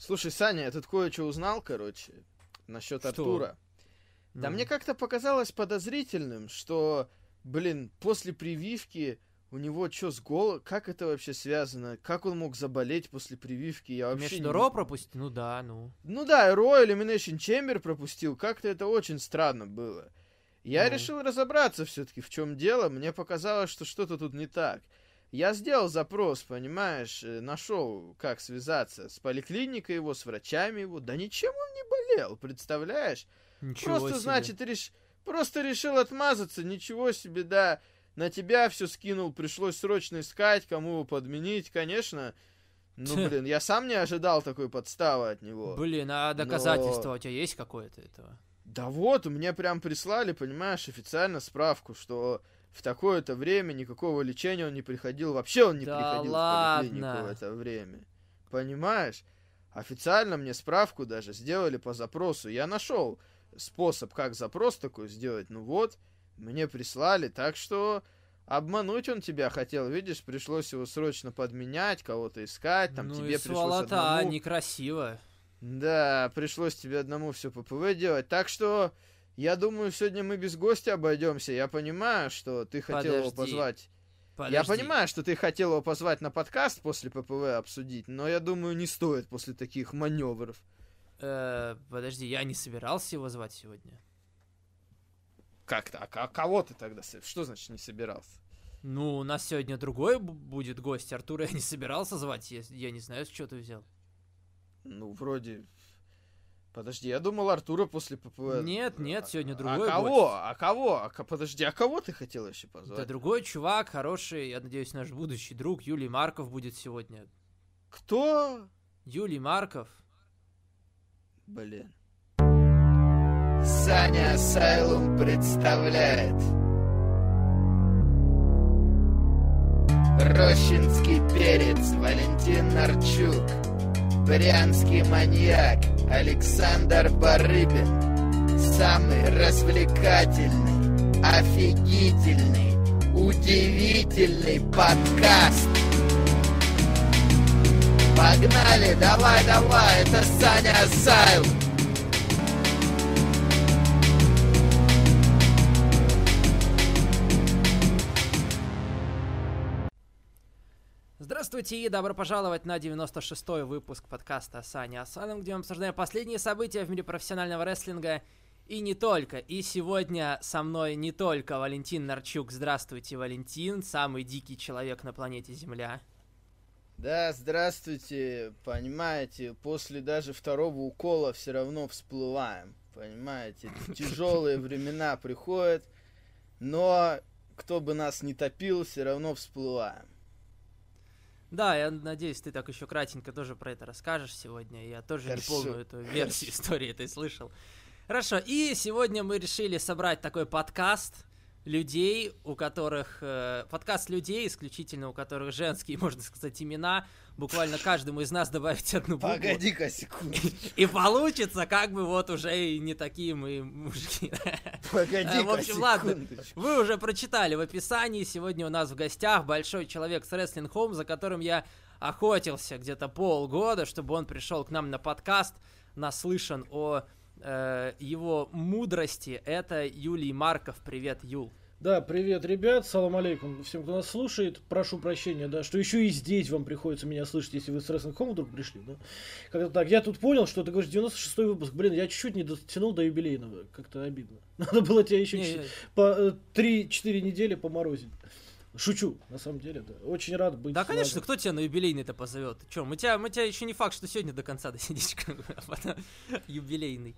Слушай, Саня, я тут кое-что узнал, короче, насчет Артура. Да ну. мне как-то показалось подозрительным, что, блин, после прививки у него что с гол... Как это вообще связано? Как он мог заболеть после прививки? Я вообще Между не... Ро пропустил? Ну да, ну. Ну да, Ро Elimination Chamber пропустил. Как-то это очень странно было. Я ну. решил разобраться все-таки, в чем дело. Мне показалось, что что-то тут не так. Я сделал запрос, понимаешь, э, нашел, как связаться с поликлиникой его, с врачами его. Да ничем он не болел, представляешь? Ничего Просто, себе. значит, реш... просто решил отмазаться, ничего себе, да. На тебя все скинул, пришлось срочно искать, кому его подменить, конечно. Ну, блин, я сам не ожидал такой подставы от него. Блин, а доказательство но... у тебя есть какое-то этого? Да вот, мне прям прислали, понимаешь, официально справку, что в такое-то время никакого лечения он не приходил. Вообще он не да приходил ладно. в поликлинику в это время. Понимаешь? Официально мне справку даже сделали по запросу. Я нашел способ, как запрос такой сделать. Ну вот, мне прислали. Так что обмануть он тебя хотел, видишь, пришлось его срочно подменять, кого-то искать, там ну тебе и пришлось одному... некрасиво. Да, пришлось тебе одному все ППВ делать. Так что, я думаю, сегодня мы без гостя обойдемся. Я понимаю, что ты хотел Подожди. его позвать. Подожди. Я понимаю, что ты хотел его позвать на подкаст после ППВ обсудить, но я думаю, не стоит после таких маневров. Э, подожди, я не собирался его звать сегодня. Как так? А кого ты тогда? Что значит не собирался? Ну, у нас сегодня другой будет гость. Артура я не собирался звать. Я, я не знаю, с чего ты взял. Ну, вроде... Подожди, я думал Артура после ППВ. Нет, нет, сегодня а другой. А кого? Гость. А кого? А, подожди, а кого ты хотел еще позвать? Да другой чувак, хороший, я надеюсь, наш будущий друг Юлий Марков будет сегодня. Кто? Юлий Марков. Блин. Саня Асайлум представляет Рощинский перец Валентин Нарчук Брянский маньяк Александр Барыбин. Самый развлекательный, офигительный, удивительный подкаст. Погнали, давай, давай, это Саня Асайл Здравствуйте и добро пожаловать на 96-й выпуск подкаста Саня Асаном, где мы обсуждаем последние события в мире профессионального рестлинга и не только. И сегодня со мной не только Валентин Нарчук. Здравствуйте, Валентин, самый дикий человек на планете Земля. Да, здравствуйте. Понимаете, после даже второго укола все равно всплываем. Понимаете, тяжелые времена приходят, но кто бы нас не топил, все равно всплываем. Да, я надеюсь, ты так еще кратенько тоже про это расскажешь сегодня. Я тоже Хорошо. не полную эту версию истории этой слышал. Хорошо, и сегодня мы решили собрать такой подкаст людей, у которых... Э, подкаст людей, исключительно у которых женские, можно сказать, имена. Буквально каждому из нас добавить одну букву. Погоди-ка секунду. И получится как бы вот уже и не такие мы мужики. Погоди-ка В общем, ладно, вы уже прочитали в описании. Сегодня у нас в гостях большой человек с Wrestling Home, за которым я охотился где-то полгода, чтобы он пришел к нам на подкаст, наслышан о э, его мудрости. Это Юлий Марков. Привет, Юл. Да, привет, ребят, салам алейкум всем, кто нас слушает. Прошу прощения, да, что еще и здесь вам приходится меня слышать, если вы с Wrestling Home вдруг пришли, да. Как-то так, я тут понял, что ты говоришь 96-й выпуск. Блин, я чуть-чуть не дотянул до юбилейного, как-то обидно. Надо было тебя еще не, по 3-4 э, недели поморозить. Шучу, на самом деле, да. Очень рад быть. Да, конечно, рядом. кто тебя на юбилейный-то позовет? Че, мы тебя, мы тебя еще не факт, что сегодня до конца досидишь, а потом юбилейный.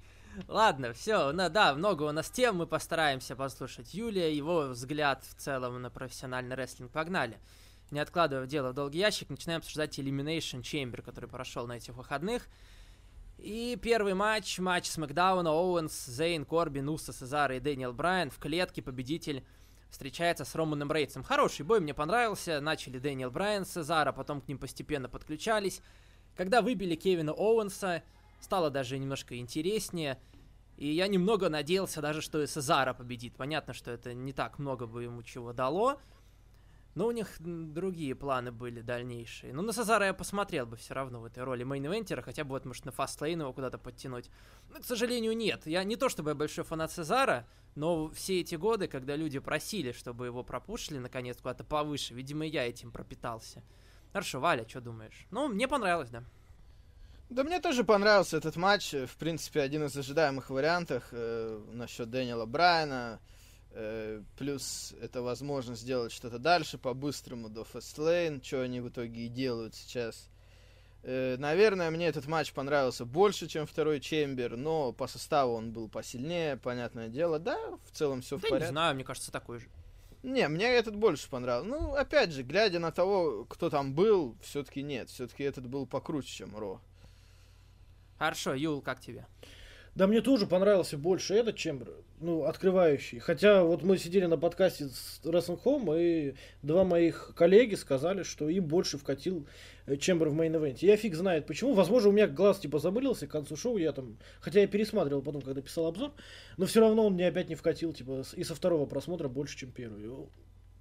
Ладно, все, ну, да, много у нас тем, мы постараемся послушать Юлия, его взгляд в целом на профессиональный рестлинг. Погнали. Не откладывая дело в долгий ящик, начинаем обсуждать Elimination Chamber, который прошел на этих выходных. И первый матч, матч SmackDown а, Оуэнс, Зейн, Корбин, Усо, Сезаро и Дэниел Брайан. В клетке победитель встречается с Романом Рейнсом. Хороший бой, мне понравился. Начали Дэниел Брайан, Сезаро, потом к ним постепенно подключались. Когда выбили Кевина Оуэнса, стало даже немножко интереснее. И я немного надеялся даже, что и Сезаро победит. Понятно, что это не так много бы ему чего дало. Но у них другие планы были дальнейшие. Ну, на Сезаро я посмотрел бы все равно в этой роли main event ера, хотя бы вот, может, на Fastlane его куда-то подтянуть. Но, к сожалению, нет. Я не то чтобы я большой фанат Сезаро, но все эти годы, когда люди просили, чтобы его пропушили, наконец, куда-то повыше, видимо, я этим пропитался. Хорошо, Валя, что думаешь? Ну, мне понравилось, да. Да мне тоже понравился этот матч. В принципе, один из ожидаемых вариантов э, насчет Дэниела Брайана. Плюс это возможность сделать что-то дальше по-быстрому до фастлейн, что они в итоге и делают сейчас. Э, наверное, мне этот матч понравился больше, чем второй Чембер, но по составу он был посильнее, понятное дело. Да, в целом все да в порядке. не знаю, мне кажется, такой же. Не, мне этот больше понравился. Ну, опять же, глядя на того, кто там был, все-таки нет. Все-таки этот был покруче, чем Ро. Хорошо, Юл, как тебе? Да мне тоже понравился больше этот Чембер, ну, открывающий. Хотя вот мы сидели на подкасте с Wrestling Home, и два моих коллеги сказали, что им больше вкатил э, Чембер в мейн-эвенте. Я фиг знает почему. Возможно, у меня глаз типа замылился к концу шоу, я там... Хотя я пересматривал потом, когда писал обзор, но все равно он мне опять не вкатил, типа, и со второго просмотра больше, чем первый.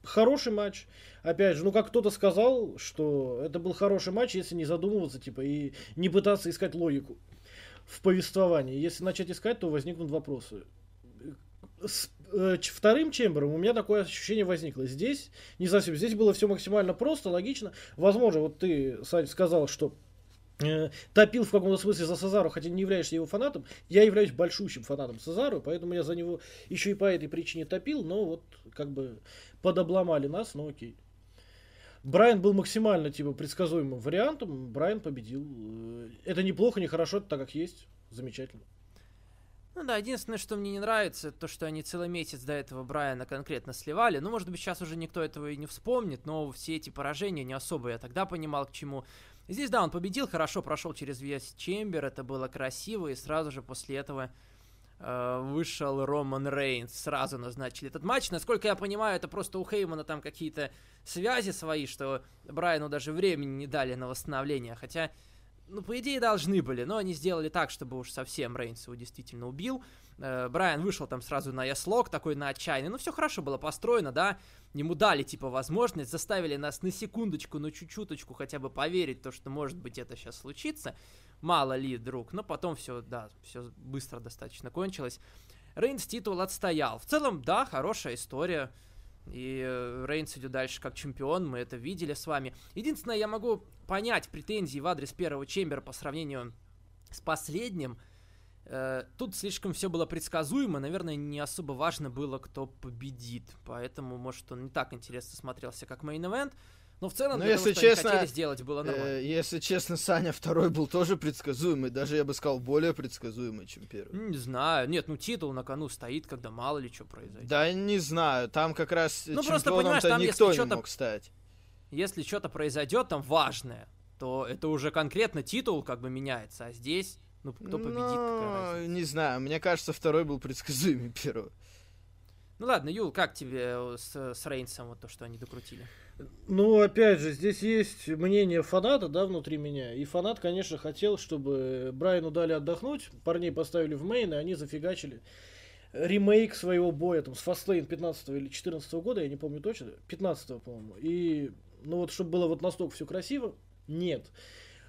Хороший матч. Опять же, ну как кто-то сказал, что это был хороший матч, если не задумываться, типа, и не пытаться искать логику в повествовании. Если начать искать, то возникнут вопросы. С э, вторым чембером у меня такое ощущение возникло. Здесь не совсем. Здесь было все максимально просто, логично. Возможно, вот ты, Сань, сказал, что э, топил в каком-то смысле за Сазару, хотя не являешься его фанатом. Я являюсь большущим фанатом Сазару, поэтому я за него еще и по этой причине топил, но вот как бы подобломали нас, но окей. Брайан был максимально типа предсказуемым вариантом, Брайан победил. Э, это неплохо, не хорошо, так как есть. Замечательно. Ну да, единственное, что мне не нравится, то, что они целый месяц до этого Брайана конкретно сливали. Ну, может быть, сейчас уже никто этого и не вспомнит, но все эти поражения не особо я тогда понимал, к чему. Здесь, да, он победил, хорошо прошел через весь Чембер, это было красиво, и сразу же после этого Э, вышел Роман Рейнс, сразу назначили этот матч. Насколько я понимаю, это просто у Хеймана там какие-то связи свои, что Брайану даже времени не дали на восстановление. Хотя, ну, по идее, должны были, но они сделали так, чтобы уж совсем Рейнс его действительно убил. Э, Брайан вышел там сразу на яслок, такой на отчаянный. Ну, все хорошо было построено, да. Ему дали, типа, возможность, заставили нас на секундочку, на чуть-чуточку хотя бы поверить, то, что, может быть, это сейчас случится мало ли, друг. Но потом все, да, все быстро достаточно кончилось. Рейнс титул отстоял. В целом, да, хорошая история. И э, Рейнс идет дальше как чемпион, мы это видели с вами. Единственное, я могу понять претензии в адрес первого Chamber а по сравнению с последним. Э, тут слишком все было предсказуемо, наверное, не особо важно было, кто победит. Поэтому, может, он не так интересно смотрелся, как main event. Но в целом, ну, если того, честно, хотели сделать, было нормально. Э, если честно, Саня второй был тоже предсказуемый. Даже, я бы сказал, более предсказуемый, чем первый. Не знаю. Нет, ну титул на кону стоит, когда мало ли что произойдет. Да, не знаю. Там как раз ну, просто, понимаешь, там, никто не мог стать. Если что-то произойдет там важное, то это уже конкретно титул как бы меняется. А здесь, ну, кто победит, ну, Не знаю. Мне кажется, второй был предсказуемый первый. Ну ладно, Юл, как тебе с, с Рейнсом вот то, что они докрутили? Ну, опять же, здесь есть мнение фаната, да, внутри меня. И фанат, конечно, хотел, чтобы Брайану дали отдохнуть, парней поставили в мейн, и они зафигачили ремейк своего боя там с Fastlane 15 или 14 года, я не помню точно, 15 по-моему. И, ну вот, чтобы было вот настолько все красиво, нет.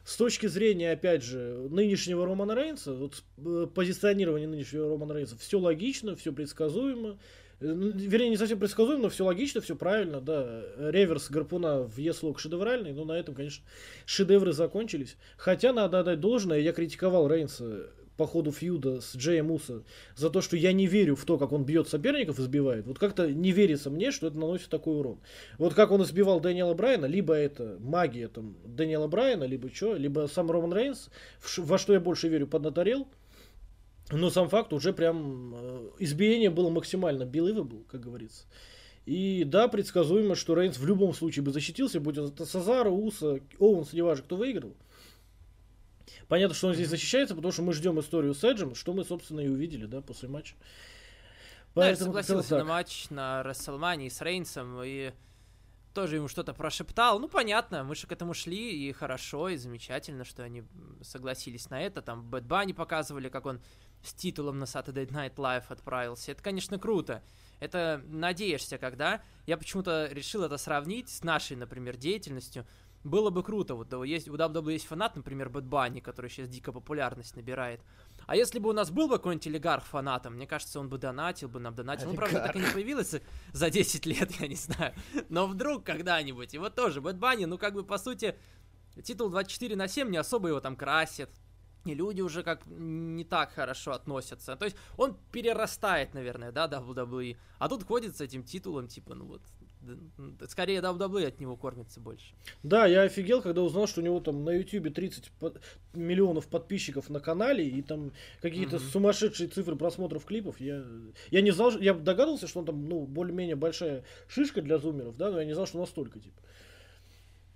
С точки зрения, опять же, нынешнего Романа Рейнса, вот э, позиционирование нынешнего Романа Рейнса, все логично, все предсказуемо, вернее, не совсем предсказуемо, но все логично, все правильно, да. Реверс гарпуна в Еслок шедевральный, но на этом, конечно, шедевры закончились. Хотя, надо отдать должное, я критиковал Рейнса по ходу фьюда с Джеем Муса за то, что я не верю в то, как он бьет соперников и сбивает. Вот как-то не верится мне, что это наносит такой урон. Вот как он избивал Дэниела Брайана, либо это магия там Дэниела Брайана, либо что, либо сам Роман Рейнс, во что я больше верю, поднаторел. Но сам факт уже прям э, избиение было максимально был, как говорится. И да, предсказуемо, что Рейнс в любом случае бы защитился, будь это Сазара, Уса, Оуэнс, неважно, кто выиграл. Понятно, что он здесь защищается, потому что мы ждем историю с Эджем, что мы, собственно, и увидели, да, после матча. Поэтому да, я согласился на матч на Расселмании с Рейнсом, и тоже ему что-то прошептал. Ну, понятно, мы же к этому шли, и хорошо, и замечательно, что они согласились на это. Там Bad Bunny показывали, как он с титулом на Saturday Night Live отправился. Это, конечно, круто. Это надеешься, когда... Я почему-то решил это сравнить с нашей, например, деятельностью. Было бы круто. Вот есть, у WWE есть фанат, например, Bad Bunny, который сейчас дико популярность набирает. А если бы у нас был бы какой-нибудь олигарх фанатом, мне кажется, он бы донатил бы нам донатил. Ну, правда, так и не появилось за 10 лет, я не знаю. Но вдруг когда-нибудь. И вот тоже, Bad Bunny, ну, как бы, по сути, титул 24 на 7 не особо его там красит. И люди уже как не так хорошо относятся. То есть он перерастает, наверное, да, WWE. А тут ходит с этим титулом, типа, ну вот, скорее WWE от него кормится больше. Да, я офигел, когда узнал, что у него там на YouTube 30 под... миллионов подписчиков на канале и там какие-то mm-hmm. сумасшедшие цифры просмотров клипов. Я, я не знал, я догадывался, что он там, ну, более-менее большая шишка для зумеров, да, но я не знал, что настолько, типа.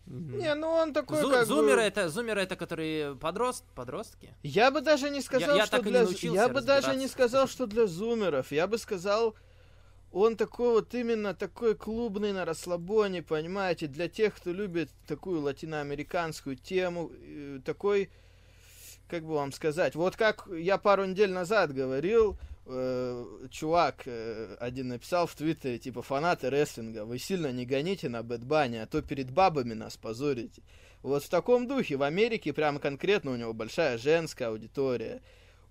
Mm-hmm. Не, ну он такой Зу- как зумеры бы... это зумеры это которые подрост подростки. Я бы даже не сказал, я, я что для я бы даже не сказал, что для зумеров. Я бы сказал, он такой вот именно такой клубный на расслабоне, понимаете, для тех, кто любит такую латиноамериканскую тему, э, такой, как бы вам сказать, вот как я пару недель назад говорил, э, чувак э, один написал в Твиттере, типа, фанаты рестлинга, вы сильно не гоните на Бэтбане, а то перед бабами нас позорите. Вот в таком духе в Америке прямо конкретно у него большая женская аудитория.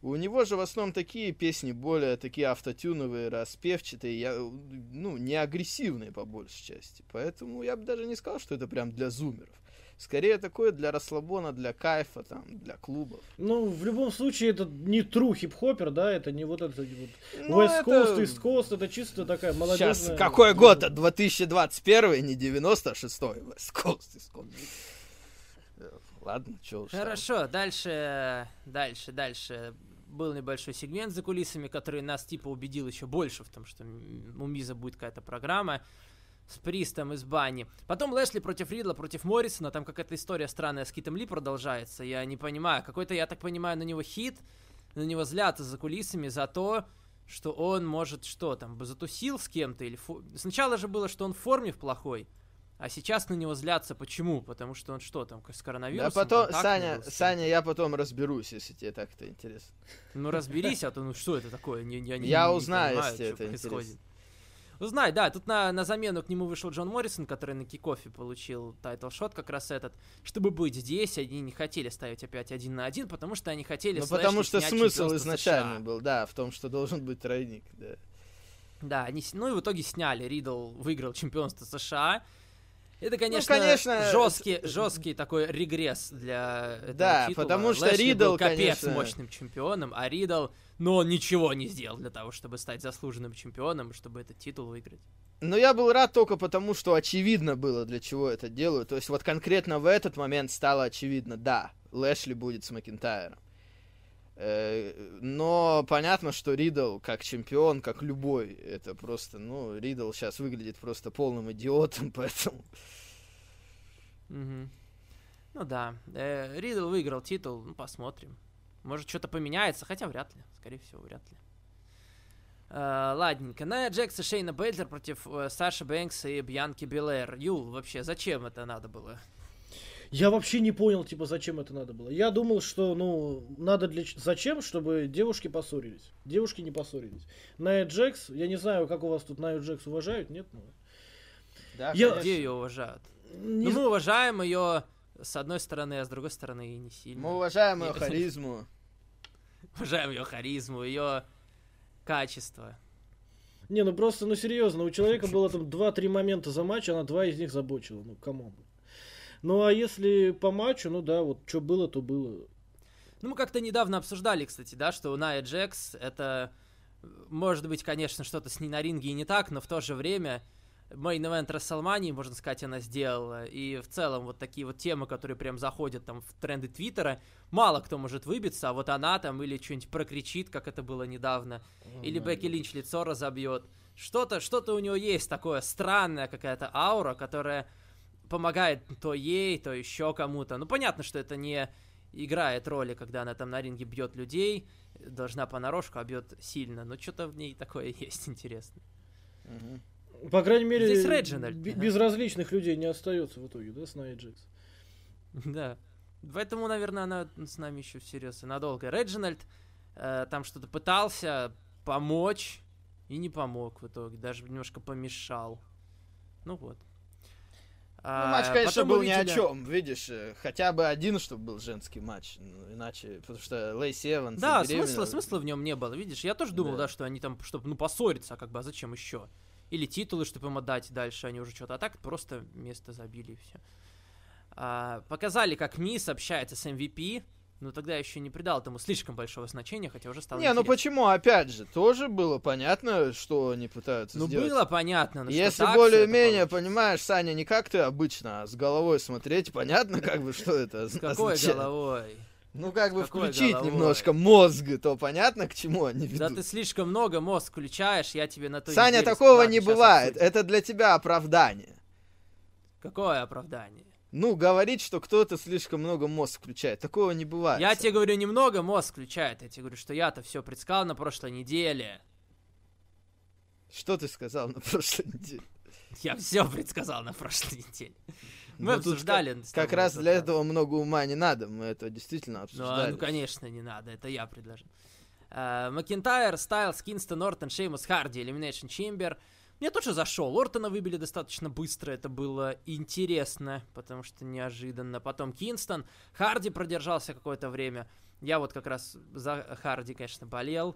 У него же в основном такие песни более такие автотюновые, распевчатые, я, ну, не агрессивные по большей части. Поэтому я бы даже не сказал, что это прям для зумеров. Скорее такое для расслабона, для кайфа, там, для клубов. Ну, в любом случае, это не true хип-хоппер, да, это не вот это вот ну, West это... Coast, East Coast, это чисто такая молодежная... Сейчас, какой год? 2021, не 96-й West Coast, East Coast. Ладно, что уж Хорошо, там. дальше, дальше, дальше был небольшой сегмент за кулисами, который нас типа убедил еще больше в том, что у Миза будет какая-то программа с Пристом из бани. Потом Лэшли против Ридла, против Моррисона. Там какая-то история странная с Китом Ли продолжается. Я не понимаю. Какой-то, я так понимаю, на него хит. На него злятся за кулисами за то, что он может что там, затусил с кем-то. или фо... Сначала же было, что он в форме неплохой. А сейчас на него злятся. Почему? Потому что он что там, с коронавирусом? Да потом, Саня, Саня, я потом разберусь, если тебе так это интересно. Ну разберись, а то ну что это такое? Я не, я не, узнаю, не понимаю, если это происходит. интересно. Узнай, да, тут на, на замену к нему вышел Джон Моррисон, который на kickoff'е получил title shot как раз этот. Чтобы быть здесь, они не хотели ставить опять один на один, потому что они хотели Ну, потому что смысл изначально США. был, да, в том, что должен быть тройник, да. Да, они, ну и в итоге сняли. Ридл выиграл чемпионство США. Это, конечно, ну, конечно жесткий, жесткий такой регресс для этого Да, титула. потому что Лэшли Ридл, был капец конечно... мощным чемпионом, а Ридл, но он ничего не сделал для того, чтобы стать заслуженным чемпионом, чтобы этот титул выиграть. Но я был рад только потому, что очевидно было, для чего это делаю. То есть вот конкретно в этот момент стало очевидно, да, Лэшли будет с Макинтайром. Э, но понятно, что Ридл как чемпион, как любой, это просто, ну, Ридл сейчас выглядит просто полным идиотом, поэтому... Ну да, э, Ридл выиграл титул, ну посмотрим. Может что-то поменяется, хотя вряд ли, скорее всего, вряд ли. Uh, ладненько. Ная Джекс и Шейна Бейлзер против Саши Бэнкса и Бьянки Белэр. Юл, вообще, зачем это надо было? Я вообще не понял, типа, зачем это надо было. Я думал, что, ну, надо для... Зачем? Чтобы девушки поссорились. Девушки не поссорились. Найя Джекс, я не знаю, как у вас тут Найя Джекс уважают, нет? Ну... Да, я... Где ее уважают? Не... Ну, мы уважаем ее с одной стороны, а с другой стороны и не сильно. Мы уважаем ее харизму. Уважаем ее харизму, ее качество. Не, ну просто, ну серьезно, у человека было там 2-3 момента за матч, она два из них забочила. Ну, come on. Ну а если по матчу, ну да, вот что было, то было. Ну мы как-то недавно обсуждали, кстати, да, что Ная Джекс это может быть, конечно, что-то с ней на ринге и не так, но в то же время main event Рестлмании, можно сказать, она сделала. И в целом вот такие вот темы, которые прям заходят там в тренды Твиттера, мало кто может выбиться, а вот она там или что-нибудь прокричит, как это было недавно, oh, или Бекки Линч лицо разобьет. Что-то, что-то у него есть такое странная какая-то аура, которая помогает то ей, то еще кому-то. Ну, понятно, что это не играет роли, когда она там на ринге бьет людей, должна понарошку, а бьет сильно. Но что-то в ней такое есть интересное. По крайней мере, Здесь Реджинальд, безразличных людей не остается в итоге, да, с Nia Jax? Да. Поэтому, наверное, она с нами еще всерьез и надолго. Реджинальд э, там что-то пытался помочь и не помог в итоге. Даже немножко помешал. Ну вот. Ну, А, матч, конечно, был ни о чем. Видишь, э, хотя бы один, чтобы был женский матч. Ну, иначе, потому что Лейси Эванс Да, смысла, смысла в нем не было. Видишь, я тоже думал, Да. да, что они там, чтобы, ну, поссориться, как бы, а зачем еще? Или титулы, чтобы им отдать дальше, они уже что-то. А так просто место забили и все. показали, как Мисс общается с MVP, но тогда еще не придал этому слишком большого значения, хотя уже стало Не, ну интересно. почему? Опять же, тоже было понятно, что они пытаются Ну, сделать. было понятно. но что Если более-менее, понимаешь, Саня, не как ты обычно, а с головой смотреть, понятно, как бы, что это С какой головой? Ну, как бы какой включить головой? немножко мозг, то понятно, к чему они Да ведут. ты слишком много мозг включаешь, я тебе на то Саня, такого не бывает. обсудим. Это для тебя оправдание. Какое оправдание? Ну, говорить, что кто-то слишком много мозг включает. Такого не бывает. Я тебе говорю, немного мозг включает. Я тебе говорю, что я-то все предсказал на прошлой неделе. Что ты сказал на прошлой неделе? Я все предсказал на прошлой неделе. Мы Ну, обсуждали. Как тобой раз для этого много ума не надо. Мы это действительно Ну, а, обсуждали. ну, конечно, не надо. Это я предложил. Макинтайр, Стайлс, Кинстон, Ортон, Шеймус, Харди, Elimination Chamber. Мне тоже зашел. Ортона выбили достаточно быстро. Это было интересно, потому что неожиданно. Потом Кинстон. Харди продержался какое-то время. Я вот как раз за Харди, конечно, болел.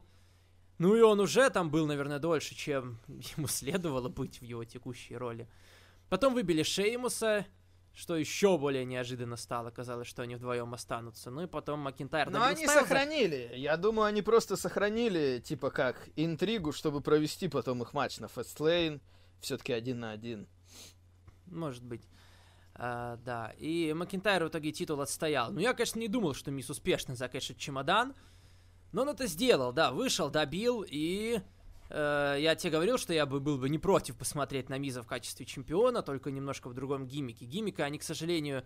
Ну и он уже там был, наверное, дольше, чем ему следовало быть в его текущей роли. Потом выбили Шеймуса, что еще более неожиданно стало. Казалось, что они вдвоем останутся. Ну и потом Макинтайр Но они Стайлза. сохранили. Я думаю, они просто сохранили, типа как, интригу, чтобы провести потом их матч на Fastlane. Все-таки один на один. Может быть. А, да. И Макинтайр в итоге титул отстоял. Ну, я, конечно, не думал, что Мисс успешно закэшит чемодан. Но он это сделал, да. Вышел, добил и... э, я тебе говорил, что я бы был бы не против посмотреть на Миза в качестве чемпиона, только немножко в другом гиммике. Гиммика они, к сожалению,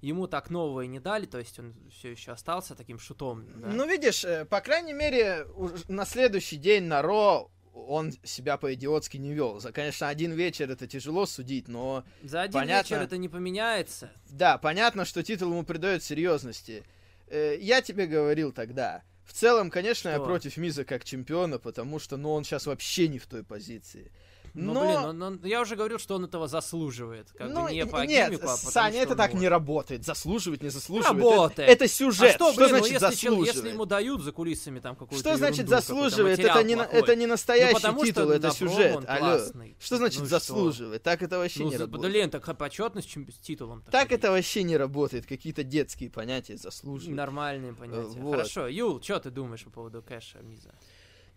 ему так нового и не дали, то есть он все еще остался таким шутом. да. Ну, видишь, э, по крайней мере, на следующий день на Ро он себя по-идиотски не вел. За, конечно, один вечер это тяжело судить, но За один понятно. вечер это не поменяется. да, понятно, что титул ему придает серьезности. Э, Я тебе говорил тогда. В целом, конечно, я Что? против Миза как чемпиона, потому что, ну, он сейчас вообще не в той позиции. Ну, Но- блин, он- он- я уже говорил, что он этого заслуживает. Как ну, бы не по нет, гиммику, а Саня, что это так может. не работает. Заслуживать, не заслуживать. Работает. Это, это сюжет. А что, что блин, ну значит если, чел- заслуживает? если ему дают за кулисами там какую-то Что значит заслуживает? Это не, плохой? это не настоящий Ну, титул, что это сюжет. Алло. классный. Что значит Ну и что? заслуживает? Так это вообще Ну, не за- работает. блин, так почетность чем- с титулом. Так это вообще не работает. Какие-то детские понятия заслуживают. Нормальные понятия. вот. Хорошо, Юл, что ты думаешь по поводу кэш-ина Миза?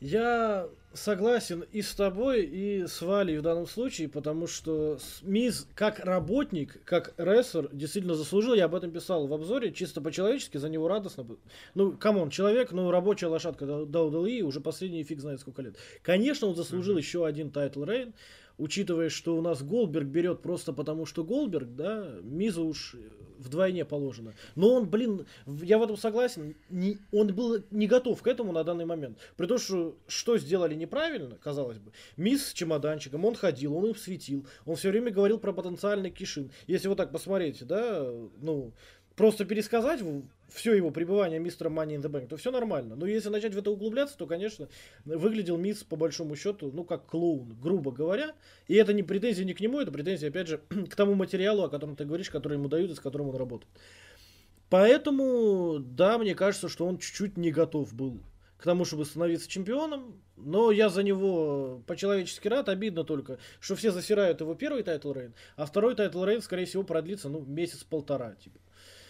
Я согласен и с тобой, и с Валей в данном случае, потому что Миз как работник, как рестлер действительно заслужил. Я об этом писал в обзоре, чисто по-человечески, за него радостно. Ну, come on, человек, ну, рабочая лошадка WWE, уже последний фиг знает сколько лет. Конечно, он заслужил Мгм. еще один title reign, учитывая, что у нас Голдберг берет просто потому, что Голдберг, да, Мизу уж вдвойне положено. Но он, блин, я в этом согласен, не- он был не готов к этому на данный момент. При том, что что сделали неправильно, казалось бы, Мисс с чемоданчиком, он ходил, он им светил, он все время говорил про потенциальный кишин. Если вот так посмотреть, да, ну, просто пересказать все его пребывание мистера Money in the Bank, то все нормально. Но если начать в это углубляться, то, конечно, выглядел Миз по большому счету, ну, как клоун, грубо говоря. И это не претензия не к нему, это претензия, опять же, к тому материалу, о котором ты говоришь, который ему дают и с которым он работает. Поэтому, да, мне кажется, что он чуть-чуть не готов был к тому, чтобы становиться чемпионом. Но я за него по-человечески рад. Обидно только, что все засирают его первый title reign, а второй title reign, скорее всего, продлится, ну, месяц-полтора. Типа.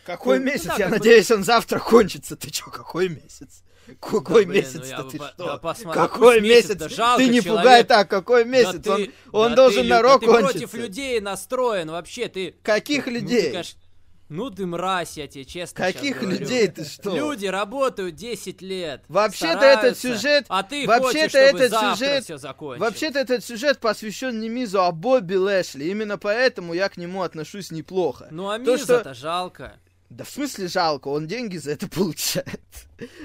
Какой Ну, месяц? да, Я как бы- надеюсь, он завтра кончится. Ты чё, какой месяц? Какой Да, блин, месяц? ну да ты по- что? да посмотри, Какой месяц, месяц? да жалко ты не человек. пугай так, какой Да месяц? ты- он он да должен ты, на да рок ты против кончиться. людей настроен вообще, ты... Каких Ну, ты, людей? конечно, Ну ты мразь, я тебе честно Каких людей ты что? Люди работают 10 лет. Вообще-то этот сюжет- А ты вообще-то хочешь, чтобы этот сюжет- все закончилось. Вообще-то этот сюжет посвящен не Мизу, а Бобби Лэшли. Именно поэтому я к нему отношусь неплохо. Ну а то, что- Миза-то жалко. Да в смысле жалко, он деньги за это получает.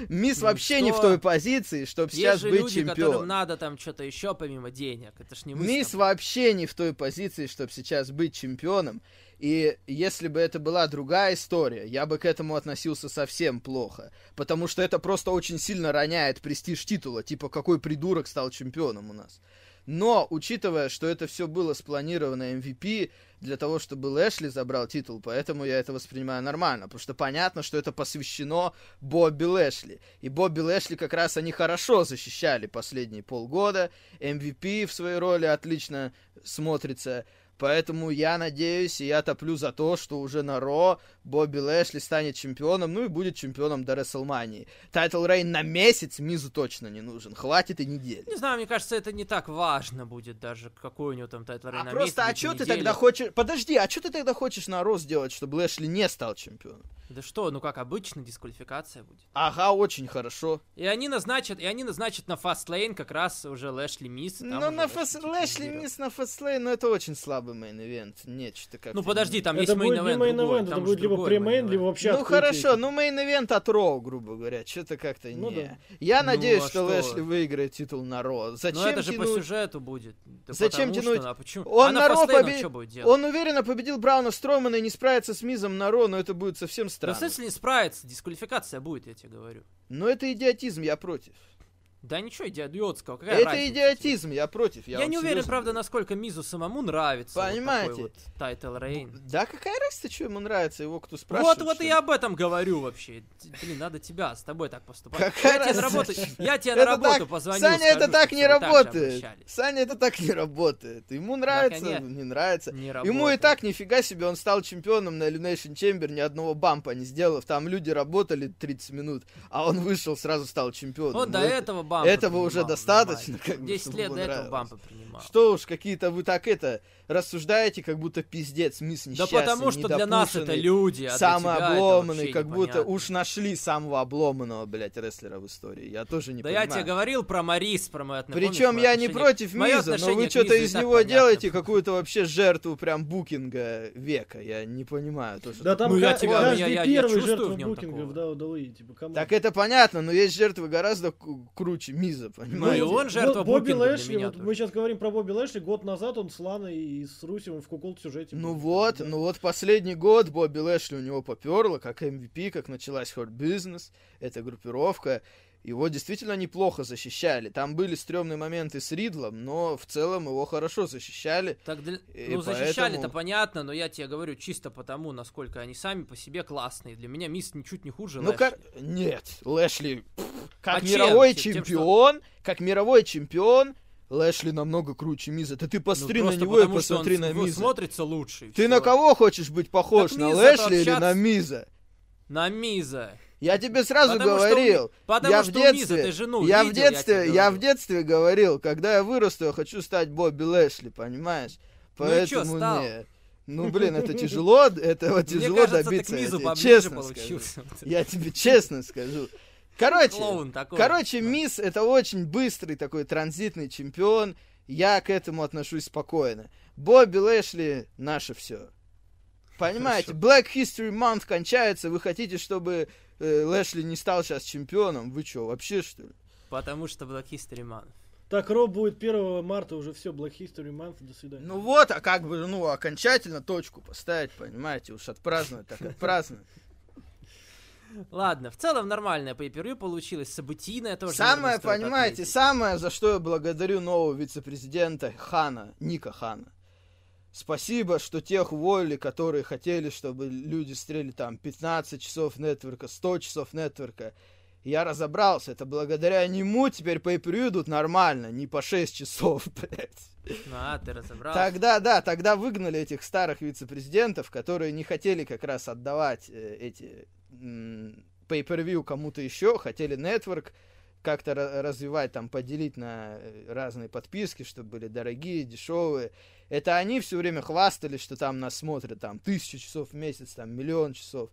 Мисс Ну вообще не в что? той позиции, чтобы Есть сейчас же быть люди, которым чемпионом. надо там что-то еще помимо денег. Это ж не мы Мисс вообще не в той позиции, чтобы сейчас быть чемпионом. И если бы это была другая история, я бы к этому относился совсем плохо. Потому что это просто очень сильно роняет престиж титула. Типа, какой придурок стал чемпионом у нас. Но, учитывая, что это все было спланировано MVP для того, чтобы Лэшли забрал титул, поэтому я это воспринимаю нормально. Потому что понятно, что это посвящено Бобби Лэшли. И Бобби Лэшли как раз они хорошо зачищали последние полгода. MVP в своей роли отлично смотрится. Поэтому я надеюсь, и я топлю за то, что уже на Raw Бобби Лэшли станет чемпионом, ну и будет чемпионом до Рестлмании. Title reign на месяц Мизу точно не нужен. Хватит и недели. Не знаю, мне кажется, это не так важно будет даже, какой у него там title А reign на просто, а месяц, что на ты неделю. тогда хочешь... Подожди, а что ты тогда хочешь на Raw сделать, чтобы Лэшли не стал чемпионом? Да что, ну как обычно, дисквалификация будет. Ага, очень хорошо. И они назначат, и они назначат на Fastlane как раз уже Лэшли Миз. Но уже на Лэшли Лэшли. Миз на Fastlane, ну это очень слабый main event. Нечто как Ну подожди, там есть это не main event main другой, это там будет либо pre-main, либо вообще Ну хорошо, ну main event от Raw, грубо говоря. Что-то как-то Ну не. да. Я Ну, надеюсь, а что? Лэшли выиграет титул на Raw. Зачем Ну это же по тянуть? сюжету будет. Да Зачем тянуть? Что, а почему? Он а на Raw Fastlane побе- что будет делать? Он уверенно победил Брауна Стромана и не справится с Мизом на Raw, но это будет совсем Да в странно. смысле не справится, дисквалификация будет, я тебе говорю. Но это идиотизм, я против. Да ничего идиотского, какая это разница идиотизм, я против. Я, Я, не уверен, правда, говорю. насколько Мизу самому нравится. Понимаете? Вот такой вот title reign. Да какая разница, что ему нравится, его кто Вот, спрашивает. вот что и ли? я об этом говорю вообще. Блин, надо тебя, с тобой так поступать. Какая я тебе на работу, разница? я тебе на работу так- позвоню, Саня, скажу, это так не так работает. обращались. Саня, это так не работает. Ему нравится, конечно. не нравится. Не Ему и работает. так нифига себе, он стал чемпионом на Elimination Chamber, ни одного бампа не сделав. Там люди работали 30 минут, а он вышел, сразу стал чемпионом. Он Ну, до это- этого бампа этого уже принимал, достаточно, понимаете. как бы, 10 чтобы лет до этого нравилось. бампа принимал. Что уж, какие-то вы так это рассуждаете, как будто пиздец, мисс Да несчастный, потому что для нас это люди, а для самый тебя это обломанный, вообще как будто уж нашли самого обломанного, блядь, рестлера в истории. Я тоже не Да понимаю. я тебе говорил про Марис, про мое отношение. Причем я не против Миза, но вы что-то из него понятно. делаете какую-то вообще жертву прям букинга века. Я не понимаю тоже. Да там Ну, я тебя- каждый я- я- я первый чувствую жертва в такого. да, удовые, типа, кому? Так это понятно, но есть жертвы гораздо круче Миза, Ну и понимаете? он жертва Бо- Бобби букинга Лэшли, вот мы сейчас говорим про Бобби Лэшли, год назад он с Ланой и с Русевым в кукол сюжете. Ну был. вот, Да. ну вот последний год Бобби Лэшли у него поперло, как MVP, как началась Hurt Business, эта группировка. Его действительно неплохо защищали. Там были стрёмные моменты с Ридлом, но в целом его хорошо защищали. Так, для- И ну, защищали-то поэтому- понятно, но я тебе говорю чисто потому, насколько они сами по себе классные. Для меня Мисс ничуть не хуже Ну Лэшли. как... Нет, Лэшли, пф, как А чем? мировой Тем- что- чемпион, как мировой чемпион, Лэшли намного круче Миза. Да ты Ну, посмотри на просто него и что посмотри на Миза. смотрится лучше. Ты всё. на кого хочешь быть похож, Так на Лэшли это или на Миза? На Миза. Я тебе сразу Потому что говорил, Ми- потому я что в у Миза детстве, ты жену я в видел, я детстве, тебе я, в детстве говорил, когда я вырасту, я хочу стать Бобби Лэшли, понимаешь? Ну чё, Поэтому стал? не. Ну блин, это тяжело, этого Мне тяжело кажется, добиться. я тебе честно скажу. Я тебе честно скажу. Короче, Клоун такой. короче, Да. Мисс это очень быстрый такой транзитный чемпион. Я к этому отношусь спокойно. Бобби Лэшли наше все. Понимаете, Black History Month кончается, вы хотите, чтобы э, Лэшли не стал сейчас чемпионом? Вы что, вообще что ли? Потому что Black History Month. Так, Роб будет 1 марта, уже все, Black History Month, до свидания. Ну вот, а как бы, ну, окончательно точку поставить, понимаете, уж отпраздновать, так отпраздновать. Ладно, в целом нормальное pay получилось, событийное тоже. Самое, понимаете, отметить. самое, за что я благодарю нового вице-президента Хана, Ника Хана. Спасибо, что тех уволили, которые хотели, чтобы люди стрели там 15 часов нетворка, 100 часов нетворка. Я разобрался, это благодаря нему теперь по идут нормально, не по 6 часов, блядь. Ну, а, ты разобрался. Тогда, да, тогда выгнали этих старых вице-президентов, которые не хотели как раз отдавать э, эти pay-per-view кому-то еще, хотели нетворк как-то ра- развивать, там, поделить на э, разные подписки, чтобы были дорогие, дешевые. Это они все время хвастались, что там нас смотрят, там, тысячу часов в месяц, там, миллион часов.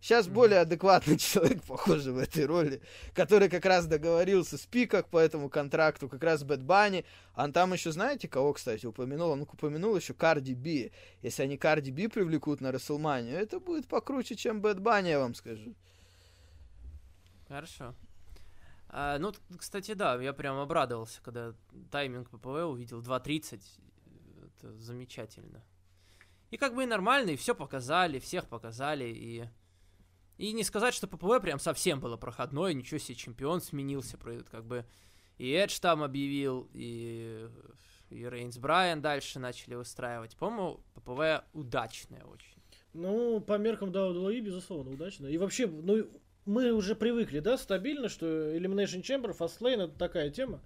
Сейчас mm-hmm. более адекватный человек, похоже, в этой роли, который как раз договорился с Peacock по этому контракту, как раз Bad Bunny. А там еще, знаете, кого, кстати, упомянул? Он упомянул еще Cardi B. Если они Cardi B привлекут на Рестлманию, это будет покруче, чем Bad Bunny, я вам скажу. Хорошо. А, ну, кстати, да, я прям обрадовался, когда тайминг ППВ увидел 2.30. Это замечательно. И как бы и нормально, и все показали, всех показали, и... И не сказать, что ППВ прям совсем было проходное, ничего себе, чемпион сменился, как бы и Эдж там объявил, и, и Рейнс Брайан дальше начали выстраивать. По-моему, ППВ удачное очень. Ну, по меркам WWE, безусловно, удачно. И вообще, ну, мы уже привыкли, да, стабильно, что Elimination Chamber, Fastlane это такая тема.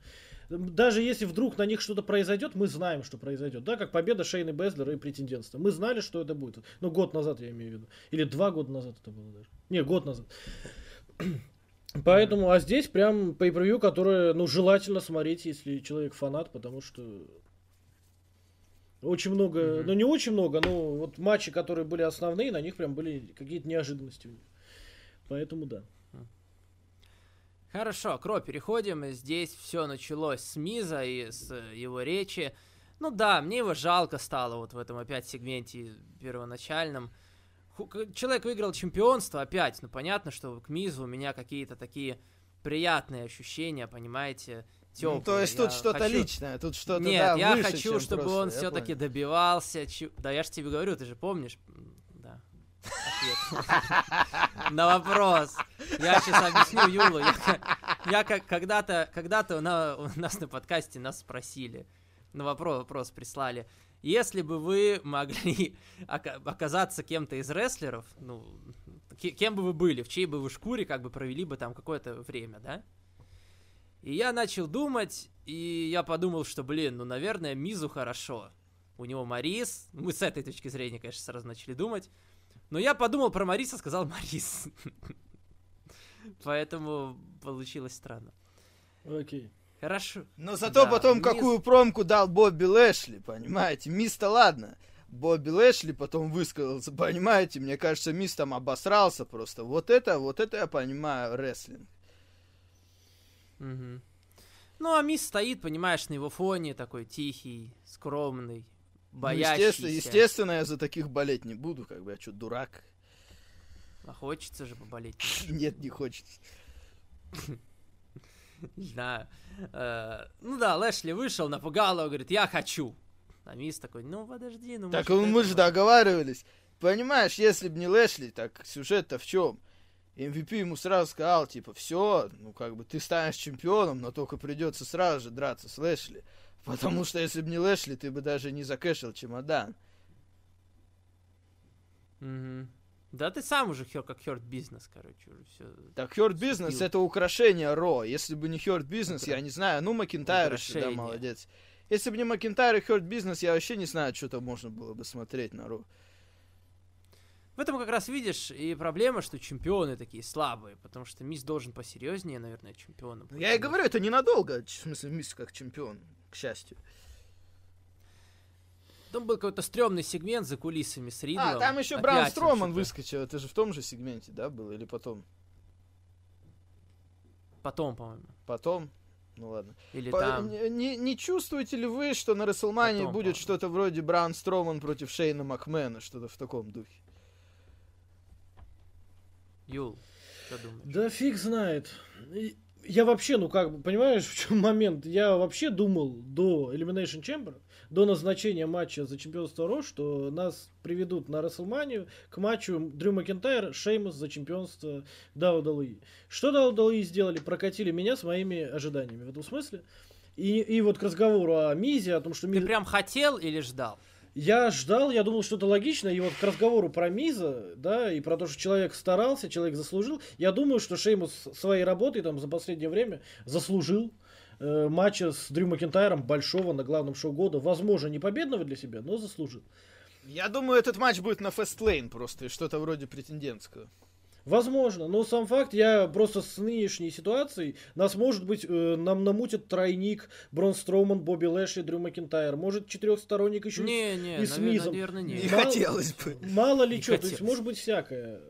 Даже если вдруг на них что-то произойдет, мы знаем, что произойдет. Да, как победа Шейны Безлера и претендентства. Мы знали, что это будет. Ну, год назад, я имею в виду. Или два года назад это было даже. Не, год назад. Поэтому, а здесь прям по превью которое, ну, желательно смотреть, если человек фанат, потому что очень много, mm-hmm. ну не очень много, но вот матчи, которые были основные, на них прям были какие-то неожиданности у них. Поэтому да. Хорошо, Кро, переходим. Здесь все началось с Миза и с его речи. Ну да, мне его жалко стало вот в этом опять сегменте первоначальном. Человек выиграл чемпионство опять. Ну понятно, что к Мизу у меня какие-то такие приятные ощущения, понимаете, теплые. Ну, то есть тут что-то хочу... личное, тут что-то Нет, да, я выше, хочу, чтобы он все-таки добивался. Да, я же тебе говорю, ты же помнишь, на вопрос. Я сейчас объясню Юлу. Я, как когда-то, когда-то у нас на подкасте нас спросили, на вопрос, вопрос прислали. Если бы вы могли оказаться кем-то из рестлеров, ну, кем бы вы были, в чьей бы вы шкуре как бы провели бы там какое-то время, да? И я начал думать, и я подумал, что, блин, ну, наверное, Мизу хорошо. У него Марис, мы с этой точки зрения, конечно, сразу начали думать. Но я подумал про Мариса, сказал Марис. Поэтому получилось странно. Окей. Хорошо. Но зато да, потом мисс... какую промку дал Бобби Лэшли, понимаете? Мисс-то ладно. Бобби Лэшли потом высказался, понимаете? Мне кажется, Мисс там обосрался просто. Вот это, вот это я понимаю рестлинг. Угу. Ну, а Мисс стоит, понимаешь, на его фоне, такой тихий, скромный, боящийся. Ну, естественно, естественно, я за таких болеть не буду, как бы, я что, дурак? А хочется же поболеть. Нет, не хочется. Не знаю. Э, ну да, Лэшли вышел, напугал его, говорит, я хочу. А Мисс такой, ну подожди, ну Так мы же договаривались. Понимаешь, если бы не Лэшли, так сюжет-то в чем? MVP ему сразу сказал, типа, все, ну как бы ты станешь чемпионом, но только придется сразу же драться с Лэшли. Потому что если бы не Лэшли, ты бы даже не закэшил чемодан. Угу. Да ты сам уже хер, как Херт Бизнес, короче, уже все. Так Херт Бизнес это украшение Ро. Если бы не Херт Бизнес, Укра... я не знаю, ну Макинтайр еще, да, молодец. Если бы не Макинтайр и Херт Бизнес, я вообще не знаю, что-то можно было бы смотреть на Ро. В этом как раз видишь и проблема, что чемпионы такие слабые, потому что Мисс должен посерьезнее, наверное, чемпионом. Я и говорю, это ненадолго, в смысле, Мисс как чемпион к счастью. Там был какой-то стрёмный сегмент за кулисами с Ридлом. А, там еще Бран Строман выскочил. Это же в том же сегменте, да, было? Или потом? Потом, по-моему. Потом? Ну ладно. Или По- там... Не, не чувствуете ли вы, что на Расселмании будет что-то вроде Бран Строман против Шейна Макмена? Что-то в таком духе? Юл, что думаешь? Да фиг знает я вообще, ну как бы, понимаешь, в чем момент? Я вообще думал до Elimination Chamber, до назначения матча за чемпионство Ро, что нас приведут на Расселманию к матчу Дрю Макентайр, Шеймус за чемпионство WWE. Что WWE сделали? Прокатили меня с моими ожиданиями в этом смысле. И, и вот к разговору о Мизе, о том, что... Ты Миз... прям хотел или ждал? Я ждал, я думал, что это логично, и вот к разговору про Миза, да, и про то, что человек старался, человек заслужил, я думаю, что Шеймус своей работой там за последнее время заслужил э, матча с Дрю Макентайром большого на главном шоу года, возможно, не победного для себя, но заслужил. Я думаю, этот матч будет на Фестлейн просто, что-то вроде претендентского. Возможно, но сам факт, я просто с нынешней ситуацией, нас может быть, э, нам намутит тройник Брон Строуман, Бобби Лэшли, Дрю Макинтайр, может четырехсторонник еще не, не, и с Мизом. Наверное, не. не мало, хотелось бы. Мало ли что, то есть может быть всякое.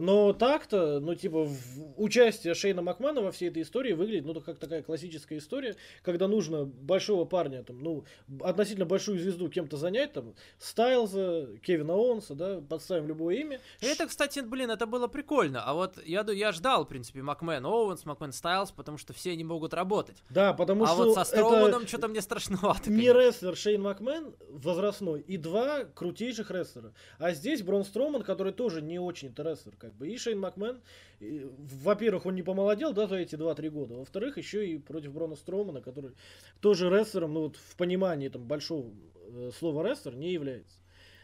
Но так-то, ну, типа, в- участие Шейна Макмана во всей этой истории выглядит, ну, как такая классическая история, когда нужно большого парня, там, ну, относительно большую звезду кем-то занять, там, Стайлза, Кевина Оуэнса, да, подставим любое имя. Это, кстати, блин, это было прикольно. А вот я, я ждал, в принципе, Макмен Оуэнс, Макмен Стайлз, потому что все они могут работать. Да, потому а что вот со Строуманом что-то мне страшновато. не конечно. рестлер Шейн Макмен возрастной и два крутейших рестлера. А здесь Браун Строуман, который тоже не очень-то рестлер, как бы. И Шейн Макмен, и, во-первых, он не помолодел, да, за эти 2-3 года. Во-вторых, еще и против Брона Стромана, который тоже рестлером, ну вот в понимании там большого э, слова рестлер не является.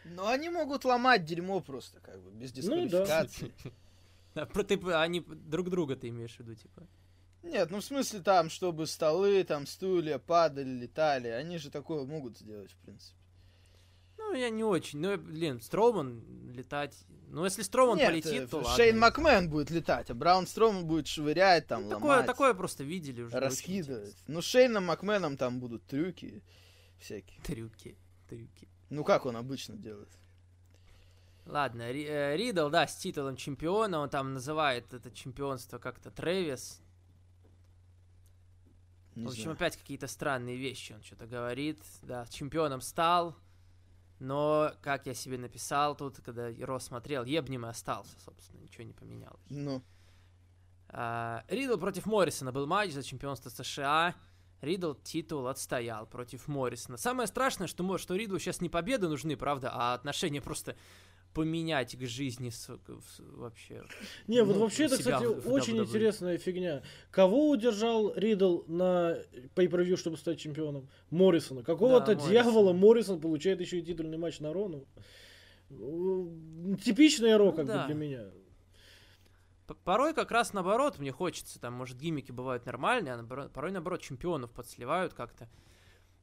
Но они могут ломать дерьмо просто, как бы, без Ну да. дисквалификации. Про- ты, они друг друга ты имеешь в виду, типа. Нет, ну в смысле там, чтобы столы, там стулья падали, летали. Они же такое могут сделать, в принципе. Ну, я не очень. Ну, блин, Строуман летать. Ну, если Строуман Нет, полетит, э, то ладно. Шейн Макмен будет летать, а Браун Строман будет швырять, там, Ну, такое, ломать, такое просто видели уже. раскидывать. Ну, Шейном Макменом там будут трюки всякие. Трюки, трюки. Ну, как он обычно делает. Ладно, э, Ридл, да, с титулом чемпиона, он там называет это чемпионство как-то Трэвис. Не в общем, знаю. опять какие-то странные вещи он что-то говорит. Да, чемпионом стал, но, как я себе написал тут, когда Ро смотрел, ебнем и остался, собственно, ничего не поменялось. Ну, А, Ридл против Моррисона был матч за чемпионство США. Ридл титул отстоял против Моррисона. Самое страшное, что, что Ридлу сейчас не победы нужны, правда, а отношения просто поменять к жизни с- в- вообще. Не, вот Ну, вообще это, кстати, в- в очень WWE. интересная фигня. Кого удержал Ридл на pay чтобы стать чемпионом? Моррисона. Какого-то Да, дьявола. Моррисон получает еще и титульный матч на Рону. Ну, Типичная Ро, Ну как да. бы для меня. Порой как раз наоборот мне хочется, там, может, гиммики бывают нормальные, а порой, наоборот, чемпионов подсливают как-то.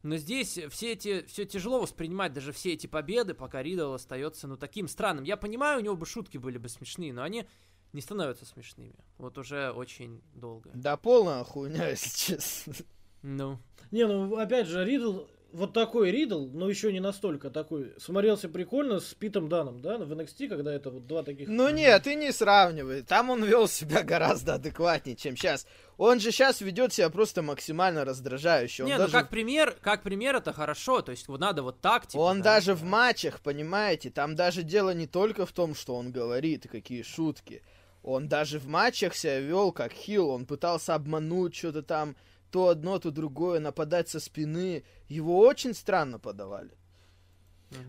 Но здесь все эти, все тяжело воспринимать, даже все эти победы, пока Ридл остается, ну, таким странным. Я понимаю, у него бы шутки были бы смешные, но они не становятся смешными. Вот уже очень долго. да полная хуйня, если честно. Ну, Не, ну опять же, Ридл, вот такой Ридл, но еще не настолько такой, смотрелся прикольно с Питом Даном, да, в NXT, когда это вот два таких... Ну нет, ты не сравнивай. Там он вел себя гораздо адекватнее, чем сейчас. Он же сейчас ведет себя просто максимально раздражающе. Он не, даже, ну как пример, как пример это хорошо, то есть вот надо вот так, типа, он да, даже в да. матчах, понимаете, там даже дело не только в том, что он говорит, и какие шутки. Он даже в матчах себя вел как хил, он пытался обмануть что-то там, то одно, то другое, нападать со спины. Его очень странно подавали.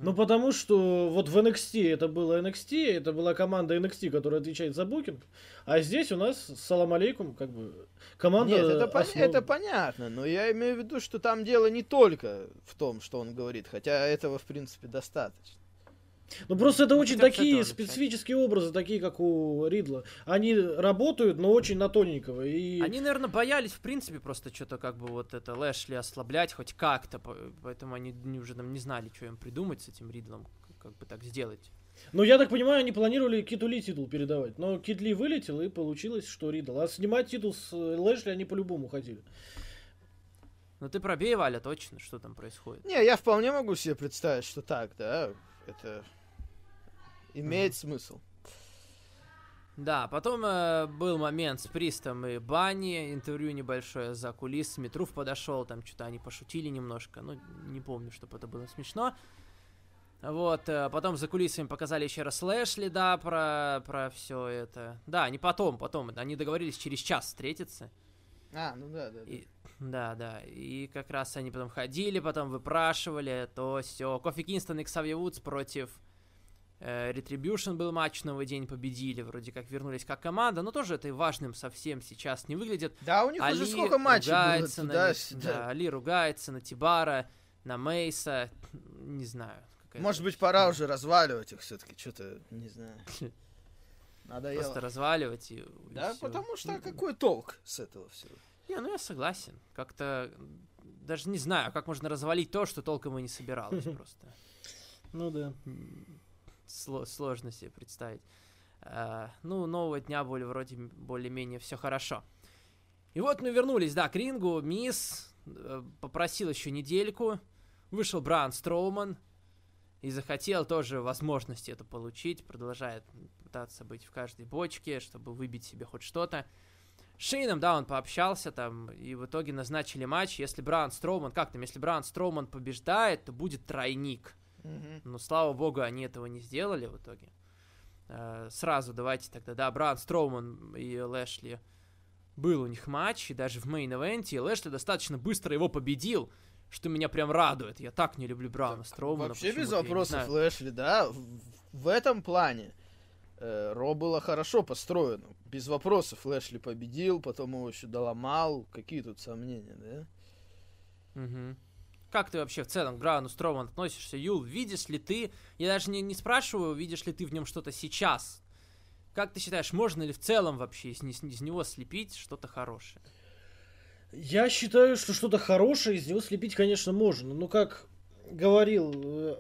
Ну, потому что вот в NXT это было NXT, это была команда NXT, которая отвечает за букинг, а здесь у нас, салам алейкум, как бы, команда... Нет, это, пон- основ- это понятно, но я имею в виду, что там дело не только в том, что он говорит, хотя этого, в принципе, достаточно. Ну, просто это очень такие специфические образы, такие, как у Ридла. Они работают, но очень на тоненького. И... Они, наверное, боялись, в принципе, просто что-то как бы вот это Лэшли ослаблять хоть как-то, по- поэтому они уже там не знали, что им придумать с этим Ридлом, как бы так сделать. Ну, я так понимаю, они планировали Киту Ли титул передавать, но Кит Ли вылетел, и получилось, что Ридл. А снимать титул с э, Лэшли они по-любому хотели. Ну ты пробей, Валя, точно, что там происходит. Не, я вполне могу себе представить, что так, да, это имеет смысл. Да, потом э, был момент с Пристом и Банни, интервью небольшое за кулисами. Труф подошел, там что-то они пошутили немножко, ну, не помню, чтобы это было смешно. Вот, э, потом за кулисами показали еще раз Лэшли, да, про, про все это. Да, не потом, потом, они договорились через час встретиться. А, ну да, да. да. И- да, да. И как раз они потом ходили, потом выпрашивали, то все. Кофи Кингстон и Ксавье Вудс против э, Retribution был матч, новый день победили, вроде как вернулись как команда, но тоже это и важным совсем сейчас не выглядит. Да, у них уже сколько матчей было ругается на них, да. Али ругается на Тибара, на Мейса, не знаю. Может быть, пора уже разваливать их все-таки, что-то, не знаю. Надоело. просто разваливать и, и Да, всё. потому что какой толк с этого всего? Не, ну я согласен. Как-то даже не знаю, как можно развалить то, что толком и не собиралось просто. Ну да. Сло- сложно себе представить. А, ну, нового дня более, вроде более-менее все хорошо. И вот мы вернулись, да, к рингу. Мисс э, попросил еще недельку. Вышел Бран Строуман и захотел тоже возможности это получить. Продолжает пытаться быть в каждой бочке, чтобы выбить себе хоть что-то. Шейном, да, он пообщался там, и в итоге назначили матч. Если Браун Строуман, как там, если Браун Строуман побеждает, то будет тройник. Мгм. Но, слава богу, они этого не сделали в итоге. Э, Сразу давайте тогда, да, Браун Строуман и Лэшли был у них матч, и даже в main event'е, и Лэшли достаточно быстро его победил, что меня прям радует. Я так не люблю Брауна Строумана. Вообще без вопросов. Лэшли, да. В, в этом плане Ро было хорошо построено. Без вопросов Лэшли победил, потом его еще доломал. Какие тут сомнения, да? Мгм. Как ты вообще в целом к Брауну Строуману относишься, Юл? Видишь ли ты, я даже не, не спрашиваю, видишь ли ты в нем что-то сейчас? Как ты считаешь, можно ли в целом вообще из, из- из него слепить что-то хорошее? Я считаю, что что-то хорошее из него слепить, конечно, можно. Но как говорил э,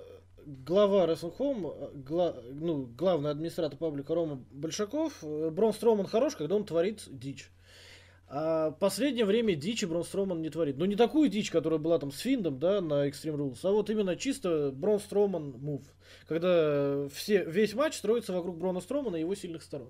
глава Home, э, гла- ну, главный администратор паблика Рома Большаков, э, Брон Строман хорош, когда он творит дичь. А последнее время дичи Брон Строман не творит. Ну, не такую дичь, которая была там с Финдом, да, на Extreme Rules, а вот именно чисто Брон Строман мув. Когда все, весь матч строится вокруг Брона Стромана и его сильных сторон.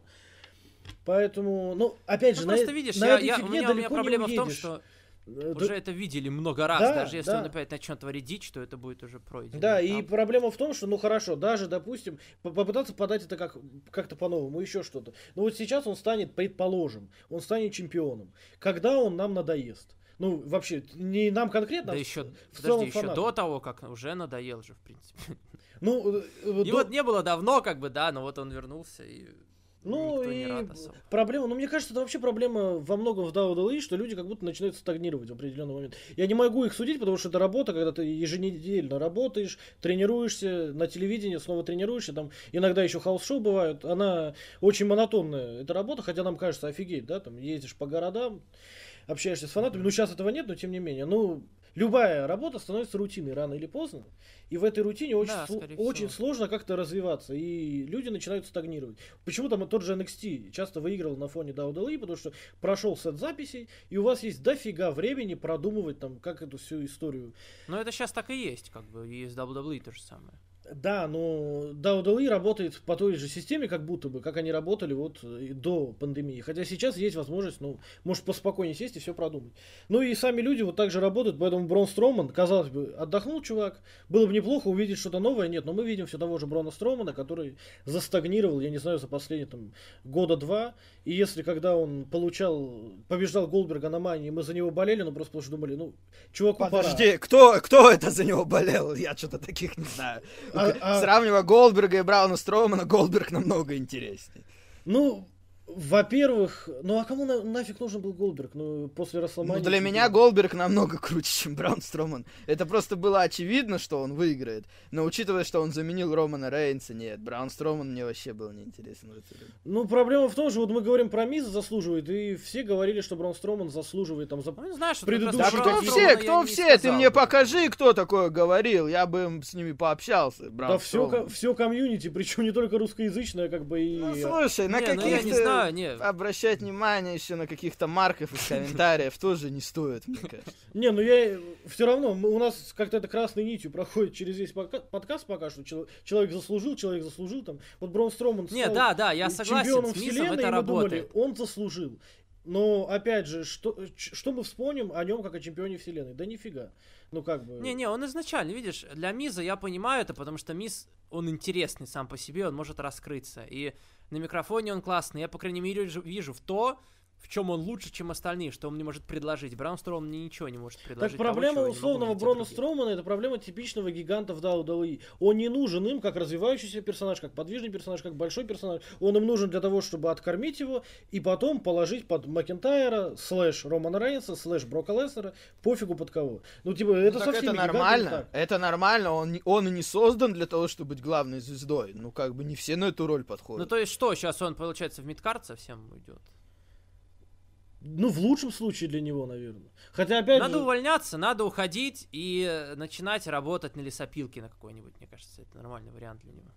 Поэтому, ну, опять же, Ну, на, просто э- видишь, на я, этой я- у меня, у меня проблема в том, что Э, уже это видели много раз. Да, Даже если да. он опять начнет творить дичь, то это будет уже пройдено. Да, и этап. проблема в том, что, ну хорошо, даже, допустим, по- попытаться подать это как, как-то по-новому, еще что-то. Но вот сейчас он станет, предположим, он станет чемпионом. Когда он нам надоест? Ну, вообще, не нам конкретно, Да а еще, в подожди, целом еще фанатам. до того, как уже надоел же, в принципе. Ну, э, э, И до- вот не было давно, как бы, да, но вот он вернулся, и Ну никто и рад особо. проблема, ну мне кажется, это вообще проблема во многом в WWE, что люди как будто начинают стагнировать в определенный момент. Я не могу их судить, потому что это работа, когда ты еженедельно работаешь, тренируешься, на телевидении снова тренируешься, там иногда еще хаус-шоу бывают, она очень монотонная, эта работа, хотя нам кажется офигеть, да, там ездишь по городам, общаешься с фанатами, ну сейчас этого нет, но тем не менее, ну любая работа становится рутиной рано или поздно, и в этой рутине очень, Да, сло- очень сложно как-то развиваться, и люди начинают стагнировать. Почему там тот же NXT часто выиграл на фоне WWE, потому что прошел сет записей, и у вас есть дофига времени продумывать там, как эту всю историю. Но это сейчас так и есть, как бы, и с WWE то же самое. Да, но WWE работает по той же системе, как будто бы, как они работали вот и до пандемии. Хотя сейчас есть возможность, ну, может поспокойнее сесть и все продумать. Ну и сами люди вот так же работают, поэтому Брон Строман, казалось бы, отдохнул чувак, было бы неплохо увидеть что-то новое, нет, но мы видим все того же Брона Стромана, который застагнировал, я не знаю, за последние там года два, и если когда он получал, побеждал Голдберга на Мании, мы за него болели, но просто потому что думали, ну, чуваку пора. Подожди, кто, кто это за него болел? Я что-то таких не знаю. А- а- Сравнивая Голдберга и Брауна Строумана, Голдберг намного интереснее. Ну, во-первых, ну а кому на- нафиг нужен был Голдберг? Ну, после Ну, Расселмании... для меня Голдберг намного круче, чем Браун Строман. Это просто было очевидно, что он выиграет. Но учитывая, что он заменил Романа Рейнса, нет, Браун Строман мне вообще был неинтересен. Ну, проблема в том, что вот мы говорим про Миза заслуживает, и все говорили, что Брон Строман заслуживает там за... Ну, не знаю, что Предыдущий Да кто все, кто все? Ты мне покажи, кто такое говорил. Я бы им с ними пообщался. Браун Да все, Строман. все комьюнити, причем не только русскоязычное, как бы и... Ну, слушай, на Не, ну я не каких-то... знаю, не. Обращать внимание еще на каких-то марков из комментариев тоже не стоит, мне кажется. Не, ну я все равно, у нас как-то это красной нитью проходит через весь подкаст пока что. Чел- Человек заслужил, человек заслужил там. Вот Брон Строман Не, стал да, да, я согласен, чемпионом с вселенной, это и мы думали, он заслужил. Но, опять же, что, что мы вспомним о нем как о чемпионе вселенной? Да нифига. Ну, как бы... Не-не, он изначально, видишь, для Миза я понимаю это, потому что Миз, он интересный сам по себе, он может раскрыться. И на микрофоне он классный. Я, по крайней мере, вижу- в то, в чем он лучше, чем остальные, что он мне может предложить. Браун Строуман мне ничего не может Так предложить. того, проблема не могу условного Брона других. Стромана это проблема типичного гиганта в WWE. Он не нужен им как развивающийся персонаж, как подвижный персонаж, как большой персонаж. Он им нужен для того, чтобы откормить его и потом положить под Макентайра, slash Романа Рейнса, slash Брока Леснера, пофигу под кого. Ну, типа, это Ну, так совсем это не нормально. не так. Это нормально. Он, не- он и не создан для того, чтобы быть главной звездой. Ну, как бы не все на эту роль Ну, подходят. то есть что, сейчас он, получается, в мидкарт совсем уйдет? Ну, в лучшем случае для него, наверное. Хотя, опять Надо же... увольняться, надо уходить и э, начинать работать на лесопилке на какой-нибудь, мне кажется, это нормальный вариант для него.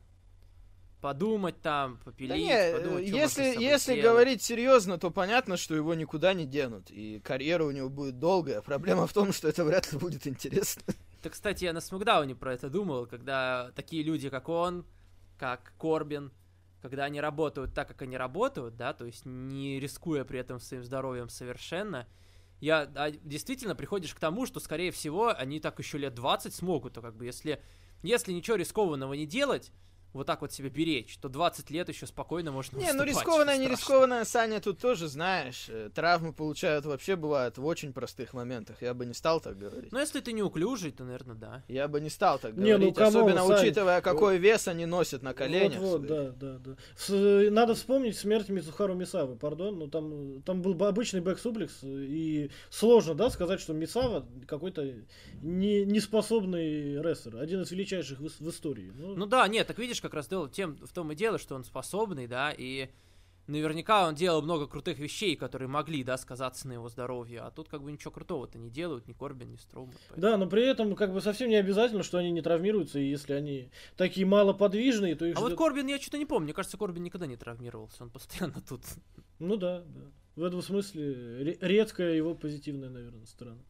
Подумать там, попилить, Да не, подумать, э, что если, если сделать. говорить серьезно, то понятно, что его никуда не денут. И карьера у него будет долгая. Проблема в том, что это вряд ли будет интересно. Да, кстати, я на Смакдауне про это думал, когда такие люди, как он, как Корбин, когда они работают так, как они работают, да, то есть не рискуя при этом своим здоровьем совершенно, я а, действительно приходишь к тому, что, скорее всего, они так еще лет 20 смогут, то как бы, если, если ничего рискованного не делать, вот так вот себе беречь, то 20 лет еще спокойно можно Не, ну рискованное, не рискованное, Саня, тут тоже знаешь. э, Травмы получают вообще бывают в очень простых моментах. Я бы не стал так говорить. Ну, если ты неуклюжий, то, наверное, да. Я бы не стал так Не, ну, говорить, come on, особенно Сань. учитывая, какой вес они носят на коленях. Вот, вот, да, да, да. С- надо вспомнить смерть Мисухару Мисавы, пардон, ну там, там был бы обычный бэк-суплекс, и сложно, да, сказать, что Мисава какой-то не, неспособный рестлер, один из величайших в, в истории. Ну, Ну да, нет, так видишь, как раз дело тем, в том и дело, что он способный, да, и наверняка он делал много крутых вещей, которые могли, да, сказаться на его здоровье, а тут как бы ничего крутого-то не делают, ни Корбин, ни Строуман. поэтому- Да, но при этом как бы совсем не обязательно, что они не травмируются, и если они такие малоподвижные, то их А вот ждет- Корбин, я что-то не помню, мне кажется, Корбин никогда не травмировался, он постоянно тут. Ну да, да. В этом смысле ре- редкая его позитивная, наверное, сторона.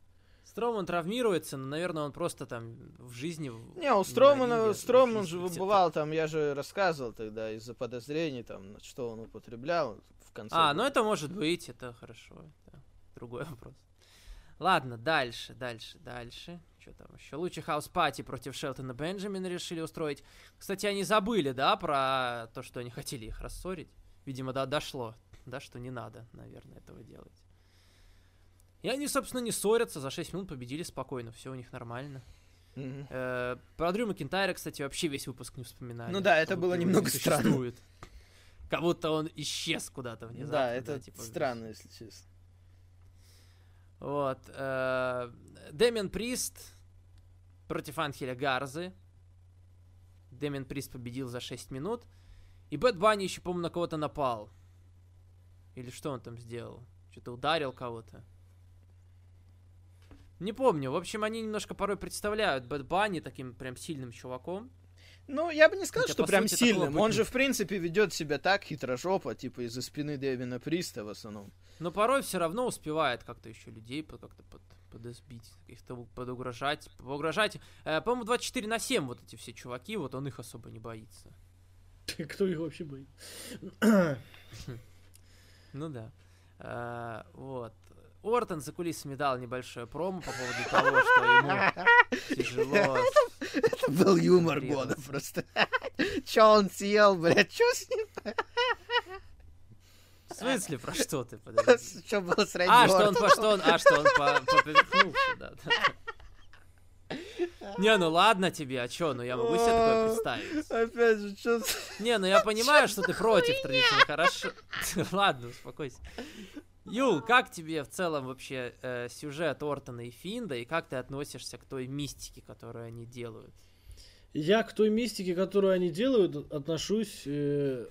Строман травмируется, но, наверное, он просто там в жизни... Не, у на Стромана, Строман же выбывал там, я же рассказывал тогда, из-за подозрений, там, что он употреблял в конце. А, ну это может быть, это хорошо. это другой вопрос. Ладно, дальше, дальше, дальше. Что там еще? Луча Хаус Пати против Шелтона Бенджамина решили устроить. Кстати, они забыли, да, про то, что они хотели их рассорить. Видимо, да, дошло, да, что не надо, наверное, этого делать. И они, собственно, не ссорятся, за 6 минут победили спокойно, все у них нормально. Э, про Дрю Макинтайра, кстати, вообще весь выпуск не вспоминали. Ну да, это было немного не странно. Как будто он исчез куда-то внезапно. Да, это типа, странно, если честно. Вот. э, Дэмин Прист против Анхеля Гарзы. Дэмин Прист победил за 6 минут. И Bad Bunny еще, по-моему, на кого-то напал. Или что он там сделал? Что-то ударил кого-то. Не помню. В общем, они немножко порой представляют Bad Bunny таким прям сильным чуваком. Ну, я бы не сказал, Хотя, что прям сути, сильным. быть Он же, в принципе, ведет себя так хитрожопо, типа из-за спины Дэвина Приста в основном. Но порой все равно успевает как-то еще людей как-то под, подозбить, каких-то подугрожать. Поугрожать. Э, по-моему, 24 на 7 вот эти все чуваки, вот он их особо не боится. Кто их вообще боится? Ну да. Э, вот. Ортон за кулисами дал небольшое промо по поводу того, что ему тяжело. Это был юмор года просто. Че он съел, блядь, че с ним? В смысле, про что ты? Подожди. Что было с Рэнди А, что он, по, что он, а, что он по, по- поперхнулся, да, да. Не, ну ладно тебе, а чё, ну я могу себе такое представить. Опять же, что Не, ну я понимаю, что ты против традиционно, хорошо. Ладно, успокойся. Юл, как тебе в целом вообще э, сюжет Ортона и Финда, и как ты относишься к той мистике, которую они делают? Я к той мистике, которую они делают, отношусь э,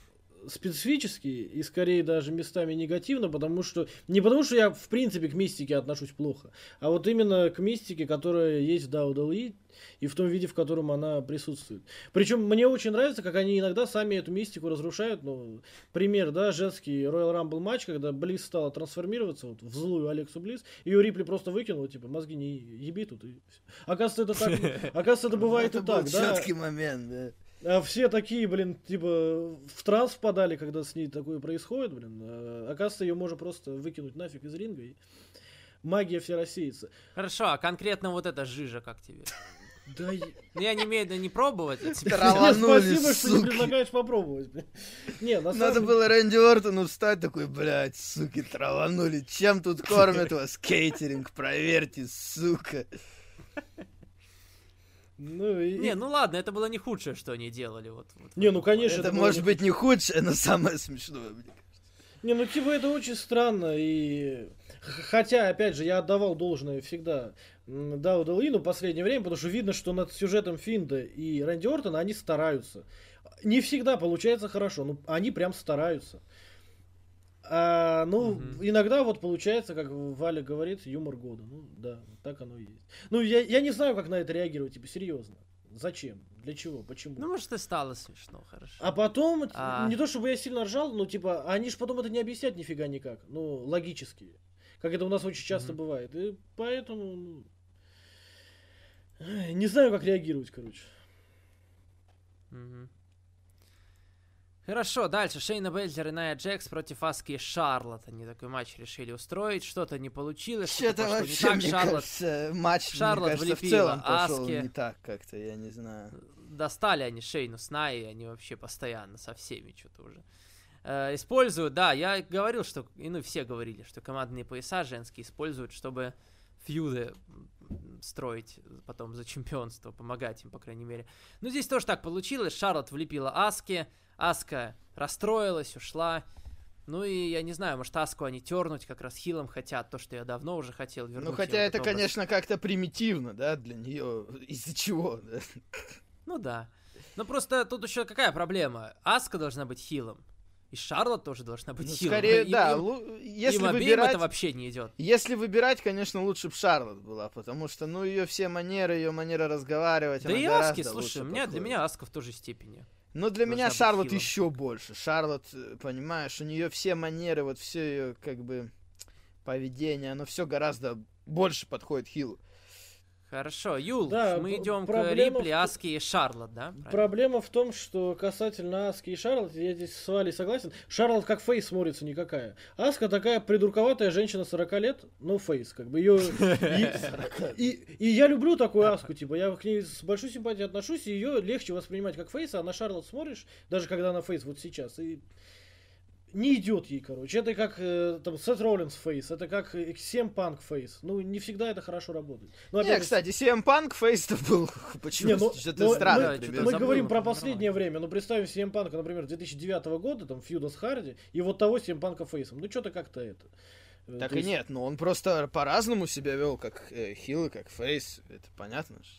специфически и скорее даже местами негативно, потому что не потому что я в принципе к мистике отношусь плохо, а вот именно к мистике, которая есть в WWE и в том виде, в котором она присутствует. Причем мне очень нравится, как они иногда сами эту мистику разрушают. Ну, пример, да, женский Royal Rumble матч, когда Близ стала трансформироваться вот, в злую Алексу Близ, ее Рипли просто выкинула, типа, мозги не еби тут. И. Оказывается, это так, оказывается, это бывает и так, да. четкий момент, да. А все такие, блин, типа, в транс впадали, когда с ней такое происходит, блин. А, оказывается, ее можно просто выкинуть нафиг из ринга, и магия вся рассеется. Хорошо, а конкретно вот эта жижа как тебе? Да, я- Ну я не имею в виду не пробовать, а Траванули, спасибо, что не предлагаешь попробовать. Не, на Надо было Рэнди Ортону встать такой, блядь, суки, траванули. Чем тут кормят вас? Кейтеринг, проверьте, сука. Ну, и- Не, ну ладно, это было не худшее, что они делали. Вот, вот. Не, ну, конечно, Это было может не- быть не худшее, но самое смешное. блин. Не, ну типа это очень странно и хотя опять же я отдавал должное всегда Дауду Лину в последнее время, потому что видно, что над сюжетом Финда и Рэнди Ортона они стараются. Не всегда получается хорошо, но они прям стараются. А, ну, Мгм. иногда вот получается, как Валя говорит, юмор года. Ну, да, так оно и есть. Ну, я, я не знаю, как на это реагировать, типа, серьезно. Зачем? Для чего? Почему? Ну, может, и стало смешно, хорошо. А потом, А. не то чтобы я сильно ржал, но типа, они же потом это не объяснят нифига никак. Ну, логически. Как это у нас очень часто Мгм. бывает. И поэтому, ну, не знаю, как реагировать, короче. Мгм. Хорошо, дальше. Шейна Бельзер и Ная Джекс против Аски и Шарлот. Они такой матч решили устроить. Что-то не получилось. Что-то пошло вообще, так. мне Шарлот кажется, матч, Шарлот мне кажется, в влепила целом пошел Аске. не так как-то, я не знаю. достали они Шейну с Най, они вообще постоянно со всеми что-то уже. Э, используют, да, я говорил, что, и ну все говорили, что командные пояса женские используют, чтобы фьюды строить потом за чемпионство, помогать им, по крайней мере. Ну, здесь тоже так получилось. Шарлот влепила Аске, Аска расстроилась, ушла. Ну и я не знаю, может Аску они тернуть как раз хилом хотят, то, что я давно уже хотел вернуть. Ну, хотя это, образ. конечно, как-то примитивно, да, для нее. Из-за чего, да? Ну да. Но просто тут еще какая проблема? Аска должна быть хилом. И Шарлот тоже должна быть Ну, хилом. скорее, Им- да. им- лу- Если им выбирать, это вообще не идет. если выбирать, конечно, лучше бы Шарлот была, потому что, ну, ее все манеры, ее манера разговаривать, Да и Аски, слушай, у меня, для меня Аска в той же степени. Но для меня Шарлот еще больше. Шарлот, э, понимаешь, у нее все манеры, вот все ее, как бы, поведение, оно все гораздо больше подходит хилу. Хорошо, Юл, Да, мы идем к Рипли, в- Аски и Шарлот, да? Правильно? Проблема в том, что касательно Аски и Шарлот, я здесь с Валей согласен. Шарлот как фейс смотрится никакая. Аска такая придурковатая женщина 40 лет, но фейс, как бы ее... И, и я люблю такую Аску, типа, я к ней с большой симпатией отношусь, и ее легче воспринимать как фейса, а на Шарлот смотришь, даже когда она фейс вот сейчас, и не идет ей, короче. Это как э, там Сет Роллинс фейс, это как CM Punk фейс. Ну, не всегда это хорошо работает. Но, Не, опять же, кстати, CM Punk фейс-то был не, почему-то ну, что-то ну, странное. мы- забыл, говорим про нормально. последнее время, ну представим CM Punk, например, 2009 года, там, feud а с Харди, и вот того CM Punk фейсом. Ну что-то как-то это. Э, Так то и есть- нет, но он просто по-разному себя вел, как э, хил и как фейс. Это понятно же.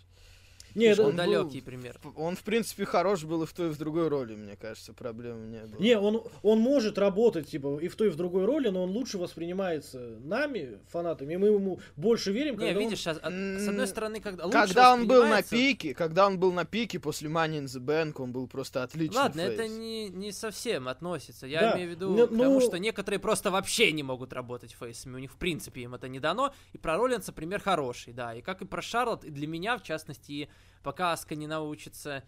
Не, да- он был- далекий пример. Он, в принципе, хорош был и в той, и в другой роли, мне кажется, проблем не было. не, он, он может работать, типа, и в той, и в другой роли, но он лучше воспринимается нами, фанатами, и мы ему больше верим, Не, когда он- видишь, а- а- с одной стороны, когда лучше Когда он был на пике, когда он был на пике после Money in the Bank, он был просто отличный Ладно, фейс. это не, не совсем относится. Я Да, имею в виду ну- к тому, ну- что некоторые просто вообще не могут работать фейсами. У них, в принципе, им это не дано. И про Роллинса пример хороший, да. И как и про Шарлот, и для меня, в частности, и пока Аска не научится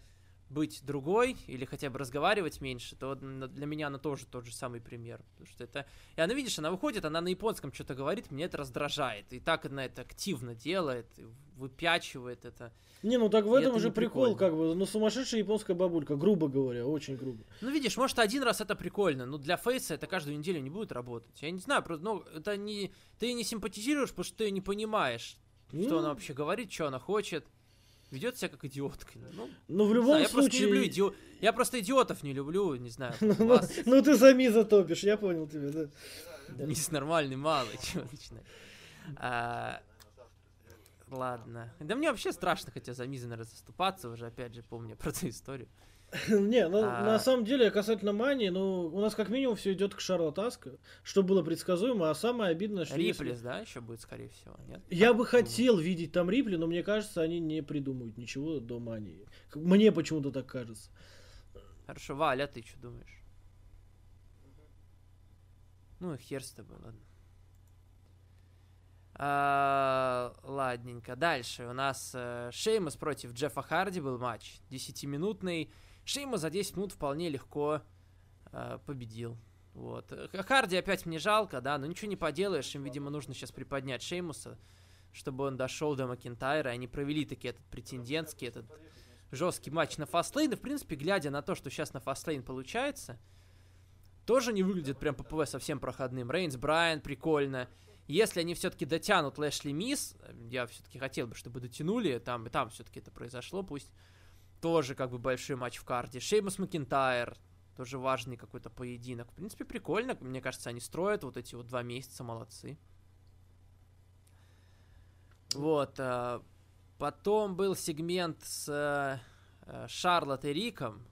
быть другой или хотя бы разговаривать меньше, то для меня она тоже тот же самый пример. Потому что это... И она, видишь, она выходит, она на японском что-то говорит, меня это раздражает. И так она это активно делает, выпячивает это. Не, ну так в этом это же прикол, прикольно. как бы, ну сумасшедшая японская бабулька, грубо говоря, очень грубо. Ну, видишь, может, один раз это прикольно, но для фейса это каждую неделю не будет работать. Я не знаю, просто, ну, это не... Ты не симпатизируешь, потому что ты не понимаешь, что Ну. она вообще говорит, что она хочет. Ведет себя как идиотка. Ну, Ну в любом знаю, я просто не случае... люблю иди- Я просто идиотов не люблю, не знаю. Ну, у вас ну ты за Миза топишь, я понял тебя, да. Мисс нормальный, мало, чего начинать. А, Ладно. Да мне вообще страшно, хотя за Миза, наверное, заступаться уже, опять же, помню про эту историю. Не, ну, А. на самом деле, касательно Мани, ну, у нас как минимум все идет к Шарлот Аско, что было предсказуемо, а самое обидное, что если- Риплис, да, еще будет, скорее всего, нет? Я бы хотел видеть там Рипли, но мне кажется, они не придумают ничего до Мани. Мне почему-то так кажется. Хорошо, Валя, а ты что думаешь? Ну, хер с тобой, ладно. А, ладненько. Дальше у нас э, Шеймус против Джеффа Харди был матч. 10-минутный. Шеймус за 10 минут вполне легко э, победил. Вот. Харди опять мне жалко, да, но ничего не поделаешь. Им, видимо, нужно сейчас приподнять Шеймуса, чтобы он дошел до Макинтайра. Они провели таки этот претендентский, этот жесткий матч на Fastlane. И, в принципе, глядя на то, что сейчас на Fastlane получается, тоже не выглядит прям PPV совсем проходным. Рейнс, Брайан, прикольно. Если они все-таки дотянут Лэшли Миз, я все-таки хотел бы, чтобы дотянули, там и там все-таки это произошло, пусть тоже как бы большой матч в карте. Шеймус Макинтайр, тоже важный какой-то поединок. В принципе, прикольно, мне кажется, они строят вот эти вот два месяца, молодцы. Вот, э, потом был сегмент с э, Шарлот и Риком,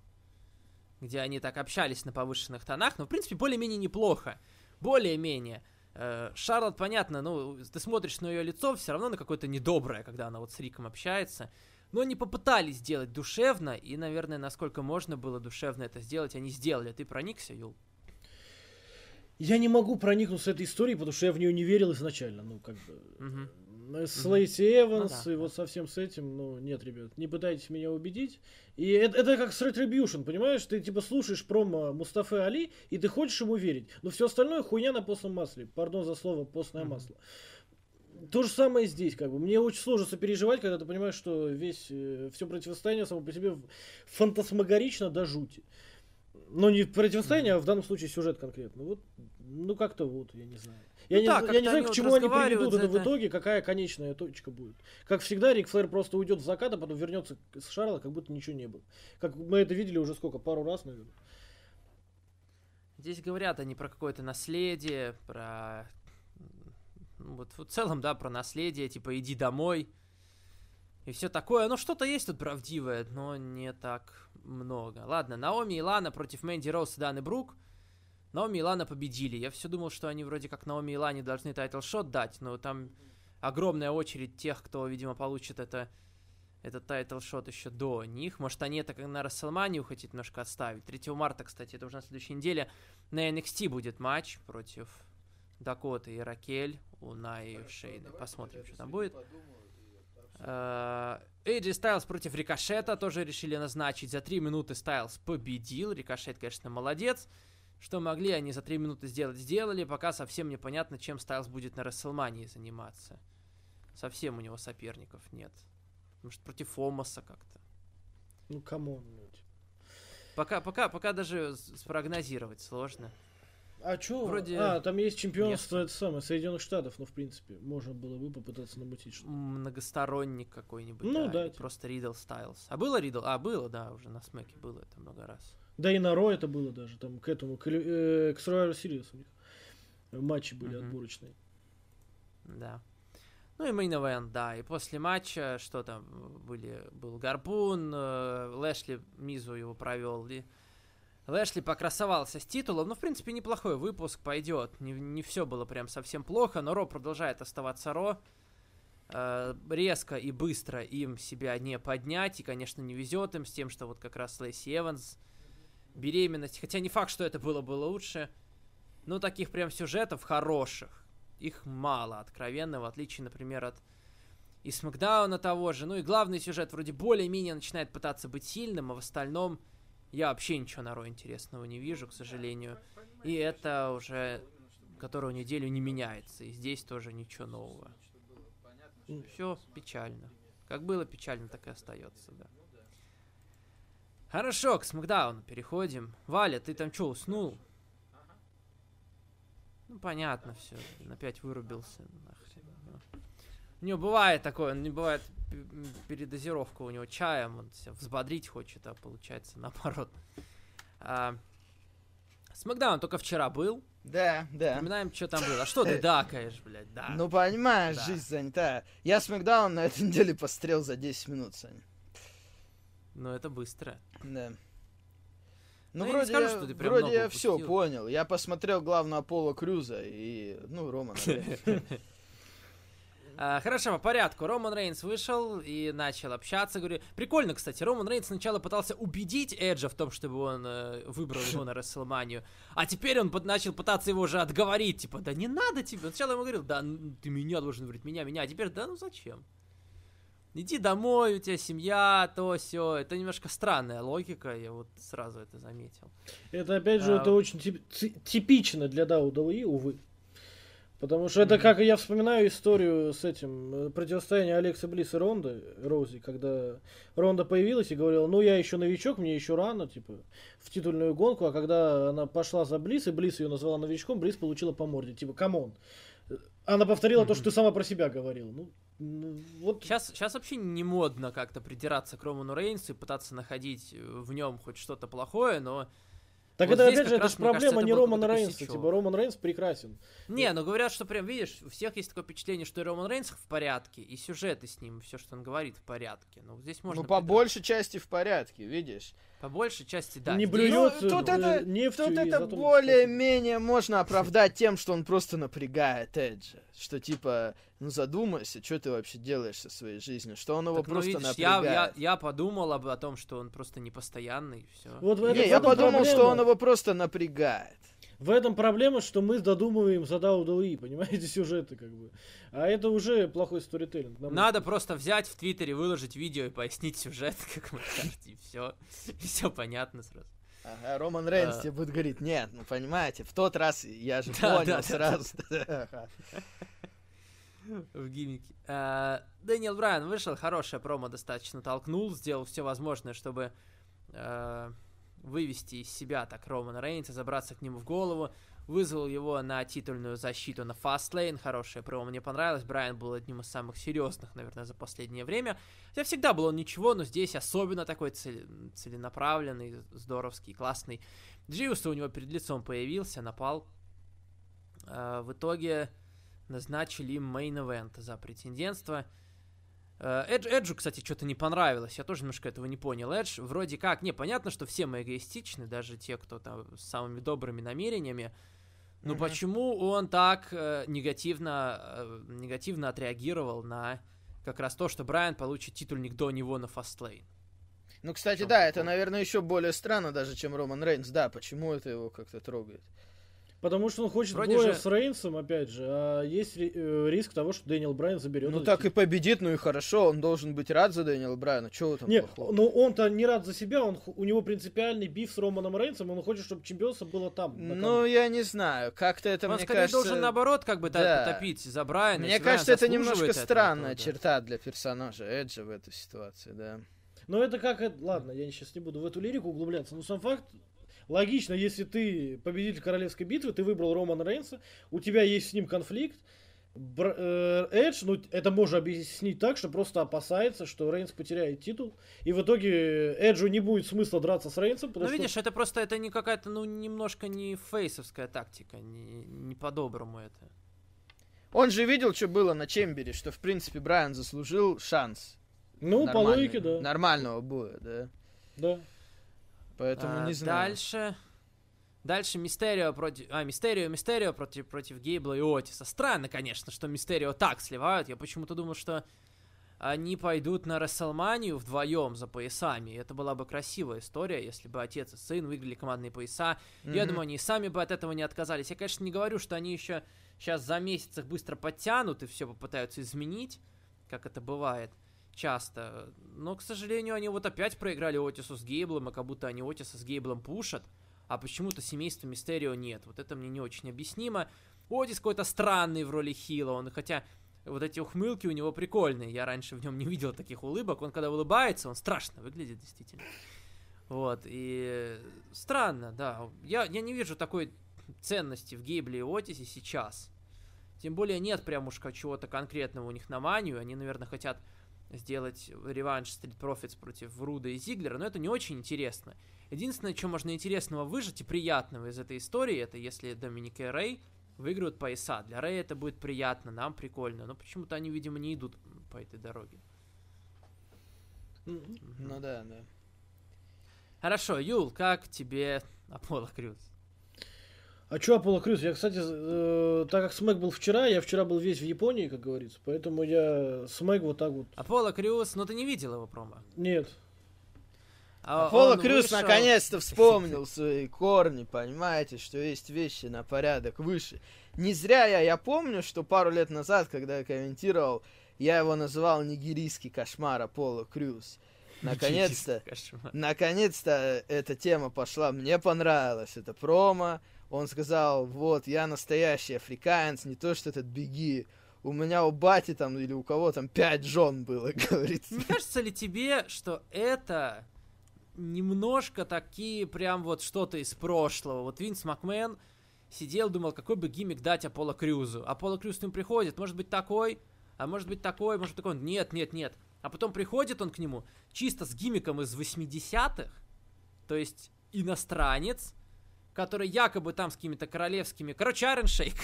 где они так общались на повышенных тонах, но, в принципе, более-менее неплохо. Более-менее. Э, Шарлот, понятно, ну, ты смотришь на ее лицо, все равно на какое-то недоброе, когда она вот с Риком общается. Но они попытались сделать душевно, и, наверное, насколько можно было душевно это сделать, они сделали. Ты проникся, Юл? Я не могу проникнуться этой историей, потому что я в нее не верил изначально. Ну, как бы. Мгм. С Лейси Эванс ну, да. и вот совсем с этим, ну, нет, ребят, не пытайтесь меня убедить. И это, это как с Retribution, понимаешь? Ты типа слушаешь промо Мустафы Али, и ты хочешь ему верить. Но все остальное хуйня на постном масле. Пардон за слово, постное mm-hmm. масло. То же самое здесь, как бы. Мне очень сложно сопереживать, когда ты понимаешь, что весь, э, все противостояние само по себе фантасмагорично до жути. Но не противостояние, а в данном случае сюжет конкретно. Вот, ну как-то вот, я не знаю. Я, ну, не, так, я не знаю, к чему они приведут это в итоге, какая конечная точка будет. Как всегда, Рик Флэр просто уйдет в закат, а потом вернется с Шарла, как будто ничего не было. Как мы это видели уже сколько, пару раз, наверное. Здесь говорят они про какое-то наследие, про... Вот в целом, да, про наследие, типа иди домой. И все такое. Ну, что-то есть тут правдивое, но не так много. Ладно, Наоми и Лана против Мэнди Роуз и Даны Брук – Наоми и Лана победили. Я все думал, что они вроде как Наоми и Лане должны title shot дать, но там огромная очередь тех, кто, видимо, получит это, этот title shot еще до них. Может, они это на Рестлманию хотят немножко отставить. 3 марта, кстати, это уже на следующей неделе, на NXT будет матч против Дакоты и Ракель у Наи Шейны. Посмотрим, что там будет. Эйджи Стайлз против Рикошета тоже решили назначить. За 3 минуты Стайлз победил. Рикошет, конечно, молодец. Что могли они за три минуты сделать, сделали, пока совсем непонятно, чем Стайлз будет на Расселмании заниматься. Совсем у него соперников нет. Может, против Омаса как-то. Ну, come on. Пока, пока, пока даже спрогнозировать сложно. А чё? Вроде... А, там есть чемпионство это самое, Соединенных Штатов, но в принципе можно было бы попытаться намутить что-то. Многосторонник какой-нибудь. Ну да. да типа. Просто Ридл Стайлз. А было Ридл? А, было, да, уже на Смэке было это много раз. Да и на Ро это было даже, там к этому, к, э, к Survivor Series у них матчи были mm-hmm. отборочные. Да. Ну и main event, да. И после матча, что там, были, был Гарпун, э, Лэшли Мизу его провел. И Лэшли покрасовался с титулом. Ну, в принципе, неплохой выпуск пойдет. Не, не все было прям совсем плохо, но Ро продолжает оставаться Ро. Э, резко и быстро им себя не поднять. И, конечно, не везет им с тем, что вот как раз Лэйси Эванс беременность. Хотя не факт, что это было бы лучше. Но таких прям сюжетов хороших. Их мало, откровенно, в отличие, например, от и Смакдауна того же. Ну и главный сюжет вроде более-менее начинает пытаться быть сильным, а в остальном я вообще ничего на Ро интересного не вижу, к сожалению. И это уже которую неделю не меняется. И здесь тоже ничего нового. Все печально. Как было печально, так и остается, да. Хорошо, к Смакдауну переходим. Валя, ты там что, уснул? Ну, понятно все. Опять вырубился. Нахрен. У него бывает такое, не бывает передозировка у него чаем, он себя взбодрить хочет, а получается наоборот. А, Смакдаун только вчера был. Да, да. Вспоминаем, что там было. А что ты дакаешь, блядь, да. Ну, понимаешь, да. жизнь занята. Я Смакдаун на этой неделе пострел за 10 минут, Саня. Ну, это быстро. Да. Ну, ну вроде, я, скажу, что ты прям вроде я все понял. Я посмотрел главного Пола Круза и, ну, Роман а, Хорошо, по порядку. Роман Рейнс вышел и начал общаться. Говорю, прикольно, кстати. Роман Рейнс сначала пытался убедить Эджа в том, чтобы он э, выбрал его на Расселманию. А теперь он под, начал пытаться его уже отговорить. Типа, да не надо тебе. Сначала ему говорил, да ты меня должен выбрать, меня, меня. А теперь, да ну зачем? иди домой, у тебя семья, то все. Это немножко странная логика, я вот сразу это заметил. Это опять же, а... это очень тип- типично для WWE, увы. Потому что это как я вспоминаю историю с этим э, противостояние Алекса Блисс и Ронда Роузи, когда Ронда появилась и говорила, ну я еще новичок, мне еще рано, типа, в титульную гонку, а когда она пошла за Блисс, и Блисс ее назвала новичком, Блисс получила по морде, типа, come on. Она повторила mm-hmm. то, что ты сама про себя говорил. Ну, ну, вот... Сейчас, сейчас вообще не модно как-то придираться к Роману Рейнсу и пытаться находить в нем хоть что-то плохое, но так вот это опять же, это же проблема кажется, не Романа Рейнса. Типа Роман Рейнс прекрасен. Не, ну говорят, что прям, видишь, у всех есть такое впечатление, что и Роман Рейнс в порядке, и сюжеты с ним, все, что он говорит, в порядке. Ну, здесь можно... Ну, по большей части в порядке, видишь. По большей части, да. Не блюет ну, тут это, тут это более-менее можно оправдать тем, что он просто напрягает Эджа. Что типа, ну задумайся, что ты вообще делаешь со своей жизнью, что он его так, ну, просто ну, видишь, напрягает. Я, я, я подумал об, о том, что он просто непостоянный, все. Вот не, я подумал, проблема. что он его просто напрягает. В этом проблема, что мы додумываем за WWE, понимаете, сюжеты как бы. А это уже плохой сторителлинг. Надо просто взять в Твиттере, выложить видео и пояснить сюжет, как вы скажете, и все. И все понятно сразу. Ага, Роман Рейнс А. тебе будет говорить, нет, ну понимаете, в тот раз я же Да, понял да, сразу. В гиммике. А, Дэниел Брайан вышел, хорошая промо достаточно толкнул, сделал все возможное, чтобы а, вывести из себя так Романа Рейнса, забраться к нему в голову, вызвал его на титульную защиту на Fastlane, хорошая промо, мне понравилось, Брайан был одним из самых серьезных, наверное, за последнее время, хотя всегда был он ничего, но здесь особенно такой цель- целенаправленный, здоровский, классный. Джей Усо у него перед лицом появился, напал. А, в итоге назначили им main event за претендентство. Э, Эдж, Эджу, кстати, что-то не понравилось. Я тоже немножко этого не понял. Эдж вроде как... Не, понятно, что все мы эгоистичны, даже те, кто там с самыми добрыми намерениями. Но Мгм. почему он так э, негативно, э, негативно отреагировал на как раз то, что Брайан получит титульник до него на фастлейн? Ну, кстати, да, это, прикол? наверное, еще более странно даже, чем Роман Рейнс. Да, почему это его как-то трогает? Потому что он хочет Вроде боя же- с Рейнсом, опять же, а есть э, риск того, что Дэниел Брайан заберет. Ну так и победит, ну и хорошо, он должен быть рад за Дэниела Брайана. Чего там Не, плохого? ну он-то не рад за себя, он, у него принципиальный биф с Романом Рейнсом, он хочет, чтобы чемпионство было там. Ну, я не знаю, как-то это, он мне скорее кажется... должен наоборот как бы да. топить за Брайана. Мне если Брайан кажется, это немножко этого, странная то да. черта для персонажа Эджа в этой ситуации, да. Но это как... это- Ладно, я сейчас не буду в эту лирику углубляться, но сам факт... Логично, если ты победитель королевской битвы, ты выбрал Романа Рейнса, у тебя есть с ним конфликт, Бр- э, Эдж, ну, это можно объяснить так, что просто опасается, что Рейнс потеряет титул, и в итоге Эджу не будет смысла драться с Рейнсом, Ну, потому что... видишь, это просто это не какая-то, ну, немножко не фейсовская тактика, не, не по-доброму это. Он же видел, что было на Чембере, что, в принципе, Брайан заслужил шанс. Ну, по логике, да. Нормального боя, да. Да. Поэтому А, не знаю. Дальше. Дальше Мистерио против... А, Мистерио, Мистерио против, против Гейбла и Отиса. Странно, конечно, что Мистерио так сливают. Я почему-то думал, что они пойдут на Расселманию вдвоем за поясами. Это была бы красивая история, если бы отец и сын выиграли командные пояса. Я Мгм. думаю, они и сами бы от этого не отказались. Я, конечно, не говорю, что они еще сейчас за месяц их быстро подтянут и все попытаются изменить, как это бывает часто. Но, к сожалению, они вот опять проиграли Отису с Гейблом, и как будто они Отиса с Гейблом пушат, а почему-то семейства Мистерио нет. Вот это мне не очень объяснимо. Отис какой-то странный в роли Хила, он хотя вот эти ухмылки у него прикольные. Я раньше в нем не видел таких улыбок. Он когда улыбается, он страшно выглядит действительно. Вот, и странно, да. Я, я не вижу такой ценности в Гейбле и Отисе сейчас. Тем более нет прям уж чего-то конкретного у них на манию. Они, наверное, хотят сделать реванш Street Profits против Руда и Зиглера, но это не очень интересно. Единственное, что можно интересного выжать и приятного из этой истории, это если Доминик и Рэй выиграют пояса. Для Рэя это будет приятно, нам прикольно, но почему-то они, видимо, не идут по этой дороге. Мгм. Ну да, да. Хорошо, Юл, как тебе Аполло Крюс? А чё Аполло Крюс? Я, кстати, э, так как Smack был вчера, я вчера был весь в Японии, как говорится, поэтому я Smack вот так вот... Аполло Крюс, ну ты не видел его промо. Нет. А Аполло Крюс вышел- наконец-то вспомнил свои корни, понимаете, что есть вещи на порядок выше. Не зря я, я помню, что пару лет назад, когда я комментировал, я его называл нигерийский кошмар Аполло Крюс. Наконец-то, наконец-то эта тема пошла, мне понравилось это промо. Он сказал, вот, я настоящий африканец, не то что этот беги. У меня у бати там или у кого там пять жен было, говорит. Не кажется ли тебе, что это немножко такие прям вот что-то из прошлого? Вот Винс Макмен сидел, думал, какой бы гиммик дать Аполло Крюзу. Аполло Крюз к нему приходит, может быть такой, а может быть такой, может быть такой. Нет, нет, нет. А потом приходит он к нему чисто с гиммиком из 80-х, то есть иностранец, который якобы там с какими-то королевскими... Короче, Айрон Шейк.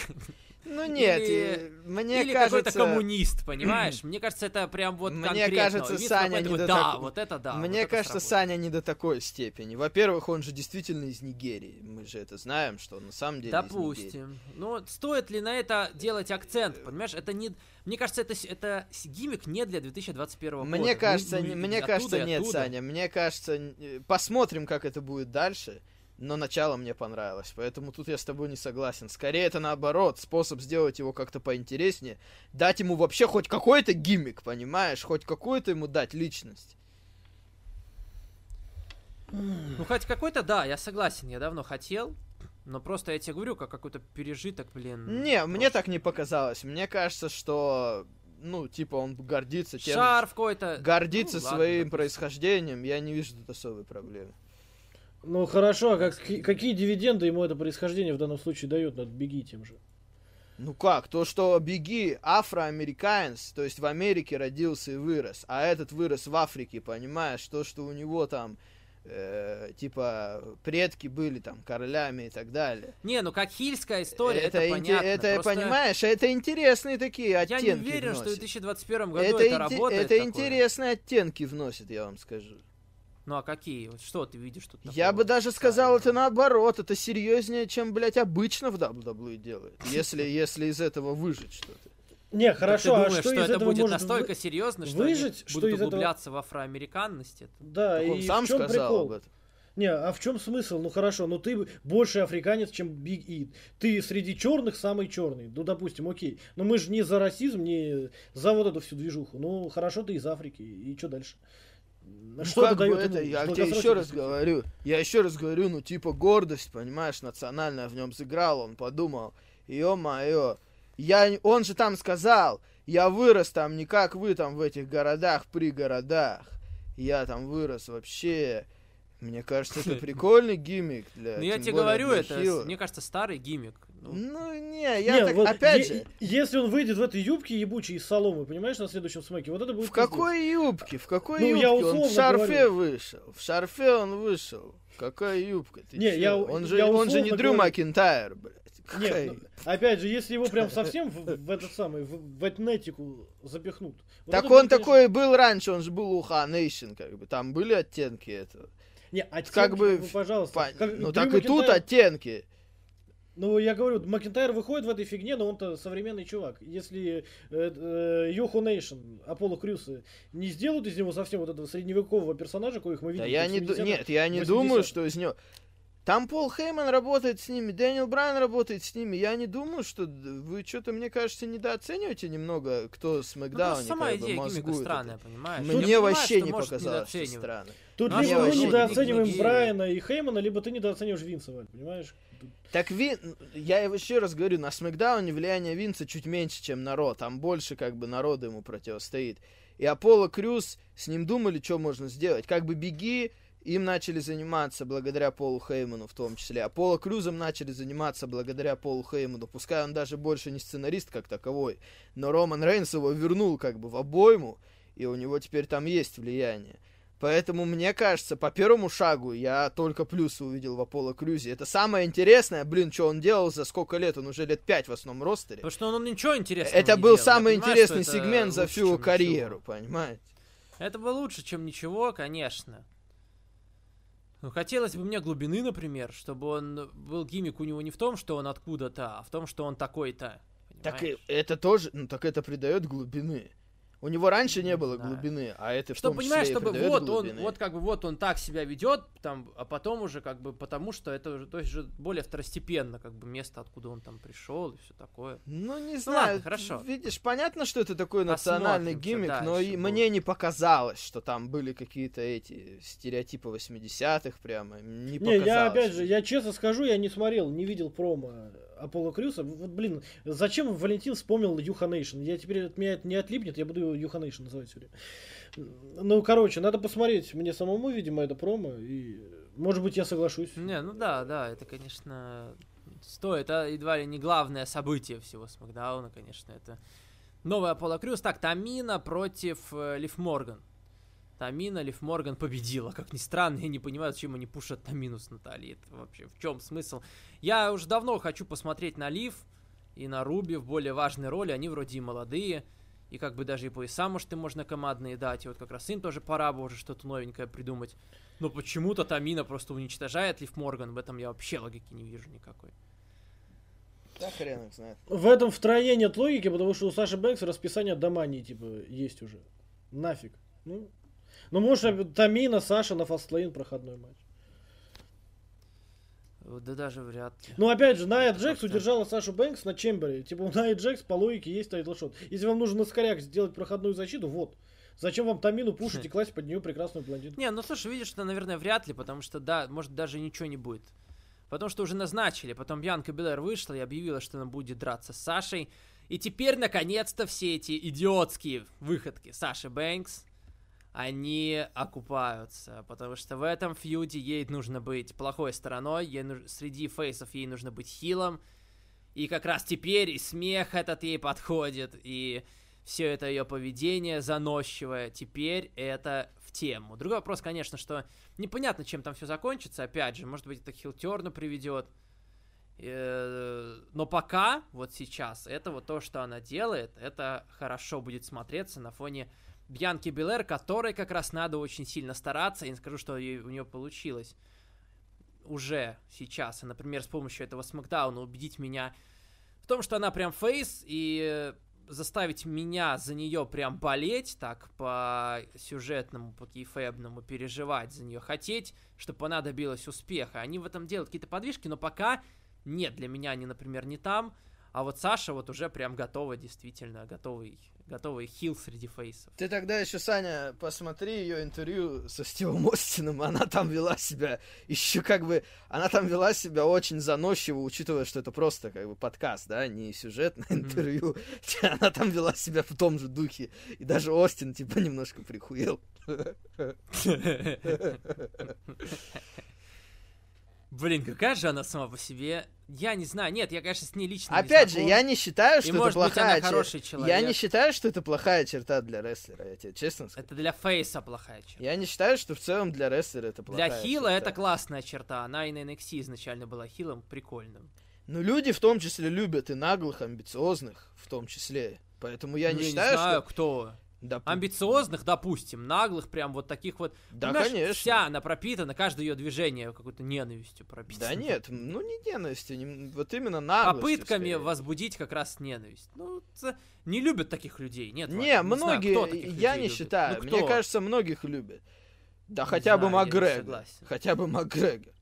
Ну нет, Или- мне Или кажется... какой-то коммунист, понимаешь? Мне кажется, это прям вот Мне конкретно. кажется, Винс Саня не до Да, так- вот это да. вот Мне это кажется, сработает». Саня не до такой степени. Во-первых, он же действительно из Нигерии. Мы же это знаем, что он на самом деле. Допустим. Но стоит ли на это делать акцент? Понимаешь, это не... Мне кажется, это, это гиммик не для 2021 года. Мне Мы- кажется, мы не- мне оттуда кажется, нет, оттуда. Саня. Мне кажется, э, посмотрим, как это будет дальше. Но начало мне понравилось, поэтому тут я с тобой не согласен. Скорее это наоборот, способ сделать его как-то поинтереснее, дать ему вообще хоть какой-то гиммик, понимаешь, хоть какую-то ему дать личность. Ну, хоть какой-то, да, я согласен, я давно хотел, но просто я тебе говорю, как какой-то пережиток, блин. Не, мне так не показалось. Мне кажется, что, ну, типа, он гордится тем... Шарф какой-то. Гордится Ну, ладно, своим допустим. происхождением, я не вижу тут особой проблемы. Ну хорошо, а как, какие дивиденды ему это происхождение в данном случае дает над беги тем же? Ну как, то, что Беги афроамериканец, то есть в Америке родился и вырос, а этот вырос в Африке, понимаешь, то, что у него там, э, типа, предки были там королями и так далее. Не, ну как хильская история, это, инте- понятно. это, просто понимаешь, это интересные такие Я оттенки не уверен, что в вносит. 2021 году это, это, инте- работает. это такое. интересные оттенки вносит, я вам скажу. Ну а какие? Вот что ты видишь тут? Я бы даже сказал, это наоборот, это серьезнее, чем, блядь, обычно в WWE делают, если, если из этого выжить что-то. Не, Так хорошо, ты думаешь, а что, что из это этого будет может настолько вы- серьезно, что выжить, они что будут из этого- углубляться в афроамериканность? Это- Да, Так он и сам в чем сказал прикол? об этом. Не, а в чем смысл? Ну хорошо, ну ты больше африканец, чем Биг И. Ты среди черных самый черный. Ну, допустим, окей. Но мы же не за расизм, не за вот эту всю движуху. Ну, хорошо, ты из Африки. И что дальше? Ну, что как это бы это, я тебе еще раз говорю, я еще раз говорю, ну типа гордость, понимаешь, национальная в нем сыграла, он подумал, ё-моё, я, он же там сказал, я вырос там не как вы там в этих городах, пригородах, я там вырос вообще, мне кажется, это прикольный гиммик для, Ну я тебе говорю, это, мне кажется, старый гиммик. Ну, Ну, не, я Не, так, вот опять же, Если он выйдет в этой юбке ебучей из соломы, понимаешь, на следующем смеке, вот это будет в какой юбке, в какой Ну, юбке? я он в шарфе говорю. вышел, в шарфе он вышел. Какая юбка? Ты Не, чё? я- он же, я он же не Дрю говорю. Макинтайр, блядь. Нет, Какая- ну, опять же, если его прям совсем в, в этот самый, в, в этнетику запихнут. вот так он будет, конечно, такой и был раньше, он же был у Ханейшн, как бы. Там были оттенки этого. Не, оттенки, как бы ну, пожалуйста. Пон- Как- ну Дрю так и тут оттенки. Ну, я говорю, Макентайр выходит в этой фигне, но он-то современный чувак. Если э, э, Йоху Нейшн, Аполло Крюсы не сделают из него совсем вот этого средневекового персонажа, коих мы видим. Да я не ду- 70-х, Нет, я не 80-х. думаю, что из него... Там Пол Хейман работает с ними, Дэниел Брайан работает с ними. Я не думаю, что вы что-то, мне кажется, недооцениваете немного, кто с ну, Макдауни просто сама бы идея мозгует это. странная, понимаешь? Мне понимаю, вообще не показалось, что странно. Тут Ну, а либо мы недооцениваем? Брайана и Хеймана, либо ты недооцениваешь Винса, понимаешь? Так Вин, я его еще раз говорю, на Смакдауне влияние Винца чуть меньше, чем народ. Там больше как бы народа ему противостоит. И Аполло Крюс, с ним думали, что можно сделать. Как бы беги, им начали заниматься благодаря Полу Хейману в том числе. Аполло Крюзом начали заниматься благодаря Полу Хейману. Пускай он даже больше не сценарист как таковой. Но Роман Рейнс его вернул как бы в обойму. И у него теперь там есть влияние. Поэтому, мне кажется, по первому шагу я только плюсы увидел в Аполло Крюзе. Это самое интересное, блин, что он делал за сколько лет? Он уже лет пять в основном ростере. Потому что он, он ничего интересного Это не был делал. Самый интересный сегмент за всю его ничего. карьеру, понимаете? Это было лучше, чем ничего, конечно. Ну, хотелось бы мне глубины, например, чтобы он был гиммик у него не в том, что он откуда-то, а в том, что он такой-то. Так понимаешь? это тоже, ну так это придает глубины. У него раньше не Не было знаю. глубины, а это в Что том понимаешь, числе и чтобы вот он, глубины. вот как бы вот он так себя ведет, там, а потом уже как бы потому, что это уже, то есть же более второстепенно, как бы место, откуда он там пришел и все такое. Ну, не ладно, знаю. хорошо. Видишь, понятно, что это такой национальный гиммик, что но дальше и будет. мне не показалось, что там были какие-то эти стереотипы 80-х прямо. Не, Не, показалось. я опять же, я честно скажу, я не смотрел, не видел промо Аполло Крюса. Вот, блин, зачем Валентин вспомнил Юха? Я теперь от меня это не отлипнет, я буду Юха Нейшн называть время. Ну, короче, надо посмотреть мне самому, видимо, это промо, и может быть я соглашусь. Не, ну да, да, это, конечно, стоит. Это едва ли не главное событие всего SmackDown а, конечно, это новый Аполло Крюс. Так, Тамина против э, Лив Морган. Тамина, Лив Морган победила. Как ни странно, я не понимаю, зачем они пушат Тамину с Натальей. Это вообще в чем смысл? Я уже давно хочу посмотреть на Лив и на Руби в более важной роли. Они вроде и молодые. И как бы даже и пояса, может, им можно командные дать. И вот как раз им тоже пора бы уже что-то новенькое придумать. Но почему-то Тамина просто уничтожает Лив Морган. В этом я вообще логики не вижу никакой. Да хрен их знает. В этом втрое нет логики, потому что у Саши Бэнкса расписание Домании, типа, есть уже. Нафиг. Ну, ну может, Тамина, Саша на Fastlane проходной матч. Да даже вряд ли. Ну, опять же, Найя Джекс просто- удержала Сашу Бэнкс на Chamber е. Типа, у Найя Джекс по логике есть title shot. Если вам нужно на скоряк сделать проходную защиту, вот. Зачем вам Тамину пушить и класть под нее прекрасную блондинку? Не, ну слушай, видишь, это, наверное, вряд ли, потому что, да, может, даже ничего не будет. Потому что уже назначили, потом Бьянка Белэр вышла и объявила, что она будет драться с Сашей. И теперь, наконец-то, все эти идиотские выходки Саши Бэнкс, они окупаются, потому что в этом фьюде ей нужно быть плохой стороной, ей нуж- среди фейсов ей нужно быть хилом, и как раз теперь и смех этот ей подходит, и все это ее поведение заносчивое, теперь это в тему. Другой вопрос, конечно, что непонятно, чем там все закончится, опять же, может быть, это хилтерну приведет. Э, Но пока, вот сейчас, это вот то, что она делает, это хорошо будет смотреться на фоне Бьянки Белэр, которой как раз надо очень сильно стараться. Я не скажу, что у нее получилось уже сейчас, например, с помощью этого смакдауна убедить меня в том, что она прям фейс, и заставить меня за нее прям болеть, так, по сюжетному, по кейфэбному, переживать за нее, хотеть, чтобы она добилась успеха. Они в этом делают какие-то подвижки, но пока нет, для меня они, например, не там. А вот Саша вот уже прям готова, действительно, готовый, готовый хил среди фейсов. Ты тогда еще, Саня, посмотри ее интервью со Стивом Остином. Она там вела себя еще как бы... Она там вела себя очень заносчиво, учитывая, что это просто как бы подкаст, да, не сюжетное интервью. Она там вела себя в том же духе. И даже Остин, типа, немножко прихуел. Блин, какая же она сама по себе. Я не знаю. Нет, я, конечно, с ней лично не Опять же, знаком. я не считаю, что И, это может быть, плохая она чер- хороший Я человек. не считаю, что это плохая черта для рестлера, я тебе честно скажу. Это для фейса плохая черта. Я не считаю, что в целом для рестлера это плохая Для хила черта. это классная черта. Она и на NXT изначально была хилом прикольным. Ну, люди в том числе любят и наглых, амбициозных, в том числе. Поэтому я Ну, не считаю, знаю, что... кто. П- Амбициозных, допустим, наглых, прям вот таких вот. Да, Понимаешь, конечно. Вся она пропитана, каждое ее движение какой-то ненавистью пропитано. Да нет, ну не ненавистью, не- вот именно наглостью. Попытками скорее. возбудить как раз ненависть. Ну, не любят таких людей. Нет, Не, знаю, многие, кто таких я людей не любит. считаю. Ну, Мне кто? кажется, многих любят. Да Не хотя бы знаю, я не Макгрегор. Хотя бы Макгрегор.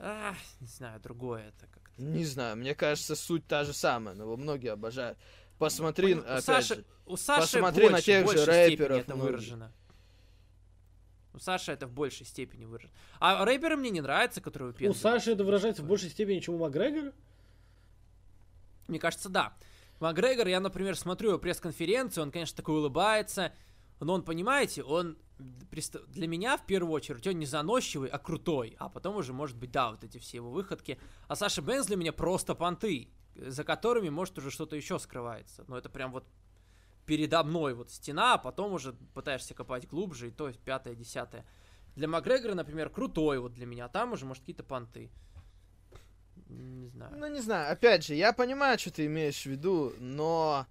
Ах, не знаю, другое это как-то. Не знаю, мне кажется, суть та же самая, но его многие обожают. Посмотри, У опять Саши, же. у Саши посмотри больше, на тех в же большей степени рэперов это многих. выражено. У Саши это в большей степени выражено. А рэперы мне не нравятся, которые У выпендриваются. Саши это выражается в большей степени, чем у Макгрегора. Мне кажется, да. Макгрегор, я, например, смотрю его пресс-конференцию, он, конечно, такой улыбается, но он, понимаете, он для меня, в первую очередь, он не заносчивый, а крутой, а потом уже, может быть, да, вот эти все его выходки. А Саша Бенз для меня просто понты, за которыми, может, уже что-то еще скрывается. Но это прям вот передо мной вот стена, а потом уже пытаешься копать глубже, и то есть пятое, десятое. Для Макгрегора, например, крутой вот для меня, а там уже, может, какие-то понты. Не знаю. Ну, не знаю, опять же, я понимаю, что ты имеешь в виду, но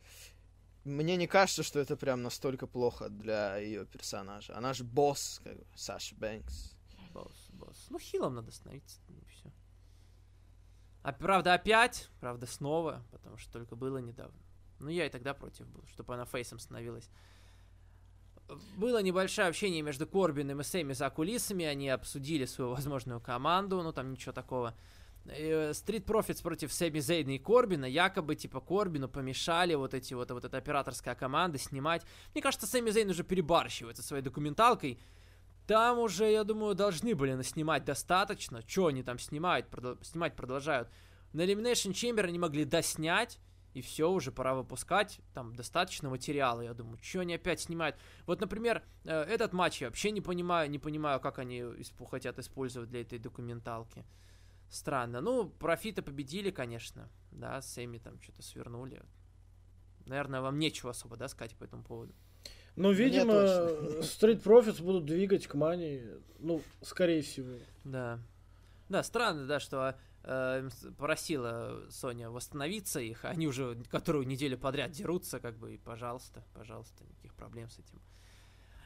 мне не кажется, что это прям настолько плохо для ее персонажа. Она же босс, как бы, Саша Бэнкс. Босс, босс. Ну, хилом надо становиться. А правда опять, правда снова, потому что только было недавно. Ну, я и тогда против был, чтобы она фейсом становилась. Было небольшое общение между Корбином и Сэмми за кулисами, они обсудили свою возможную команду, ну там ничего такого. Стрит Профитс против Сэмми Зейна и Корбина, якобы, типа, Корбину помешали вот эти вот, вот эта операторская команда снимать. Мне кажется, Сэмми Зейн уже перебарщивает со своей документалкой. Там уже, я думаю, должны были наснимать достаточно. Что они там снимают, продол- снимать продолжают. На Elimination Chamber они могли доснять, и все, уже пора выпускать. Там достаточно материала, я думаю. Что они опять снимают? Вот, например, э, этот матч я вообще не понимаю, не понимаю, как они исп- хотят использовать для этой документалки. Странно. Ну, профиты победили, конечно. Да, Сэмми там что-то свернули. Наверное, вам нечего особо, да, сказать по этому поводу. Но, видимо. Street Profits будут двигать к Мани, ну, скорее всего. Да. Да, странно, да, что э, с- просила Соня восстановиться их, а они уже которую неделю подряд дерутся, как бы, и пожалуйста, пожалуйста, никаких проблем с этим.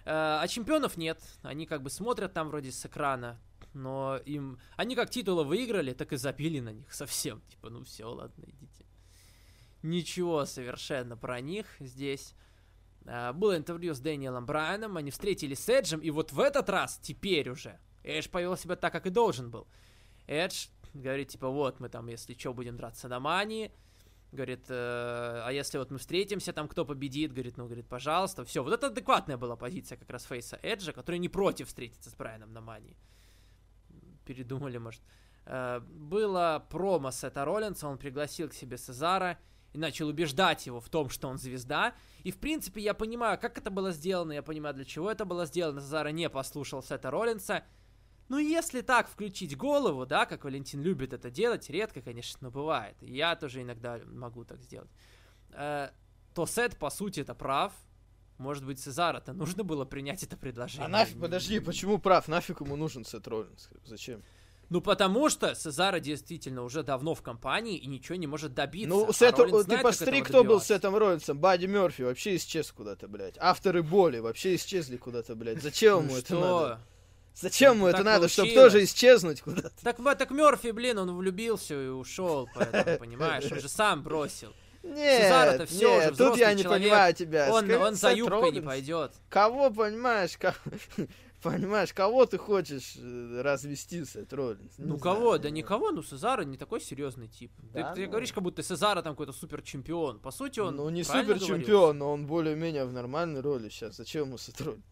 Э, а чемпионов нет, они как бы смотрят там вроде с экрана, но им... Они как титулы выиграли, так и забили на них совсем. Типа, ну все, ладно, идите. Ничего совершенно про них здесь. А, Было интервью с Дэниелом Брайаном, они встретились с Эджем, и вот в этот раз, теперь уже, Эдж повел себя так, как и должен был. Эдж говорит, типа, вот, мы там, если что, будем драться на мании. Говорит, э, а если вот мы встретимся, там кто победит? Говорит, ну, говорит, пожалуйста. Все, вот это адекватная была позиция как раз Фейса Эджа, который не против встретиться с Брайаном на мании. Передумали, может. Э, было промо Сета Роллинса, он пригласил к себе Сезара и начал убеждать его в том, что он звезда. И, в принципе, я понимаю, как это было сделано, я понимаю, для чего это было сделано. Сезара не послушал Сета Роллинса, ну, если так включить голову, да, как Валентин любит это делать, редко, конечно, но бывает. Я тоже иногда могу так сделать. Э, то Сет, по сути, это прав. Может быть, Сезара-то нужно было принять это предложение. А нафиг, подожди, почему прав? Нафиг ему нужен Сет Роллинс? Зачем? Ну, потому что Сезара действительно уже давно в компании и ничего не может добиться. Ну, а Сет, ты посмотри, кто был с Сетом Роллинсом. Бадди Мерфи вообще исчез куда-то, блядь. Авторы боли вообще исчезли куда-то, блядь. Зачем Ну ему это надо? Зачем ему Ну, это надо? Чтобы тоже исчезнуть куда-то. Так, так Мерфи, блин, он влюбился и ушел, поэтому, понимаешь, он же сам бросил. Нет, всё уже нет, тут я не человек. понимаю тебя. Он, Скажи, он за юбкой не Роллинс. пойдет. Кого, понимаешь, ко- понимаешь, кого ты хочешь э, развести, Сет Роллинс? Ну знаю. кого? Да никого, ну Сезара не такой серьезный тип. Да, ты, ты ну. говоришь, как будто Сезара там какой-то супер чемпион. По сути, он. Ну, не супер говорил? чемпион, но он более-менее в нормальной роли сейчас. Зачем ему Роллинс?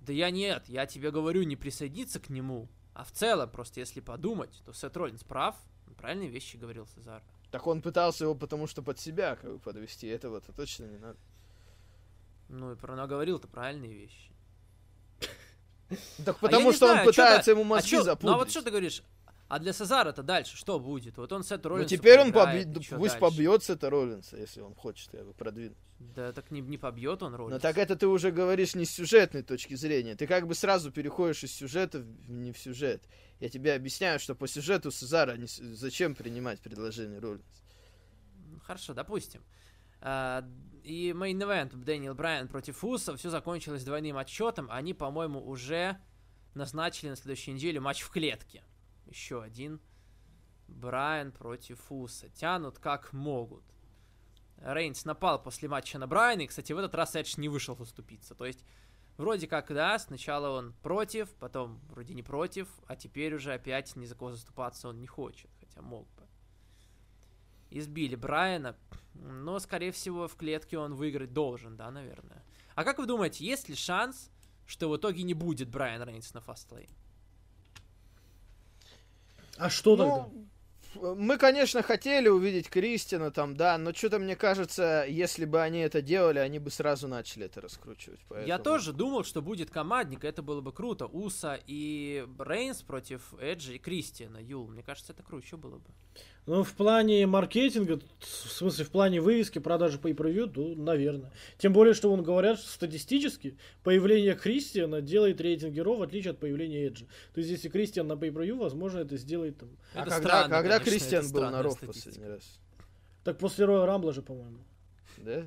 Да я нет, я тебе говорю не присоединиться к нему, а в целом, просто если подумать, то Сет Роллинс прав, правильные вещи говорил Сезар. Так он пытался его потому что под себя как бы подвести. Этого-то точно не надо. Ну и про говорил-то правильные вещи. Так А потому не что он знаю, чё пытается ему А мозги чё- запудрить. ну а вот что ты говоришь? А для Сезара-то дальше что будет? Вот он Сет Ну Роллинс. теперь он побьет, пусть побьет Сета Роллинса, если он хочет бы продвинуть. Да так не, не побьет он Роллинса. Но так это ты уже говоришь не с сюжетной точки зрения. Ты как бы сразу переходишь из сюжета в не в сюжет. Я тебе объясняю, что по сюжету Сезаро незачем принимать предложение Роллинса. Ну, Хорошо, допустим. А, И main event Дэниел Брайан против Уса, все закончилось двойным отсчетом. Они, по-моему, уже назначили на следующей неделе матч в клетке. Еще один. Брайан против Уса. Тянут как могут. Рейнс напал после матча на Брайана, и, кстати, в этот раз Эдж не вышел заступиться. То есть, вроде как, да, сначала он против, потом вроде не против, а теперь уже опять ни за кого заступаться он не хочет, хотя мог. Избили Брайана, но, скорее всего, в клетке он выиграть должен, да, наверное. А как вы думаете, есть ли шанс, что в итоге не будет Брайан Рейнс на фастлейн? А что тогда? Ну, мы, конечно, хотели увидеть Кристина там, да, но что-то мне кажется, если бы они это делали, они бы сразу начали это раскручивать. Я поэтому- тоже думал, что будет командник, это было бы круто. Уса и Рейнс против Эджи и Кристиана, Юл. Мне кажется, это круче было бы. Ну, в плане маркетинга, в смысле, в плане вывески, продажи по превью то, наверное. Тем более, что он говорят, что статистически появление Кристиана делает рейтинг героев в отличие от появления Эджи. То есть, если Кристиан на превью, возможно, это сделает там... А Это когда, странно, когда конечно, Кристиан это был на Ров последний раз? Так после Роя Рамбла же, по-моему. Да?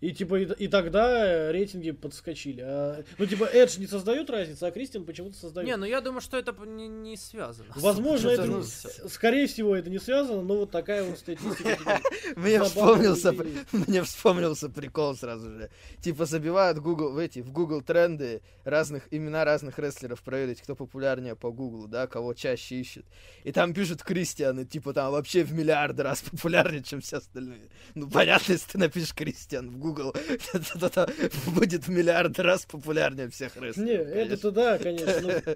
И типа и, и тогда э, рейтинги подскочили. А, ну, типа, Эдж не создает разницы, а Кристиан почему-то создает. Не, ну я думаю, что это не, не связано. Возможно, это, ну, скорее всего, это не связано, но вот такая вот статистика. типа, Мне вспомнился, мне вспомнился прикол сразу же. Типа забивают Google, в эти, в Google тренды разных, имена разных рестлеров проверить, кто популярнее по Google, да, кого чаще ищет. И там пишут Кристиан, и типа там вообще в миллиарды раз популярнее, чем все остальные. Ну, понятно, если ты напишешь Кристиан в Google, то будет в миллиарды раз популярнее всех Не, рестлеров. конечно. это-то да, конечно. Но,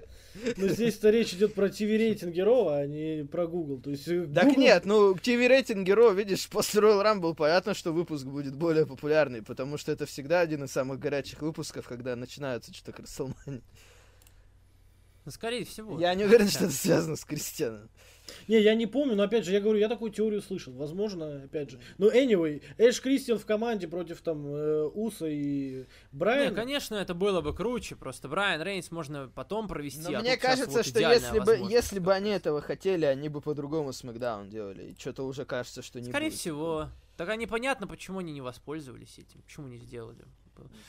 но здесь-то речь идет про TV-рейтинг героя, а не про Google. То есть, э, Так Google- нет, ну, TV рейтинг героя, видишь, после Royal Rumble понятно, что выпуск будет более популярный, потому что это всегда один из самых горячих выпусков, когда начинаются что-то к WrestleMania. Ну, скорее всего. Я не уверен, что это связано с Кристианом. Не, я не помню, но опять же, я говорю, я такую теорию слышал. Возможно, опять же. Но anyway, Эш Кристиан в команде против там э, Уса и Не, Брайана. конечно, это было бы круче, просто Брайан Рейнс можно потом провести. Но а мне кажется, вот что если бы, если бы они этого хотели, они бы по-другому Смакдаун делали. И что-то уже кажется, что не Скорее будет. всего. Так а непонятно, почему они не воспользовались этим, почему не сделали.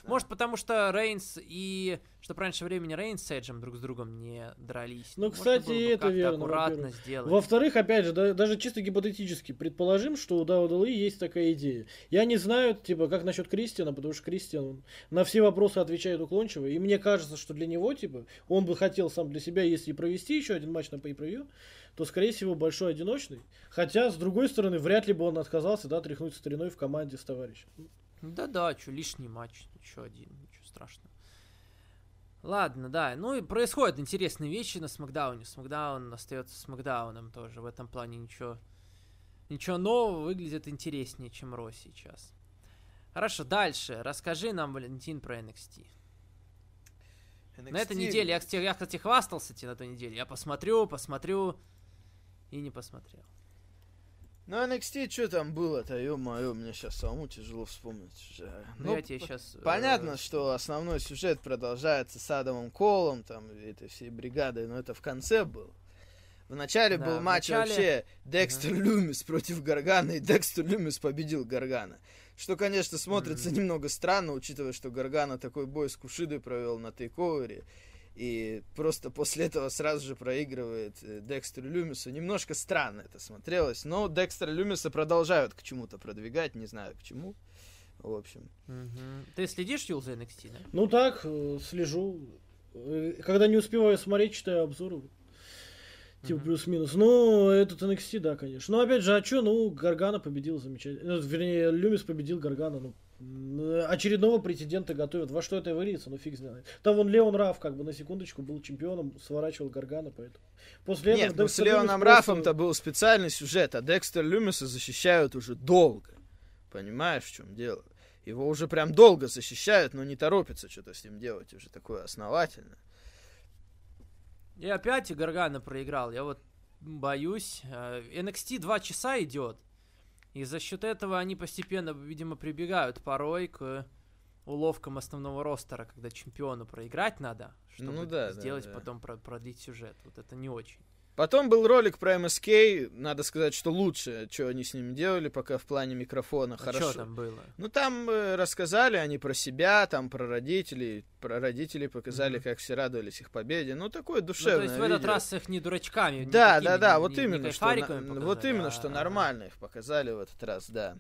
Может, потому что Рейнс и... Чтобы раньше времени Рейнс с Эджем друг с другом не дрались. Ну, Может, кстати, бы это верно, аккуратно сделать. Во-вторых, опять же, да- даже чисто гипотетически предположим, что у WWE есть такая идея. Я не знаю, типа, как насчет Кристиана, потому что Кристиан на все вопросы отвечает уклончиво. И мне кажется, что для него, типа, он бы хотел сам для себя, если провести еще один матч на pay то, скорее всего, большой одиночный. Хотя, с другой стороны, вряд ли бы он отказался, да, тряхнуть стариной в команде с товарищем. Да-да, что, лишний матч, еще один, ничего страшного. Ладно, да, ну и происходят интересные вещи на Смакдауне. Смакдаун остается Смакдауном тоже. В этом плане ничего, ничего нового выглядит интереснее, чем Ро сейчас. Хорошо, дальше. Расскажи нам, Валентин, про NXT. На этой неделе, я, кстати, я, кстати, хвастался тебе на той неделе. Я посмотрю, посмотрю и не посмотрел. Ну, NXT, что там было-то, ё-моё, мне сейчас самому тяжело вспомнить уже. Ну, Ну, я тебе сейчас... Понятно, что основной сюжет продолжается с Адамом Колом, там, этой всей бригадой, но это в конце был. В начале Да, был матч начале- вообще Декстер Люмис против Гаргана, и Декстер Люмис победил Гаргана. Что, конечно, смотрится немного странно, учитывая, что Гаргана такой бой с Кушидой провел на тейковере. И просто после этого сразу же проигрывает э, Декстеру Люмису. Немножко странно это смотрелось. Но Декстера Люмиса продолжают к чему-то продвигать, не знаю к чему. В общем. Мгм. Ты следишь, Юл, за NXT, да? Ну так, э, слежу. Э, Когда не успеваю смотреть, читаю обзоры. Типа Мгм. плюс-минус. Ну, этот NXT, да, конечно. Ну, опять же, а чё? Ну, Гаргана победил замечательно. Ну, Вернее, Люмис победил Гаргана. Ну, очередного претендента готовят. Во что это выльется, ну фиг знает. Там вон Леон Раф, как бы, на секундочку, был чемпионом, сворачивал Гаргана, поэтому. После Нет, этого ну с Леоном просто- Рафом-то был специальный сюжет, а Декстер Люмиса защищают уже долго. Понимаешь, в чем дело? Его уже прям долго защищают, но не торопятся что-то с ним делать уже такое основательно. И опять и Гаргана проиграл. Я вот боюсь. Э, NXT два часа идет. И за счет этого они постепенно, видимо, прибегают порой к уловкам основного ростера, когда чемпиону проиграть надо, чтобы Ну да, да, сделать да. потом про- продлить сюжет. Вот это не очень. Потом был ролик про МСК, надо сказать, что лучше, что они с ним делали, пока в плане микрофона, А хорошо. что там было? Ну, там э, рассказали они про себя, там про родителей, про родителей показали, Мгм. как все радовались их победе. Ну, такое Ну, душевное то есть в этот видео. раз их не дурачками, не Да, такими, да, да, не- вот не- не именно, что, на- кайфариками вот показали, именно, а- что нормально их показали в этот раз, да.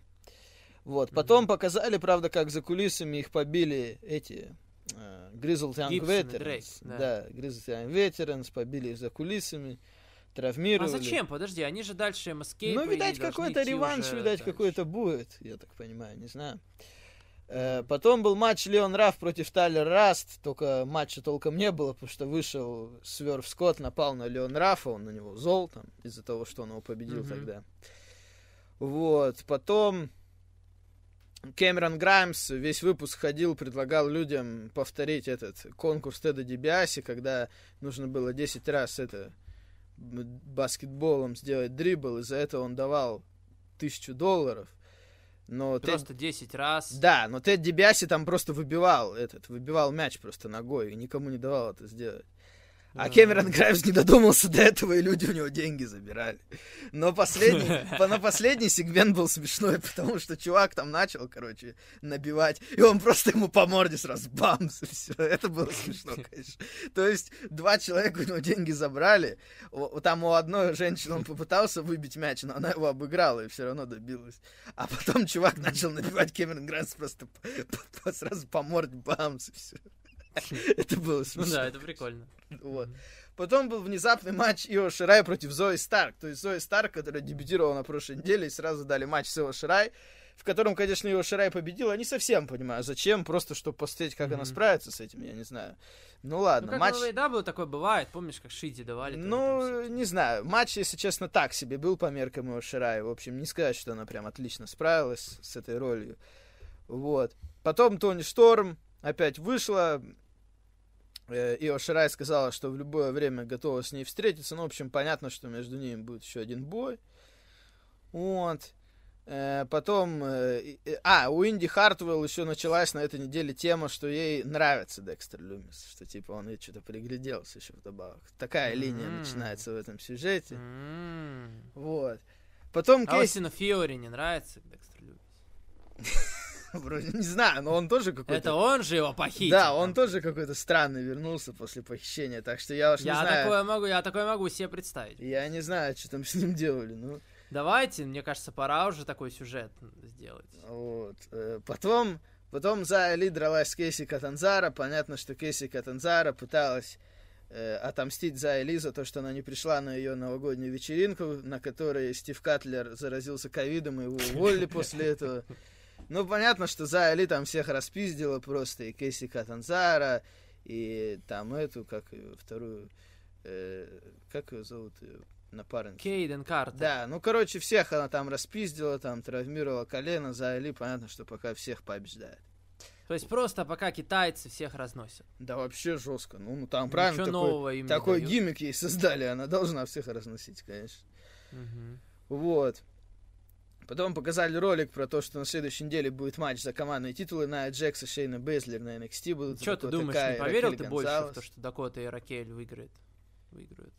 Вот, потом показали, правда, как за кулисами их побили эти э, Grizzled Young и Veterans. Дрейк, да. да. Grizzled Young Veterans побили их за кулисами, А травмировали. зачем? Подожди, они же дальше МСК Ну, видать, какой-то реванш, видать, какой-то какой-то будет, я так понимаю, не знаю. Э, Потом был матч Леон Раф против Тайлер Раст, только матча толком не было, потому что вышел Сверф Скотт, напал на Леон Рафа, он на него зол там, из-за того, что он его победил Мгм. тогда. Вот, потом Кэмерон Граймс весь выпуск ходил, предлагал людям повторить этот конкурс Теда Дибиаси, когда нужно было 10 раз это баскетболом сделать дрибл, и за это он давал тысячу долларов. Но Тед- Просто 10 раз. Да, но Тед Дибиаси там просто выбивал этот, выбивал мяч просто ногой, и никому не давал это сделать. А. Кэмерон Граймс не додумался до этого, и люди у него деньги забирали. Но последний, по- но последний сегмент был смешной, потому что чувак там начал, короче, набивать, и он просто ему по морде сразу бамс, и все. Это было смешно, конечно. То есть два человека у него деньги забрали, там у одной женщины он попытался выбить мяч, но она его обыграла и все равно добилась. А потом чувак начал набивать Кэмерон Граймс просто по- по- по- сразу по морде бамс, и все. Это было Ну смешно. да, это прикольно. Вот. Потом был внезапный матч Ио Ширай против Зои Старк. То есть Зои Старк, которая дебютировала на прошлой неделе, и сразу дали матч с Ио Ширай, в котором, конечно, Ио Ширай победила. Не совсем понимаю, зачем, просто чтобы посмотреть, как она Мгм. справится с этим, я не знаю. Ну Ну, ладно, как матч... AEW такое бывает, помнишь, как Шиди давали? там Ну, всё. не знаю. Матч, если честно, так себе был по меркам Ио Ширай. В общем, не сказать, что она прям отлично справилась с этой ролью. Вот. Потом Тони Шторм опять вышла. Э, Ио Ширай сказала, что в любое время готова с ней встретиться. Ну, в общем, понятно, что между ними будет еще один бой. Вот. Э, Потом... э, А, у Инди Хартвелл еще началась на этой неделе тема, что ей нравится Декстер Люмис. Что, типа, он ей что-то пригляделся еще вдобавок. Такая линия М. начинается в этом сюжете. М. Вот. Потом А. Остину Фиори не нравится Декстер Люмис? Вроде не знаю, но он тоже какой-то... Это он же его похитил. Да, он тоже какой-то странный вернулся после похищения, так что я уж не Я знаю. такое могу, я такое могу себе представить. Я не знаю, что там с ним делали, ну... Давайте, мне кажется, пора уже такой сюжет сделать. Вот. э, Потом, потом за Али дралась с Кейси Катанзара. Понятно, что Кейси Катанзара пыталась э, отомстить за Эли за то, что она не пришла на ее новогоднюю вечеринку, на которой Стив Катлер заразился ковидом, и его уволили после этого. Ну, понятно, что за Али там всех распиздила просто, и Кейси Катанзара, и там эту, как ее, вторую, э, как ее зовут, ее напарницу? Кейден Картер. Да, ну, короче, всех она там распиздила, там, травмировала колено, за Али, понятно, что пока всех побеждает. То есть просто пока китайцы всех разносят. Да вообще жестко. Ну, ну там Ничего правильно такой, нового им такой гиммик ей создали, она должна всех разносить, конечно. Мгм. Вот. Потом показали ролик про то, что на следующей неделе будет матч за командные титулы на Джекса, Шейна Безлер на NXT будут. Что ты думаешь, Кай, не поверил Ракель ты больше в Гонзалес. то, что Дакота и Ракель выиграют? Выиграют.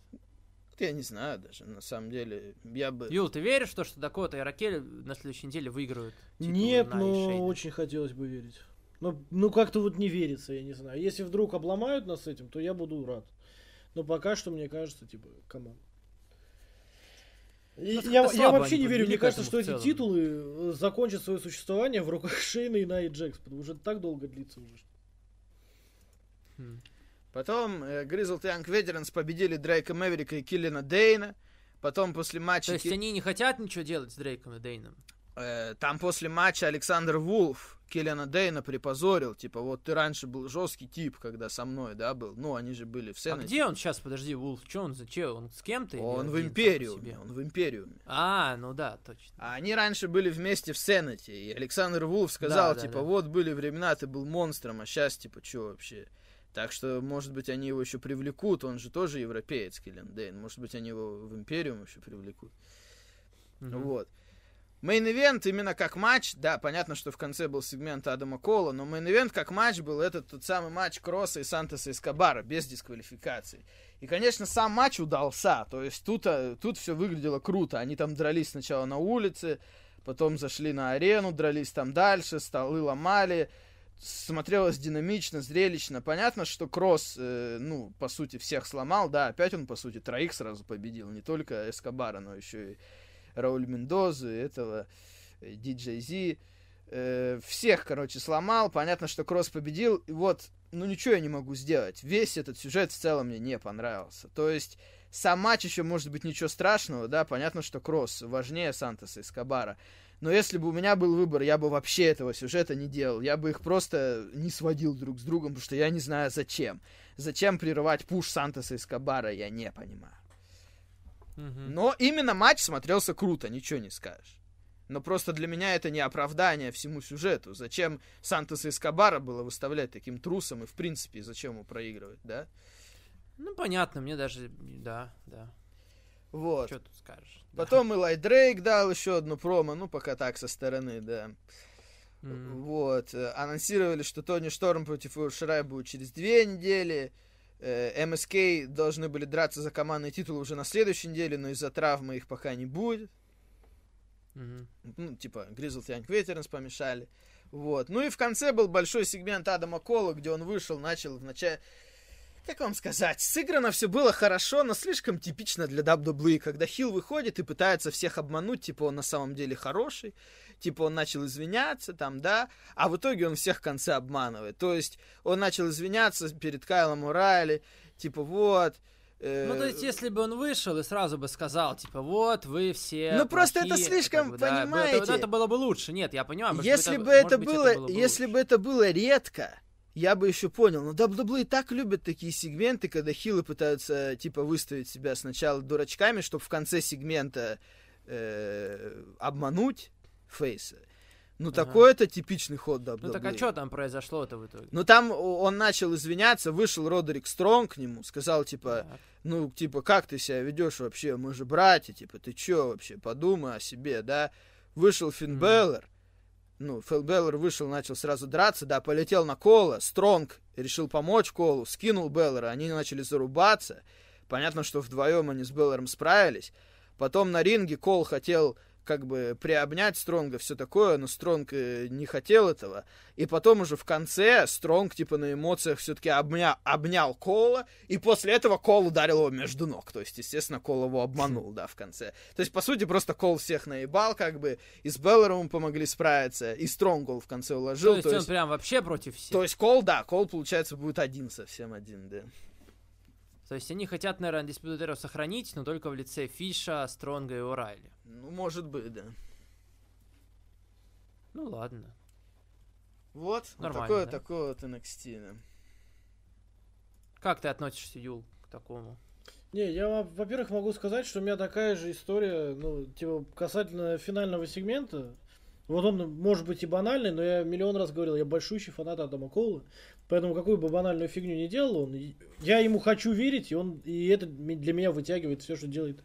Я не знаю даже, на самом деле. Я бы... Юл, ты веришь в то, что Дакота и Ракель на следующей неделе выиграют? Нет, но Шейна? очень хотелось бы верить. Ну, ну как-то вот не верится, я не знаю. Если вдруг обломают нас этим, то я буду рад. Но пока что, мне кажется, типа, команд. И Ну, я, я слабо вообще не верю, мне кажется, что эти титулы э, закончат свое существование в руках Шейна и Найи Джекс, потому что так долго длится уже. Хм. Потом э, Grizzled Young Veterans победили Дрейка Мэверика и Киллина Дейна. Потом после матча... То есть Ки- они не хотят ничего делать с Дрейком и Дейном? Э, там после матча Александр Вулф Киллиана Дейна припозорил. Типа, вот ты раньше был жесткий тип, когда со мной, да, был. Ну, они же были в А где он сейчас, подожди, Вулф? Че он, зачем? Он с кем-то? Он в Империуме. Он в Империуме. А, ну да, точно. А они раньше были вместе в SAnitY, и Александр Вулф сказал, Да, да, типа, да. вот были времена, ты был монстром, а сейчас, типа, что вообще? Так что, может быть, они его еще привлекут, он же тоже европеец, Киллиан Дейн, может быть, они его в Империум еще привлекут. Мгм. Вот. Main event именно как матч, да, понятно, что в конце был сегмент Адама Кола, но main event как матч был этот тот самый матч Кросса и Сантоса Эскобара без дисквалификации. И, конечно, сам матч удался, то есть тут, а, тут все выглядело круто. Они там дрались сначала на улице, потом зашли на арену, дрались там дальше, столы ломали, смотрелось динамично, зрелищно. Понятно, что Кросс, э, ну, по сути, всех сломал, да, опять он, по сути, троих сразу победил, не только Эскобара, но еще и Рауль Мендозу, и этого э, Диджей Зи. Э, всех, короче, сломал. Понятно, что Кросс победил. И вот, ну ничего я не могу сделать. Весь этот сюжет в целом мне не понравился. То есть, сам матч еще может быть ничего страшного, да, понятно, что Кросс важнее Сантоса и Скобара. Но если бы у меня был выбор, я бы вообще этого сюжета не делал. Я бы их просто не сводил друг с другом, потому что я не знаю зачем. Зачем прерывать пуш Сантоса и Скобара, я не понимаю. Но именно матч смотрелся круто, ничего не скажешь. Но просто для меня это не оправдание всему сюжету. Зачем Сантоса Эскобара было выставлять таким трусом и, в принципе, зачем ему проигрывать, да? Ну, понятно, мне даже... Да, да. Вот. Что тут скажешь? Да. Потом Илай Дрейк дал еще одну промо, ну, пока так, со стороны, да. М. Вот. Анонсировали, что Тони Шторм против Ио Ширай будет через две недели. Э, МСК должны были драться за командный титул уже на следующей неделе, но из-за травмы их пока не будет. Мгм. ну, типа, Grizzled Young Veterans помешали. Вот. Ну и в конце был большой сегмент Адама Кола, где он вышел, начал вначале... Как вам сказать, сыграно все было хорошо, но слишком типично для WWE, когда Хилл выходит и пытается всех обмануть, типа он на самом деле хороший, типа он начал извиняться там, да, а в итоге он всех в конце обманывает. То есть он начал извиняться перед Кайлом Урайли, типа вот... э, Ну, то есть, если бы он вышел и сразу бы сказал, типа, вот, вы все Ну, просто это плохие, слишком, как бы, да, было- понимаете? вот это было бы лучше. Нет, я понимаю. может Если бы это может быть, было, бы если лучше. бы это было редко, я бы еще понял. Но WWE так любят такие сегменты, когда хилы пытаются типа выставить себя сначала дурачками, чтобы в конце сегмента э, обмануть фейса. Ну Ага. такой это типичный ход WWE. Ну, так а что там произошло-то в итоге? Ну там он начал извиняться, вышел Родерик Стронг к нему, сказал типа, Так. ну, типа, как ты себя ведешь вообще? Мы же братья, типа, ты чё вообще? Подумай о себе, да? Вышел Финн Мгм. Беллер. Ну, Финн Беллер вышел, начал сразу драться, да, полетел на Кола. Стронг решил помочь Колу, скинул Беллера, они начали зарубаться. Понятно, что вдвоем они с Беллером справились. Потом на ринге Кол хотел как бы приобнять Стронга, все такое, но Стронг э, не хотел этого. И потом уже в конце Стронг, типа, на эмоциях все-таки обня... обнял Кола, и после этого Кол ударил его между ног. То есть, естественно, Кол его обманул, да, в конце. То есть, по сути, просто Кол всех наебал, как бы, и с Беллером помогли справиться, и Стронг в конце уложил. То есть, то есть он прям вообще против всех? То есть Кол, да, Кол, получается, будет один совсем один, да. То есть они хотят, наверное, Диспьютера сохранить, но только в лице Фиша, Стронга и Урайли. Ну, может быть, да. Ну ладно. Вот, Нормально, вот такое, да? такое вот NXT, да. Как ты относишься, Юл, к такому? Не, я, во- во-первых, могу сказать, что у меня такая же история, ну, типа, касательно финального сегмента. Вот он может быть и банальный, но я миллион раз говорил, я большущий фанат Адама Коула. Поэтому какую бы банальную фигню не делал он, я ему хочу верить, и он и это для меня вытягивает все, что делает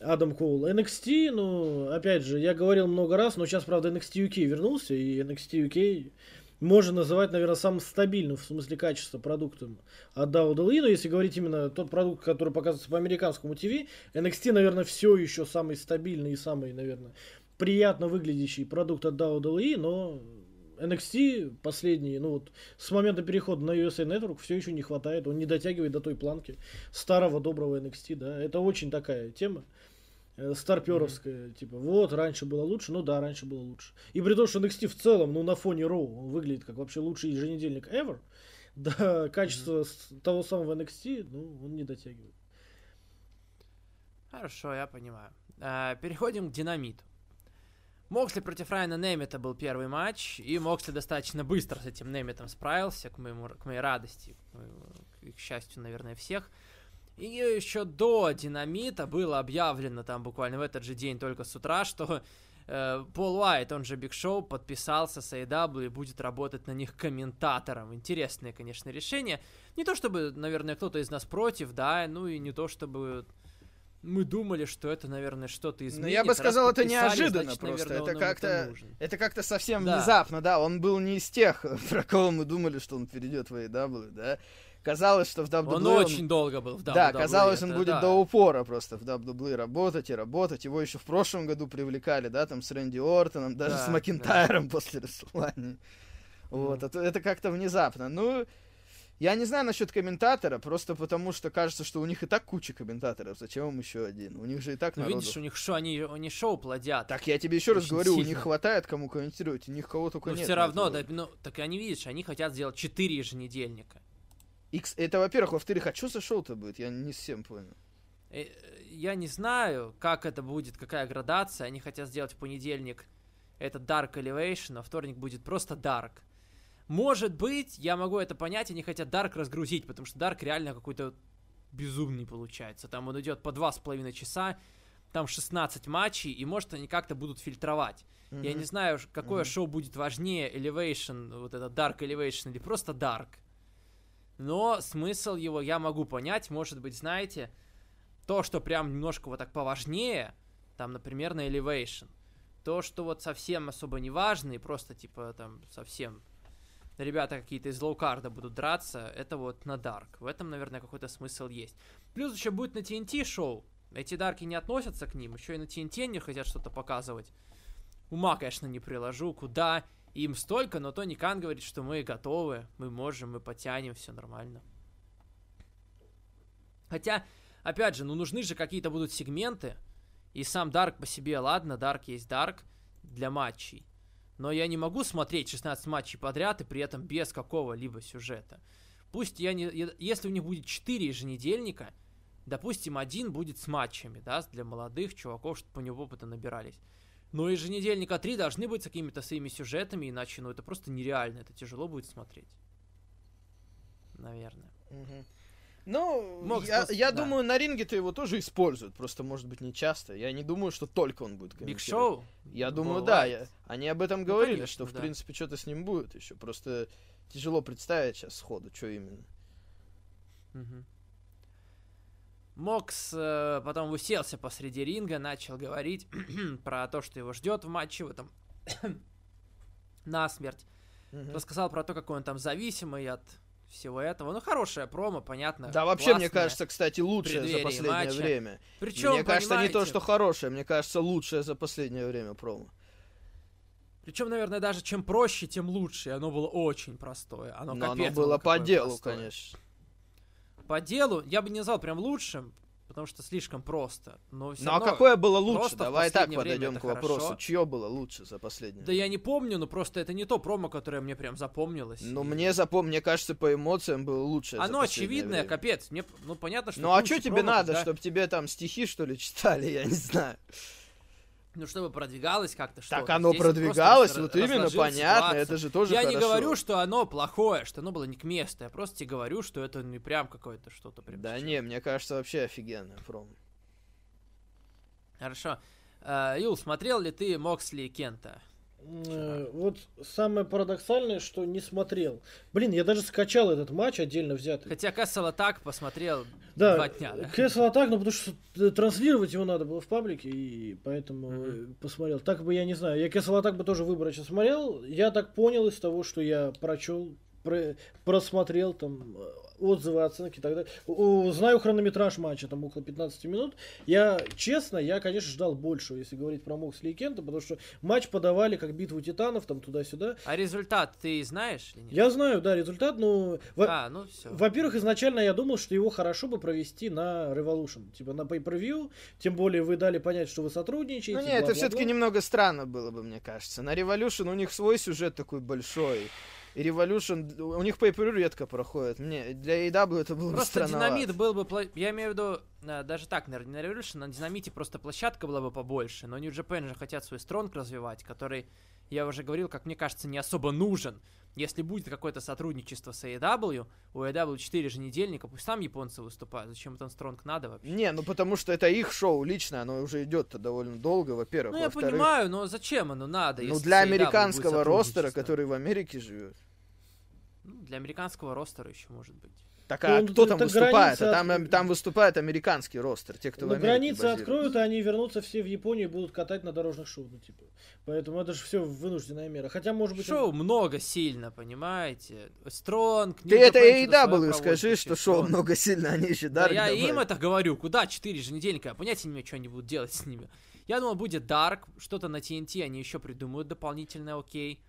Адам Коул. NXT, ну, опять же, я говорил много раз, но сейчас, правда, NXT UK вернулся, и NXT UK можно называть, наверное, самым стабильным в смысле качества продуктом от WWE, но если говорить именно тот продукт, который показывается по американскому ТВ, NXT, наверное, все еще самый стабильный и самый, наверное, приятно выглядящий продукт от WWE, но NXT последний, ну вот, с момента перехода на USA Network все еще не хватает, он не дотягивает до той планки старого доброго NXT, да, это очень такая тема э, старперовская, типа, вот, раньше было лучше, ну да, раньше было лучше. И при том, что NXT в целом, ну, на фоне Роу, он выглядит как вообще лучший еженедельник ever, да, качество с- того самого NXT, ну, он не дотягивает. Хорошо, я понимаю. А, переходим к динамиту. Моксли против Райана Немета был первый матч, и Моксли достаточно быстро с этим Неметом справился, к, моему, к моей радости, к, моему- к- счастью, наверное, всех. И еще до динамита было объявлено там буквально в этот же день, только с утра, что э, Пол Уайт, он же Биг Шоу, подписался с AEW и будет работать на них комментатором. Интересное, конечно, решение. Не то чтобы, наверное, кто-то из нас против, да, ну и не то чтобы мы думали, что это, наверное, что-то изменит. Ну, я бы сказал, это неожиданно значит, просто. наверное, это он как-то, это как-то совсем Да. внезапно, да. Он был не из тех, про кого мы думали, что он перейдет в AEW, да. Казалось, что в WWE Он очень долго был в WWE. Да, казалось, он это будет да. до упора просто в WWE работать и работать. Его еще в прошлом году привлекали, да, там с Рэнди Ортоном, даже Да, с да. Макинтайром после Расселмании. Вот, Мгм. это, это как-то внезапно. Ну, я не знаю насчет комментатора, просто потому что кажется, что у них и так куча комментаторов. Зачем им еще один? У них же и так Ну, народу. видишь, у них шо, они, они шоу плодят. Так я тебе еще раз говорю, у сильно. них хватает кому комментировать, у них кого только Но нет. все равно, да, ну, так они, видишь, они хотят сделать 4 еженедельника. Икс- Это, во-первых. Во-вторых, а что за шоу-то будет? Я не всем понял. Э, Я не знаю, как это будет, какая градация. Они хотят сделать в понедельник это Dark Elevation, а вторник будет просто Dark. Может быть, я могу это понять, они хотят Dark разгрузить, потому что Dark реально какой-то безумный получается. Там он идет по два с половиной часа, там 16 матчей, и может они как-то будут фильтровать. Я Мгм. не знаю, какое Мгм. шоу будет важнее, Elevation, вот это Dark Elevation или просто Dark. Но смысл его я могу понять, может быть, знаете, то, что прям немножко вот так поважнее, там, например, на Elevation. То, что вот совсем особо не важно, и просто, типа, там, совсем ребята какие-то из лоукарда будут драться, это вот на Dark. В этом, наверное, какой-то смысл есть. Плюс еще будет на TNT шоу. Эти Дарки не относятся к ним, еще и на TNT они хотят что-то показывать. Ума, конечно, не приложу, куда им столько, но Тони Кан говорит, что мы готовы, мы можем, мы потянем, все нормально. Хотя, опять же, ну нужны же какие-то будут сегменты, и сам Дарк по себе, ладно, Дарк есть Дарк для матчей. Но я не могу смотреть 16 матчей подряд и при этом без какого-либо сюжета. Пусть я не... Если у них будет 4 еженедельника, допустим, один будет с матчами, да, для молодых чуваков, чтобы по него опыта набирались. Но еженедельника 3 должны быть с какими-то своими сюжетами, иначе, ну, это просто нереально, это тяжело будет смотреть. Наверное. Мгм. Ну, Мог я, спас- я да. думаю, на ринге-то его тоже используют, просто, может быть, не часто. Я не думаю, что только он будет Биг. Шоу? Я думаю, Бывает. да. я- они об этом Ну, говорили, конечно, что, в да. принципе, что-то с ним будет еще. Просто тяжело представить сейчас сходу, что именно. Мокс э, потом уселся посреди ринга, начал говорить про то, что его ждет в матче в этом насмерть. Мгм. Рассказал про то, какой он там зависимый от всего этого. Ну, хорошая промо, понятно. Да, вообще, мне кажется, кстати, лучшее за последнее матча. время. Причем, мне кажется, не то, что хорошее, мне кажется, лучшее за последнее время промо. Причем, наверное, даже чем проще, тем лучше. Оно было очень простое. Оно, Но оно было по делу, простое. конечно. По делу, я бы не назвал прям лучшим, потому что слишком просто. Но ну а какое было лучше? Давай так подойдем к вопросу. Хорошо. Чье было лучше за последнее? Да я не помню, но просто это не то промо, которое мне прям запомнилось. Ну, и... мне запом... мне кажется, по эмоциям было лучше. Оно очевидное, время. капец. Мне, ну, понятно, что. Ну, а что тебе надо, да? чтобы тебе там стихи, что ли, читали, я не знаю. Ну, чтобы продвигалось как-то что Так оно Здесь продвигалось, вот именно, понятно, ситуацию. это же тоже Я хорошо. не говорю, что оно плохое, что оно было не к месту, я просто тебе говорю, что это не прям какое-то что-то прям. Да не, мне кажется, вообще офигенное промо. Хорошо. Uh, Юл, смотрел ли ты Моксли и Кента? Вчера. Вот самое парадоксальное, что не смотрел. Блин, я даже скачал этот матч отдельно взятый. Хотя Кэссел Атак посмотрел да, два дня. Да, Кэссел Атак, ну потому что транслировать его надо было в паблике, и поэтому mm-hmm. посмотрел. Так бы я не знаю. Я Кэссел Атак бы тоже выборочно смотрел. Я так понял из того, что я прочел, про, просмотрел там отзывы, оценки и так далее. Знаю хронометраж матча, там около 15 минут. Я, честно, я, конечно, ждал большего, если говорить про Моксли и Кента, потому что матч подавали как битву титанов, там туда-сюда. А результат ты знаешь? Или нет? Я знаю, да, результат, но... А, ну все. Во-первых, изначально я думал, что его хорошо бы провести на Revolution, типа на pay-per-view, тем более вы дали понять, что вы сотрудничаете. Ну нет, это все-таки немного странно было бы, мне кажется. На Revolution у них свой сюжет такой большой и Revolution, у них pay редко проходит. Мне, для AEW это было Просто бы Динамит был бы, я имею в виду, э, даже так, наверное, на Revolution, на Динамите просто площадка была бы побольше, но New Japan же хотят свой стронг развивать, который, я уже говорил, как мне кажется, не особо нужен. Если будет какое-то сотрудничество с AEW, у AEW 4 же недельника, пусть там японцы выступают, зачем этот стронг надо вообще? Не, ну потому что это их шоу лично, оно уже идет довольно долго, во-первых. Ну я понимаю, но зачем оно надо? Ну для американского ростера, который в Америке живет. Ну, для американского ростера еще может быть. Так а ну, кто там выступает? А там, там выступает американский ростер, те, кто ну, в Америке границы откроют, и они вернутся все в Японию и будут катать на дорожных шоу, ну, типа. Поэтому это же все вынужденная мера. Хотя, может быть... Шоу он... много сильно, понимаете? Стронг... Ты это AEW скажи, что шоу много сильно, они еще Дарк да, Я им это говорю, куда 4 еженедельника, понятия не имею, что они будут делать с ними. Я думал, будет Дарк, что-то на TNT они еще придумают дополнительное, окей.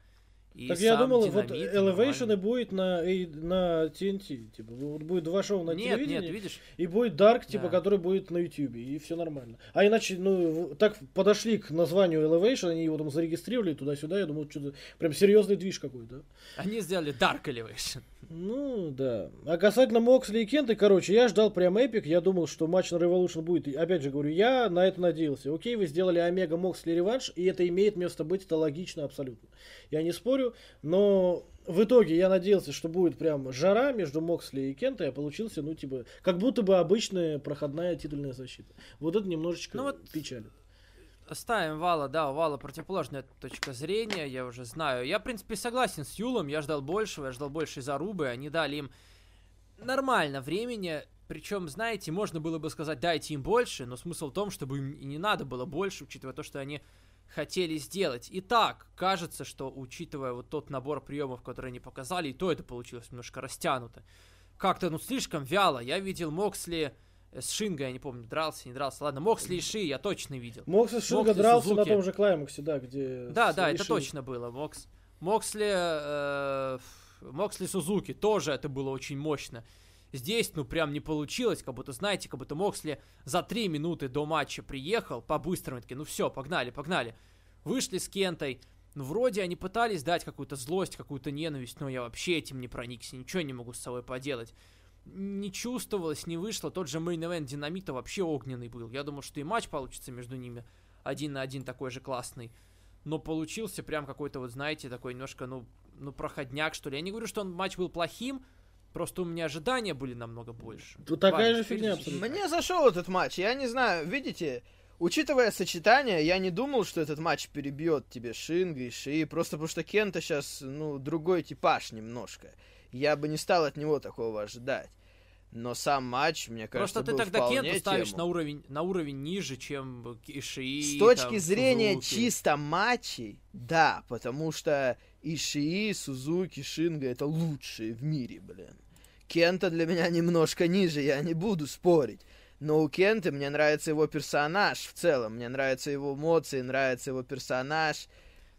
И так я думал, вот Elevation и будет на, на TNT. Типа, вот будет два шоу на нет, телевидении. Нет, видишь? И будет Dark, типа, да. который будет на YouTube. И все нормально. А иначе, ну, так подошли к названию Elevation, они его там зарегистрировали туда-сюда. Я думал, что-то прям серьезный движ какой-то. Они сделали Dark Elevation. Ну, да. А касательно Моксли и Кенты, короче, я ждал прям эпик. Я думал, что матч на Revolution будет. Опять же говорю, я на это надеялся. Окей, вы сделали Омега Моксли реванш, и это имеет место быть, это логично абсолютно. Я не спорю, но в итоге я надеялся, что будет прям жара между Моксли и Кентой, а получился, ну, типа, как будто бы обычная проходная титульная защита. Вот это немножечко ну, вот печалит. Оставим Вала, да, у Вала противоположная точка зрения, я уже знаю. Я, в принципе, согласен с Юлом, я ждал большего, я ждал большей зарубы, они дали им нормально времени, причем, знаете, можно было бы сказать, дайте им больше, но смысл в том, чтобы им и не надо было больше, учитывая то, что они хотели сделать. Итак, кажется, что учитывая вот тот набор приемов, которые они показали, и то это получилось немножко растянуто. Как-то, ну, слишком вяло. Я видел Моксли с Шинго, я не помню, дрался, не дрался. Ладно, Моксли и Ши я точно видел. Моксли с Шинго Моксли дрался Сузуки. на том же Клаймаксе, да, где... Да, да, это точно было. Мокс... Моксли... Э, Моксли Сузуки тоже это было очень мощно. Здесь, ну, прям не получилось, как будто, знаете, как будто Моксли за три минуты до матча приехал, по-быстрому, такие, ну все, погнали, погнали. Вышли с Кентой, ну, вроде они пытались дать какую-то злость, какую-то ненависть, но я вообще этим не проникся, ничего не могу с собой поделать. Не чувствовалось, не вышло, тот же main event Динамита вообще огненный был. Я думал, что и матч получится между ними один на один такой же классный. Но получился прям какой-то, вот знаете, такой немножко, ну, ну, проходняк, что ли. Я не говорю, что он матч был плохим, Просто у меня ожидания были намного больше. Тут такая же фигня абсолютно. Мне зашел этот матч. Я не знаю, видите, учитывая сочетание, я не думал, что этот матч перебьет тебе Шинга и Ши, просто потому что Кента сейчас, ну, другой типаж немножко. Я бы не стал от него такого ожидать. Но сам матч, мне кажется, Просто ты тогда Кенту ставишь на уровень, на уровень ниже, чем Ишии. С точки там, зрения Сузуки. чисто матчей, да, потому что Ишии, Сузуки, Шинга это лучшие в мире, блин. Кента для меня немножко ниже, я не буду спорить. Но у Кента мне нравится его персонаж в целом. Мне нравятся его эмоции, нравится его персонаж.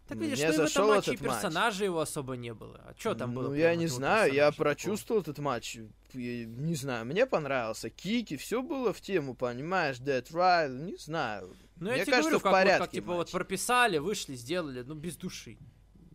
Так видишь, Мне ну и в этом зашел матче этот матч. персонажа его особо не было. А что там было? Ну, я вот не знаю, я такого? прочувствовал этот матч. Не знаю, мне понравился. Кики, все было в тему, понимаешь? Dead Right, не знаю. Ну, я тебе кажется, говорю, в как, вот, порядке как типа вот матч. прописали, вышли, сделали, ну без души.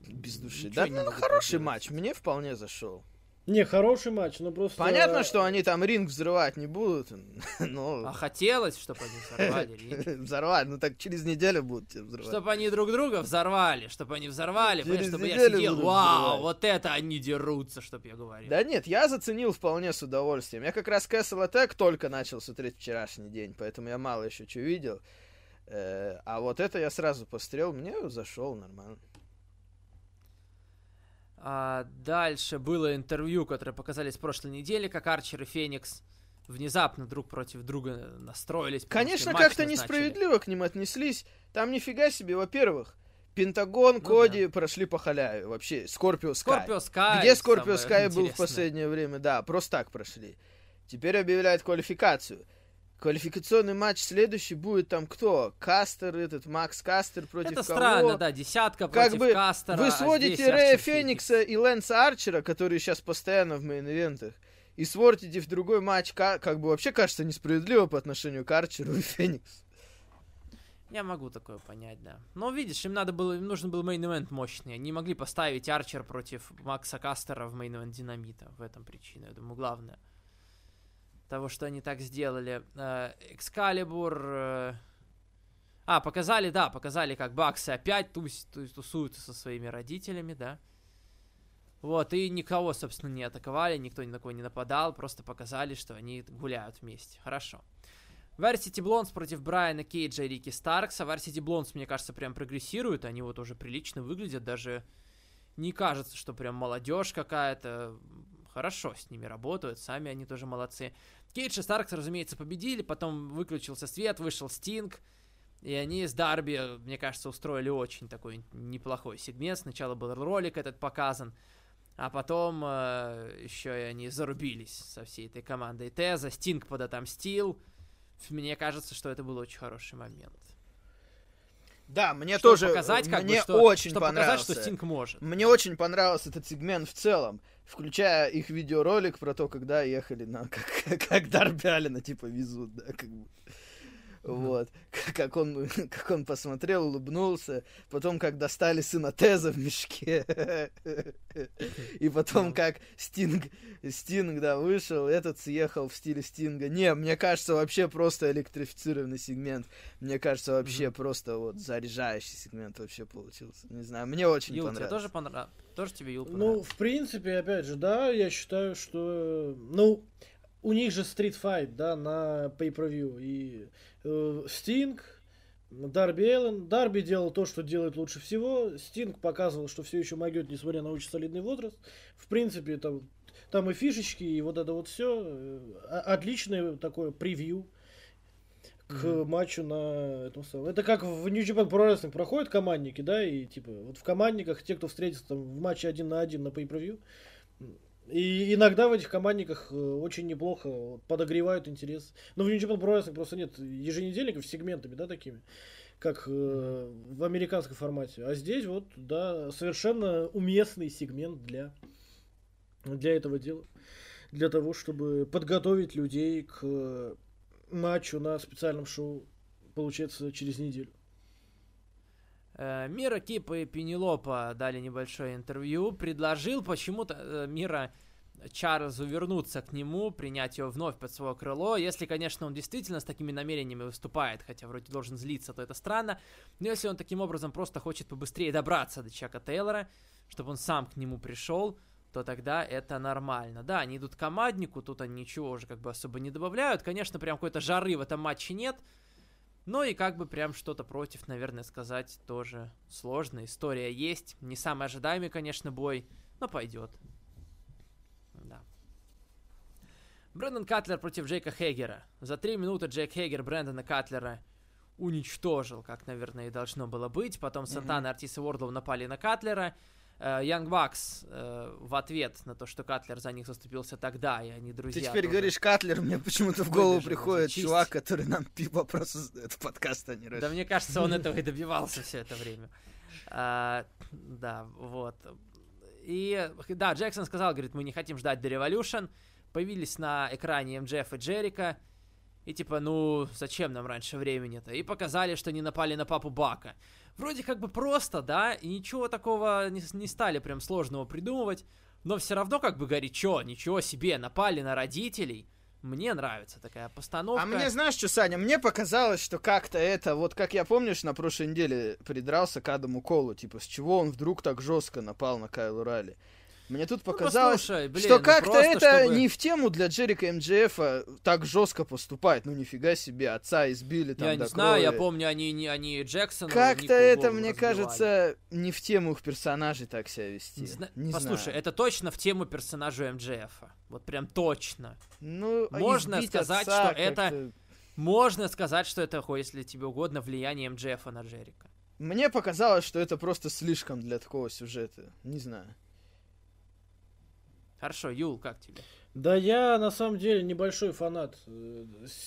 Без души. Ничего Да, ну, хороший матч, мне вполне зашел. Не, хороший матч, но просто... Понятно, что они там ринг взрывать не будут, но... А хотелось, чтобы они взорвали ринг. Взорвать, ну так через неделю будут тебя взрывать. Чтобы они друг друга взорвали, чтобы они взорвали, Через чтобы я сидел, вау, взрывать». вот это они дерутся, чтобы я говорил. Да нет, я заценил вполне с удовольствием. Я как раз Castle Attack только начал смотреть вчерашний день, поэтому я мало еще что видел. Э, А вот это я сразу пострел, мне зашел нормально. А дальше было интервью, которое показали с прошлой недели, как Арчер и Феникс внезапно друг против друга настроились. Конечно, как-то несправедливо к ним отнеслись. Там нифига себе, во-первых, Пентагон, Ну Коди прошли по халяве. Вообще, Скорпио Скай. Скорпио Скай. Где Скорпио Скай был в интересное. последнее время? Да, просто так прошли. Теперь объявляют квалификацию. Квалификационный матч следующий будет там кто? Кастер, этот Макс Кастер против Это кого? странно, да, десятка Как против бы Кастера. Вы а сводите здесь Рэя Феникса и Лэнса Арчера, которые сейчас постоянно в main event ах, и сводите в другой матч, ка- как бы вообще кажется несправедливо по отношению к Арчеру и Фениксу. Я могу такое понять, да. Но видишь, им надо было, им нужен был main event мощный. Они не могли поставить Арчер против Макса Кастера в main event Динамита. В этом причина, я думаю, главное. Того, что они так сделали. Э, Экскалибур... э, А, показали, да, показали, как Баксы опять тус- тус- тусуются со своими родителями, да. Вот, и никого, собственно, не атаковали, никто ни на кого не нападал, просто показали, что они гуляют вместе. Хорошо. Varsity Blondes против Брайана Кейджа и Рики Старкса. Varsity Blondes, мне кажется, прям прогрессируют. Они вот уже прилично выглядят. Даже не кажется, что прям молодежь какая-то. Хорошо с ними работают. Сами они тоже молодцы. Кейдж и Старкс, разумеется, победили. Потом выключился свет, вышел Стинг. И они с Дарби, мне кажется, устроили очень такой неплохой сегмент. Сначала был ролик этот показан. А потом э, еще и они зарубились со всей этой командой Теза. Стинг подотомстил. Мне кажется, что это был очень хороший момент. Да, мне Чтобы тоже, показать, как мне бы, что, очень чтобы понравился. показать, что Стинг может. Мне очень понравился этот сегмент в целом, включая их видеоролик про то, когда ехали на как, как Дарби Аллена, типа везут, да, как бы. Вот, как он, как он посмотрел, улыбнулся, потом как достали сына Теза в мешке, и потом Ну. как Стинг, Стинг, да, вышел, этот съехал в стиле Стинга. Не, мне кажется, вообще просто электрифицированный сегмент. Мне кажется, вообще просто вот заряжающий сегмент вообще получился. Не знаю, мне очень Юл, тебе понравилось. тоже понравилось? Тоже тебе Юл Ну, понравился? в принципе, опять же, да, я считаю, что... Ну, у них же Street Fight, да, на pay-per-view. И э, Стинг, Дарби Эллен. Дарби делал то, что делает лучше всего. Стинг показывал, что все еще могет, несмотря на очень солидный возраст. В принципе, там, там и фишечки, и вот это вот все. Отличное такое превью к Мгм. матчу на этом самом. Это как в New Japan Pro Wrestling проходят командники, да, и типа вот в командниках те, кто встретится там в матче один на один на pay-per-view, и иногда в этих командниках э, очень неплохо подогревают интерес. Но в New Japan Pro Wrestling просто нет еженедельников с сегментами, да, такими, как э, в американском формате. А здесь вот, да, совершенно уместный сегмент для, для этого дела. Для того, чтобы подготовить людей к э, матчу на специальном шоу, получается, через неделю. Э, Мира, Кипа и Пенелопа дали небольшое интервью. Предложил почему-то э, Мира Чарльзу вернуться к нему, принять его вновь под свое крыло. Если, конечно, он действительно с такими намерениями выступает, хотя вроде должен злиться, то это странно. Но если он таким образом просто хочет побыстрее добраться до Чака Тейлора, чтобы он сам к нему пришел, то тогда это нормально. Да, они идут к команднику, тут они ничего уже как бы особо не добавляют. Конечно, прям какой-то жары в этом матче нет. Ну и как бы прям что-то против, наверное, сказать тоже сложно. История есть. Не самый ожидаемый, конечно, бой, но пойдет. Да. Брэндон Катлер против Джейка Хейгера. За три минуты Джейк Хейгер Брэндона Катлера уничтожил, как, наверное, и должно было быть. Потом Сантана, Артис и Уордлоу напали на Катлера. Янг Бакс э, в ответ на то, что Катлер за них заступился тогда, и они друзья. Ты теперь тоже. говоришь Катлер, мне почему-то в голову приходит чисть. чувак, который нам пи- вопросы задает в подкаст, а не Да мне кажется, он этого и добивался все это время. А, да, вот. И да, Джексон сказал, говорит, мы не хотим ждать до Revolution. Появились на экране МДФ и Джерика. И типа, ну, зачем нам раньше времени-то? И показали, что не напали на папу Бака. Вроде как бы просто, да, и ничего такого не, не стали прям сложного придумывать. Но все равно как бы горячо, ничего себе, напали на родителей. Мне нравится такая постановка. А мне знаешь что, Саня, мне показалось, что как-то это, вот как я помнишь, на прошлой неделе придрался к Адаму Колу, типа, с чего он вдруг так жестко напал на Кайлу Ралли. Мне тут Ну, показалось, послушай, блин, что ну как-то это чтобы- не в тему для Джерика МДФ так жестко поступать. Ну нифига себе, отца избили там Я до не знаю, я крови. помню, они, не, они Джексона Как-то это, мне разбивали. кажется, не в тему их персонажей так себя вести. Не зна- Не Послушай, знаю. это точно в тему персонажа МДФа. Вот прям точно. Ну, а можно сказать, что это- Можно сказать, что это, если тебе угодно, влияние МДФа на Джерика. Мне показалось, что это просто слишком для такого сюжета. Не знаю. Хорошо, Юл, как тебе? Да я на самом деле небольшой фанат э,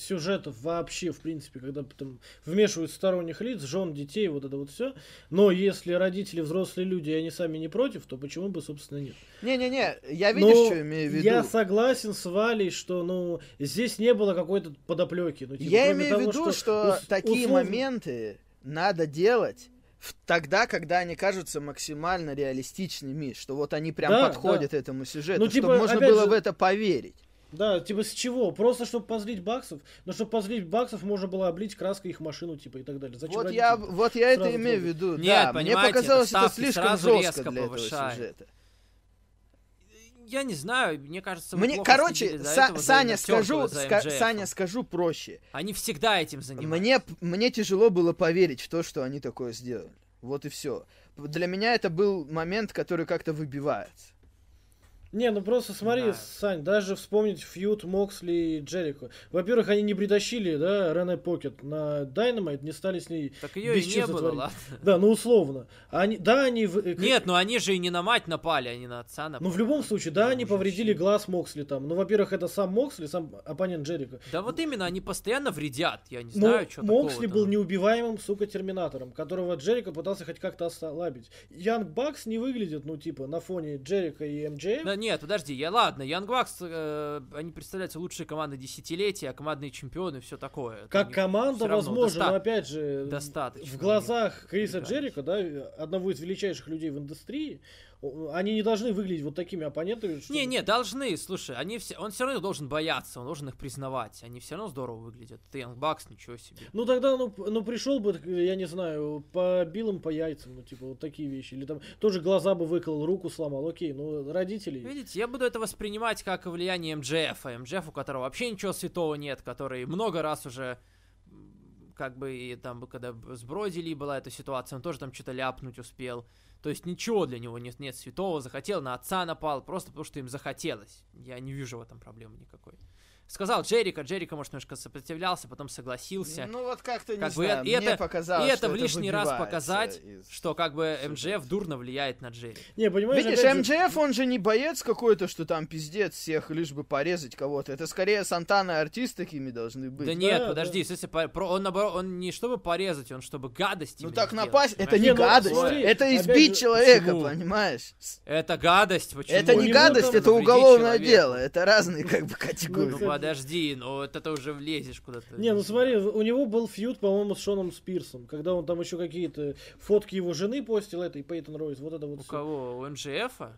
сюжетов вообще, в принципе, когда там вмешивают сторонних лиц, жен, детей, вот это вот все. Но если родители взрослые люди, и они сами не против, то почему бы, собственно, нет? Не-не-не, я Но видишь, что имею в виду? Я согласен с Валей, что, ну, здесь не было какой-то подоплеки. Ну, типа, Я имею в виду, что, ус- такие условно- моменты надо делать тогда, когда они кажутся максимально реалистичными, что вот они прям Да, подходят этому сюжету, Ну, типа, чтобы можно было же- в это поверить. Да, типа с чего? Просто чтобы позлить баксов? Но чтобы позлить баксов, можно было облить краской их машину, типа, и так далее. Зачем Вот я, вот я это имею в виду. Нет, да, мне показалось это это слишком жестко для этого повышает. сюжета. Я не знаю, мне кажется, Мне, короче, Са- этого, Саня, скажу, ска-. Саня, скажу проще. Они всегда этим занимаются. Мне, мне тяжело было поверить в то, что они такое сделали. Вот и все. Для меня это был момент, который как-то выбивается. Не, ну просто смотри, знаю. Сань, даже вспомнить feud Моксли и Джерико. Во-первых, они не притащили, да, Рене Пакет на Дайнамайт, не стали с ней... Так ее и не было, ладно. Да, ну условно. Они, да, они... э, Нет, ну они же и не на мать напали, они на отца напали. Ну, в любом случае, да, Да, они уже повредили вообще. глаз Моксли там. Ну, во-первых, это сам Моксли, сам оппонент Джерика. Да вот именно, они постоянно вредят, я не Но знаю, что Моксли был неубиваемым, сука, терминатором, которого Джерика пытался хоть как-то ослабить. Янг Бакс не выглядит, ну, типа, на фоне Джерика и МДФ. Да нет, подожди, я ладно, Янг Бакс, э, они представляются лучшие команды десятилетия, командные чемпионы, все такое. Как не- команда, возможно, доста- но опять же, достаточно в глазах нет, Криса. Джерика, да, одного из величайших людей в индустрии, они не должны выглядеть вот такими оппонентами. чтобы- Не, не, должны, слушай, они все, он все равно должен бояться, он должен их признавать, они все равно здорово выглядят. Янг Бакс, ничего себе. Ну тогда, ну, ну пришел бы, я не знаю, побил им по яйцам, ну типа вот такие вещи. Или там тоже глаза бы выколол, руку сломал, окей, ну родителей. Видите, я буду это воспринимать как влияние МДФ, МДФ, у которого вообще ничего святого нет, который много раз уже как бы и там, когда б- с Бродили была эта ситуация, он тоже там что-то ляпнуть успел. То есть ничего для него нет, нет святого, захотел, на отца напал, просто потому что им захотелось. Я не вижу в этом проблемы никакой. Сказал Джерика, Джерика, может, немножко сопротивлялся, потом согласился. Ну вот как-то не Как бы знаю, и мне это- показалось, И это в лишний раз показать, из- что как бы. МДФ дурно влияет на Джерика. Не, понимаешь, Видишь, опять же- МДФ, он же не боец какой-то, что там пиздец всех, лишь бы порезать кого-то. Это скорее Сантана и артист такими должны быть. Да нет, да. подожди, если по- про- он наоборот, он не чтобы порезать, он чтобы гадость. Ну так сделать, напасть, это не Не, ну, гадость, смотри, это избить же, человека, почему? понимаешь? Это гадость, почему? Это не гадость, это уголовное дело, это разные как бы Ну категории. Подожди, ну это ты уже влезешь куда-то. Не, ну смотри, у него был фьюд, по-моему, с Шоном Спирсом, когда он там еще какие-то фотки его жены постил, этой Пейтон Ройс, вот это вот У всё. кого? У МЖФа?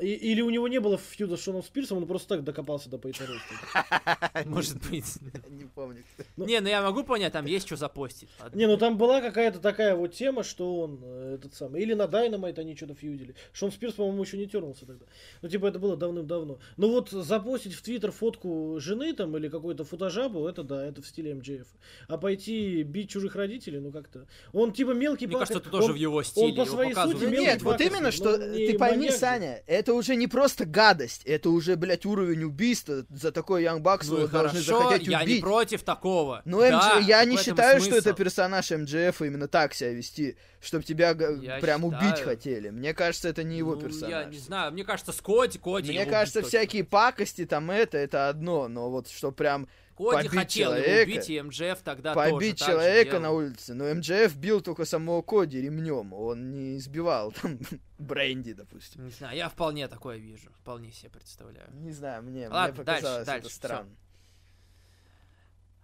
И- или у него не было фьюда с Шоном Спирсом, он просто так докопался до Ройс. Может быть. Не помню. Ну- Не, ну я могу понять, там есть что запостить. Не, ну там была какая-то такая вот тема, что он э, этот самый. Или на Дайнамайт они что-то фьюдили. Шон Спирс, по-моему, еще не тернулся тогда. Ну, типа, это было давным-давно. Ну вот запостить в Твиттер фотку жены там или какой-то фотожабу, это да, это в стиле МДФ. А пойти бить чужих родителей, ну как-то. Он типа мелкий Мне паха- кажется, это тоже он- в его стиле. по его своей сути мелкий нет, вот именно, что ты пойми. Саня, это уже не просто гадость, это уже, блядь, уровень убийства. За такой Young Bucks Ну его должны захотеть я убить. не против такого. Ну, Да, МД я не считаю, что это смысл. персонаж МДФ именно так себя вести, чтобы тебя Я прям убить считаю. хотели. Мне кажется, это не его Ну, персонаж. Я не знаю, мне кажется, Скотти, Коди. Мне кажется, убить точно. всякие пакости там это, это одно, но вот что прям Коди побить хотел его человека, убить, и МJF тогда побить тоже так же человека делал. на улице. Но МДФ бил только самого Коди ремнем, он не избивал там Бренди, допустим. Не знаю, я вполне такое вижу, вполне себе представляю. Не знаю, мне, Ладно, мне дальше, показалось дальше, это всё. странно.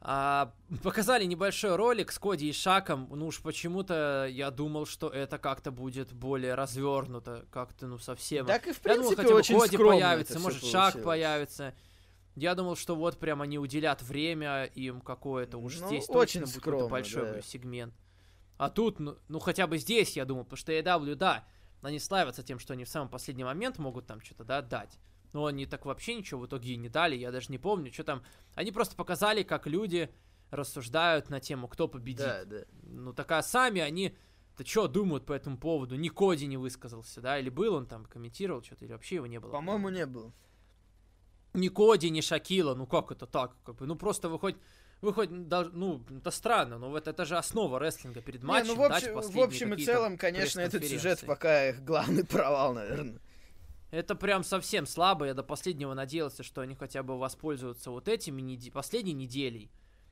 А, показали небольшой ролик с Коди и Шаком. Ну уж почему-то я думал, что это как-то будет более развернуто, как-то ну совсем. Так и в я думал, принципе хотя бы очень Коди появится, это может Шак получилось. появится. Я думал, что вот прям они уделят время им какое-то уж Ну, здесь очень точно будет скромно, большой да. сегмент. А тут, ну, ну хотя бы здесь, я думал, потому что AW, да, они славятся тем, что они в самый последний момент могут там что-то, да, дать. Но они так вообще ничего в итоге и не дали, я даже не помню, что там. Они просто показали, как люди рассуждают на тему, кто победит. Да, да. Ну так а сами они, то что думают по этому поводу? Ни Коди не высказался, да, или был он там, комментировал что-то, или вообще его не было? По-моему, не было. Ни Коди, ни Шакила, ну как это так? Как бы, ну просто вы хоть, вы хоть, дол- ну, это странно, но вот это же основа рестлинга перед Не, матчем, ну, в, дать общем, в последние общем и целом, конечно, этот сюжет пока их главный провал, наверное. Это прям совсем слабо, я до последнего надеялся, что они хотя бы воспользуются вот этими неде- последней неделей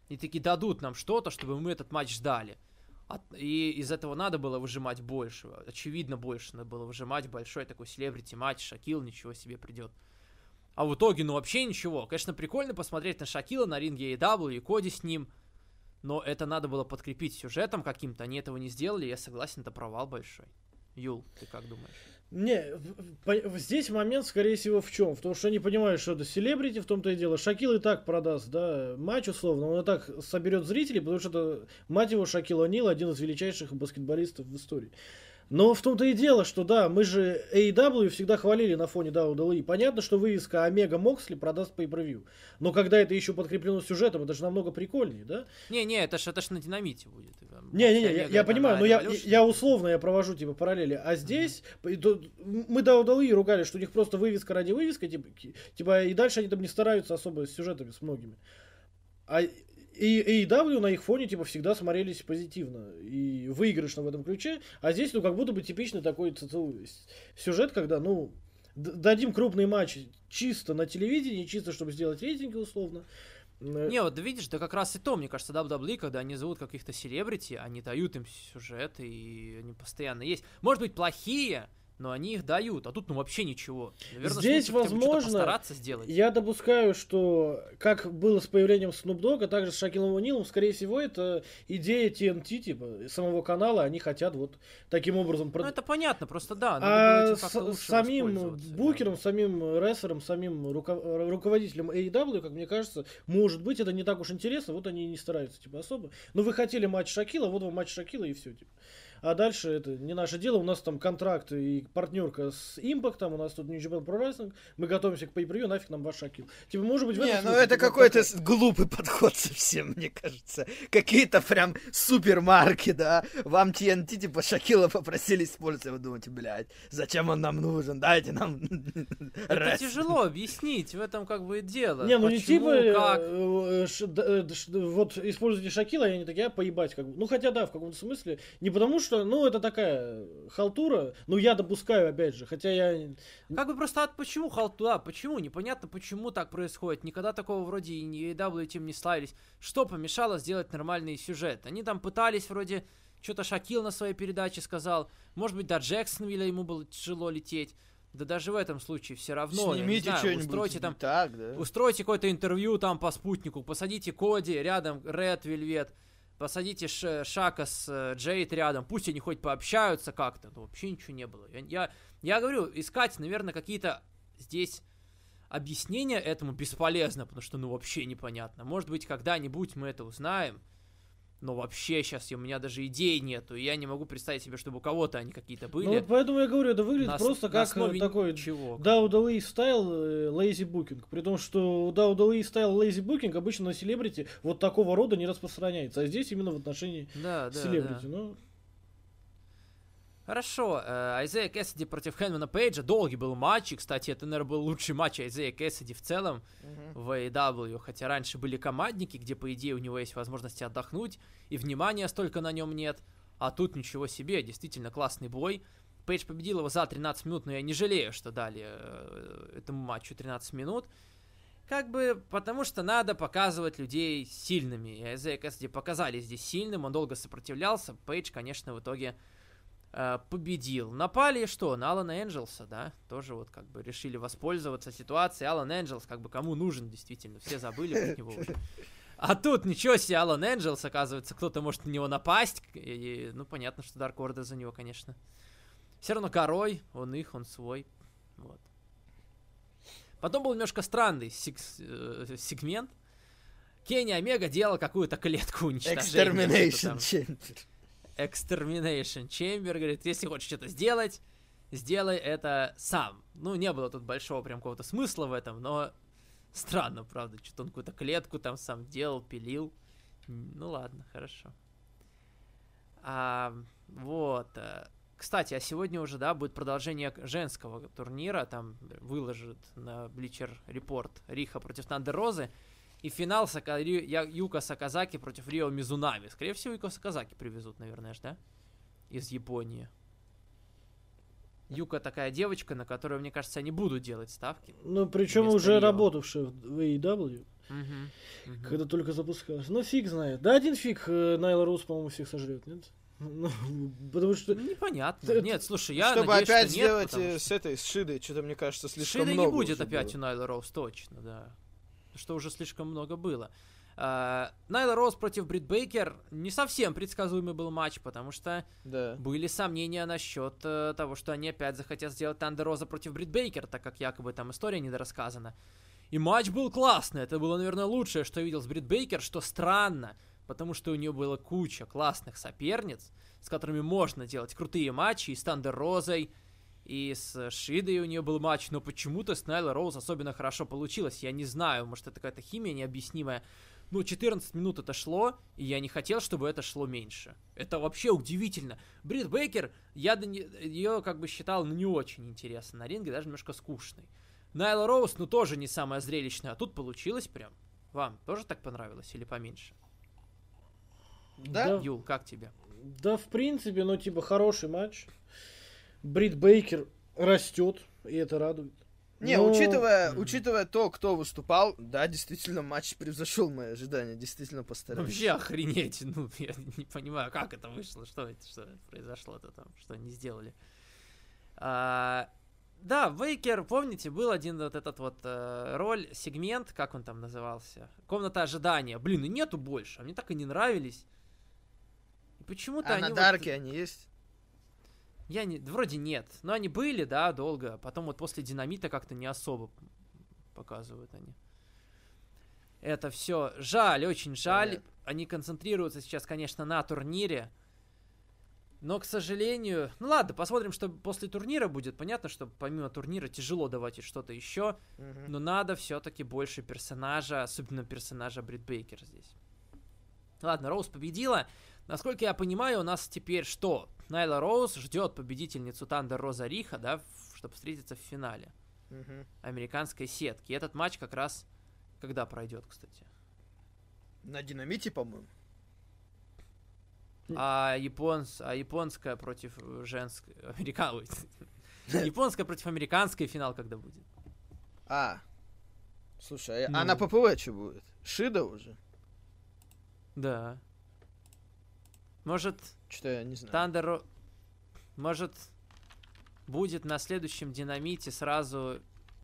и таки дадут нам что-то, чтобы мы этот матч ждали. От- И из этого надо было выжимать больше. Очевидно, больше надо было выжимать большой такой селебрити матч. Шакил ничего себе придет. А в итоге, ну вообще ничего. Конечно, прикольно посмотреть на Шакила на ринге AEW и Коди с ним. Но это надо было подкрепить сюжетом каким-то. Они этого не сделали. Я согласен, это провал большой. Юл, ты как думаешь? Не, здесь момент, скорее всего, в чем? В том, что они понимают, что это селебрити, в том-то и дело. Шакил и так продаст, да, матч условно, он и так соберет зрителей, потому что это, мать его, Шакил О'Нил, один из величайших баскетболистов в истории. Но в том-то и дело, что да, мы же AEW всегда хвалили на фоне WWE. Понятно, что вывеска Омега Моксли продаст по превью Но когда это еще подкреплено сюжетом, это же намного прикольнее, да? Не-не, это ж, это ж на динамите будет. Не-не-не, я, я понимаю, но я, я условно я провожу типа параллели. А здесь тут мы удалы ругали, что у них просто вывеска ради вывеска, типа, типа и дальше они там не стараются особо с сюжетами с многими. А и AEW на их фоне типа всегда смотрелись позитивно и выигрышно в этом ключе, а здесь ну как будто бы типичный такой сюжет, когда ну дадим крупный матч чисто на телевидении, чисто чтобы сделать рейтинги условно. Э, Не, вот видишь, да как раз и то, мне кажется, WWE, когда они зовут каких-то селебрити, они дают им сюжеты, и они постоянно есть. Может быть, плохие, но они их дают, а тут ну вообще ничего. Наверное, Здесь, возможно, постараться сделать. Я допускаю, что как было с появлением Snoop Dogg, а также с Шакилом О'Нилом, скорее всего, это идея TNT, типа, самого канала, они хотят вот таким образом... Ну это понятно, просто да, а с- самим воспользоваться, да. букером, самим рестлером, самим руко- руководителем AEW, как мне кажется, может быть, это не так уж интересно, вот они и не стараются, типа, особо. Но вы хотели матч Шакила, вот вам матч Шакила и все, типа. А дальше это не наше дело, у нас там контракт и партнерка с Импактом, у нас тут New Japan Pro Wrestling, мы готовимся к pay нафиг нам ваш Шакил. Типа, может быть, в Не, ну это какой-то с- глупый подход совсем, мне кажется. Какие-то прям супермарки, да. Вам TNT, типа, Шакила попросили использовать. Вы думаете, блядь, зачем он нам нужен? Дайте нам Это рестлинг». тяжело объяснить, в этом как бы и дело. Не, ну не типа, как. э, э, ш- вот используйте Шакила, и они такие, а поебать, как бы. Ну хотя да, в каком-то смысле. Не потому что, ну это такая халтура, ну я допускаю, опять же, хотя я... Как бы просто от почему халтура, почему, непонятно почему так происходит, никогда такого вроде и не AEW этим не славились. Что помешало сделать нормальный сюжет? Они там пытались вроде, что-то Шакил на своей передаче сказал, может быть, до Джексонвилля ему было тяжело лететь, да даже в этом случае все равно, Снимите что-нибудь. устройте там Так, да. Устройте какое-то интервью там по спутнику, посадите Коди рядом, Ред Вельвет, посадите Шака с э, Джейд рядом, пусть они хоть пообщаются как-то, но вообще ничего не было. Я, я, я говорю, искать, наверное, какие-то здесь объяснения этому бесполезно, потому что, ну, вообще непонятно. Может быть, когда-нибудь мы это узнаем, но вообще сейчас у меня даже идей нету, и я не могу представить себе, чтобы у кого-то они какие-то были. Ну вот поэтому я говорю, это выглядит на ос- просто на как э, такой ничего. WWE стайл lazy booking. При том, что WWE стайл lazy booking обычно на селебрити вот такого рода не распространяется. А здесь именно в отношении Да, да, селебрити. да. Ну, Хорошо, э, Айзея Кэссиди против Хэнмана Пейджа. Долгий был матч, и, кстати, это, наверное, был лучший матч Айзея Кэссиди в целом в AEW, хотя раньше были командники, где, по идее, у него есть возможности отдохнуть, и внимания столько на нем нет, а тут ничего себе, действительно классный бой. Пейдж победил его за 13 минут, но я не жалею, что дали э, этому матчу 13 минут. Как бы, потому что надо показывать людей сильными. И Айзея Кэссиди показали здесь сильным, он долго сопротивлялся. Пейдж, конечно, в итоге э, победил. Напали что? На Алана Энджелса, да? Тоже вот как бы решили воспользоваться ситуацией. Алан Энджелс, как бы кому нужен действительно, все забыли про него уже. А тут ничего себе, Алан Энджелс, оказывается, кто-то может на него напасть. И, ну, понятно, что Дарк Орда за него, конечно. Все равно корой, он их, он свой. Вот. Потом был немножко странный сиг- э, сегмент. Кенни Омега делал какую-то клетку уничтожения. Extermination. Chamber. Extermination Chamber, говорит, если хочешь что-то сделать, сделай это сам. Ну, не было тут большого прям какого-то смысла в этом, но странно, правда, что-то он какую-то клетку там сам делал, пилил. Ну ладно, хорошо. А, вот. э, Кстати, а сегодня уже, да, будет продолжение женского турнира. Там выложит на Bleacher Report Риха против Тандер Розы. И финал Сака- Я- Юка Саказаки против Рио Мизунами. Скорее всего, Юка Саказаки привезут, наверное, ж, да? Из Японии. Юка такая девочка, на которую, мне кажется, они будут делать ставки. Ну, причем уже Рио. работавшая в AEW, Мгм, мгм. когда только запускалась. Ну, фиг знает. Да один фиг э, Найла Роуз, по-моему, всех сожрет, нет? Ну, потому что... Ну, Непонятно. Ты- Нет, слушай, я Чтобы надеюсь, опять что нет, сделать потому э, что- с этой, с Шидой, что-то, мне кажется, слишком Шида много не будет опять было. у Найла Роуз, точно, да. Что уже слишком много было. А, Найла Роуз против Брит Бейкер не совсем предсказуемый был матч, потому что Да. были сомнения насчет э, того, что они опять захотят сделать Тандер Роза против Брит Бейкер, так как якобы там история недорассказана. И матч был классный. Это было, наверное, лучшее, что я видел с Брит Бейкер, что странно, потому что у нее была куча классных соперниц, с которыми можно делать крутые матчи, и с Тандер Розой, и с Шидой у нее был матч, но почему-то с Найла Роуз особенно хорошо получилось. Я не знаю, может это какая-то химия необъяснимая. Ну, 14 минут это шло, и я не хотел, чтобы это шло меньше. Это вообще удивительно. Брит Бейкер, я ее как бы считал, ну, не очень интересно на ринге, даже немножко скучной. Найла Роуз, ну, тоже не самая зрелищная, а тут получилось прям. Вам тоже так понравилось или поменьше? Да? Да. Юл, как тебе? Да, в принципе, ну, типа, хороший матч. Брит Бейкер растет, и это радует. Не, Но- учитывая, учитывая то, кто выступал, да, действительно, матч превзошел мои ожидания, действительно постарались. Вообще охренеть, ну, я не понимаю, как это вышло, что это, что произошло-то там, что они сделали. А, да, Вейкер, помните, был один вот этот вот э, роль, сегмент, как он там назывался? Комната ожидания. Блин, и нету больше, а мне так и не нравились. И почему-то А они на вот- Дарке они есть? Я не, вроде нет, но они были, да, долго, а потом вот после Динамита как-то не особо показывают они. Это все жаль, очень жаль. Понятно. Они концентрируются сейчас, конечно, на турнире. Но, к сожалению... Ну ладно, посмотрим, что после турнира будет. Понятно, что помимо турнира тяжело давать и что-то еще. Мгм. Но надо все-таки больше персонажа, особенно персонажа Брит Бейкер здесь. Ладно, Роуз победила. Насколько я понимаю, у нас теперь что? Найла Роуз ждет победительницу Тандер Роза Риха, да, чтобы встретиться в финале Мгм. американской сетки. И этот матч как раз когда пройдет, кстати. На динамите, по-моему. А, японс, а японская против женской... Америка... ой, Японская против американской финал когда будет? А. Слушай, а, Ну. а на ППВ что будет? Шида уже? Да. Может, Что я не знаю. Тандер... Ро- Может, будет на следующем динамите сразу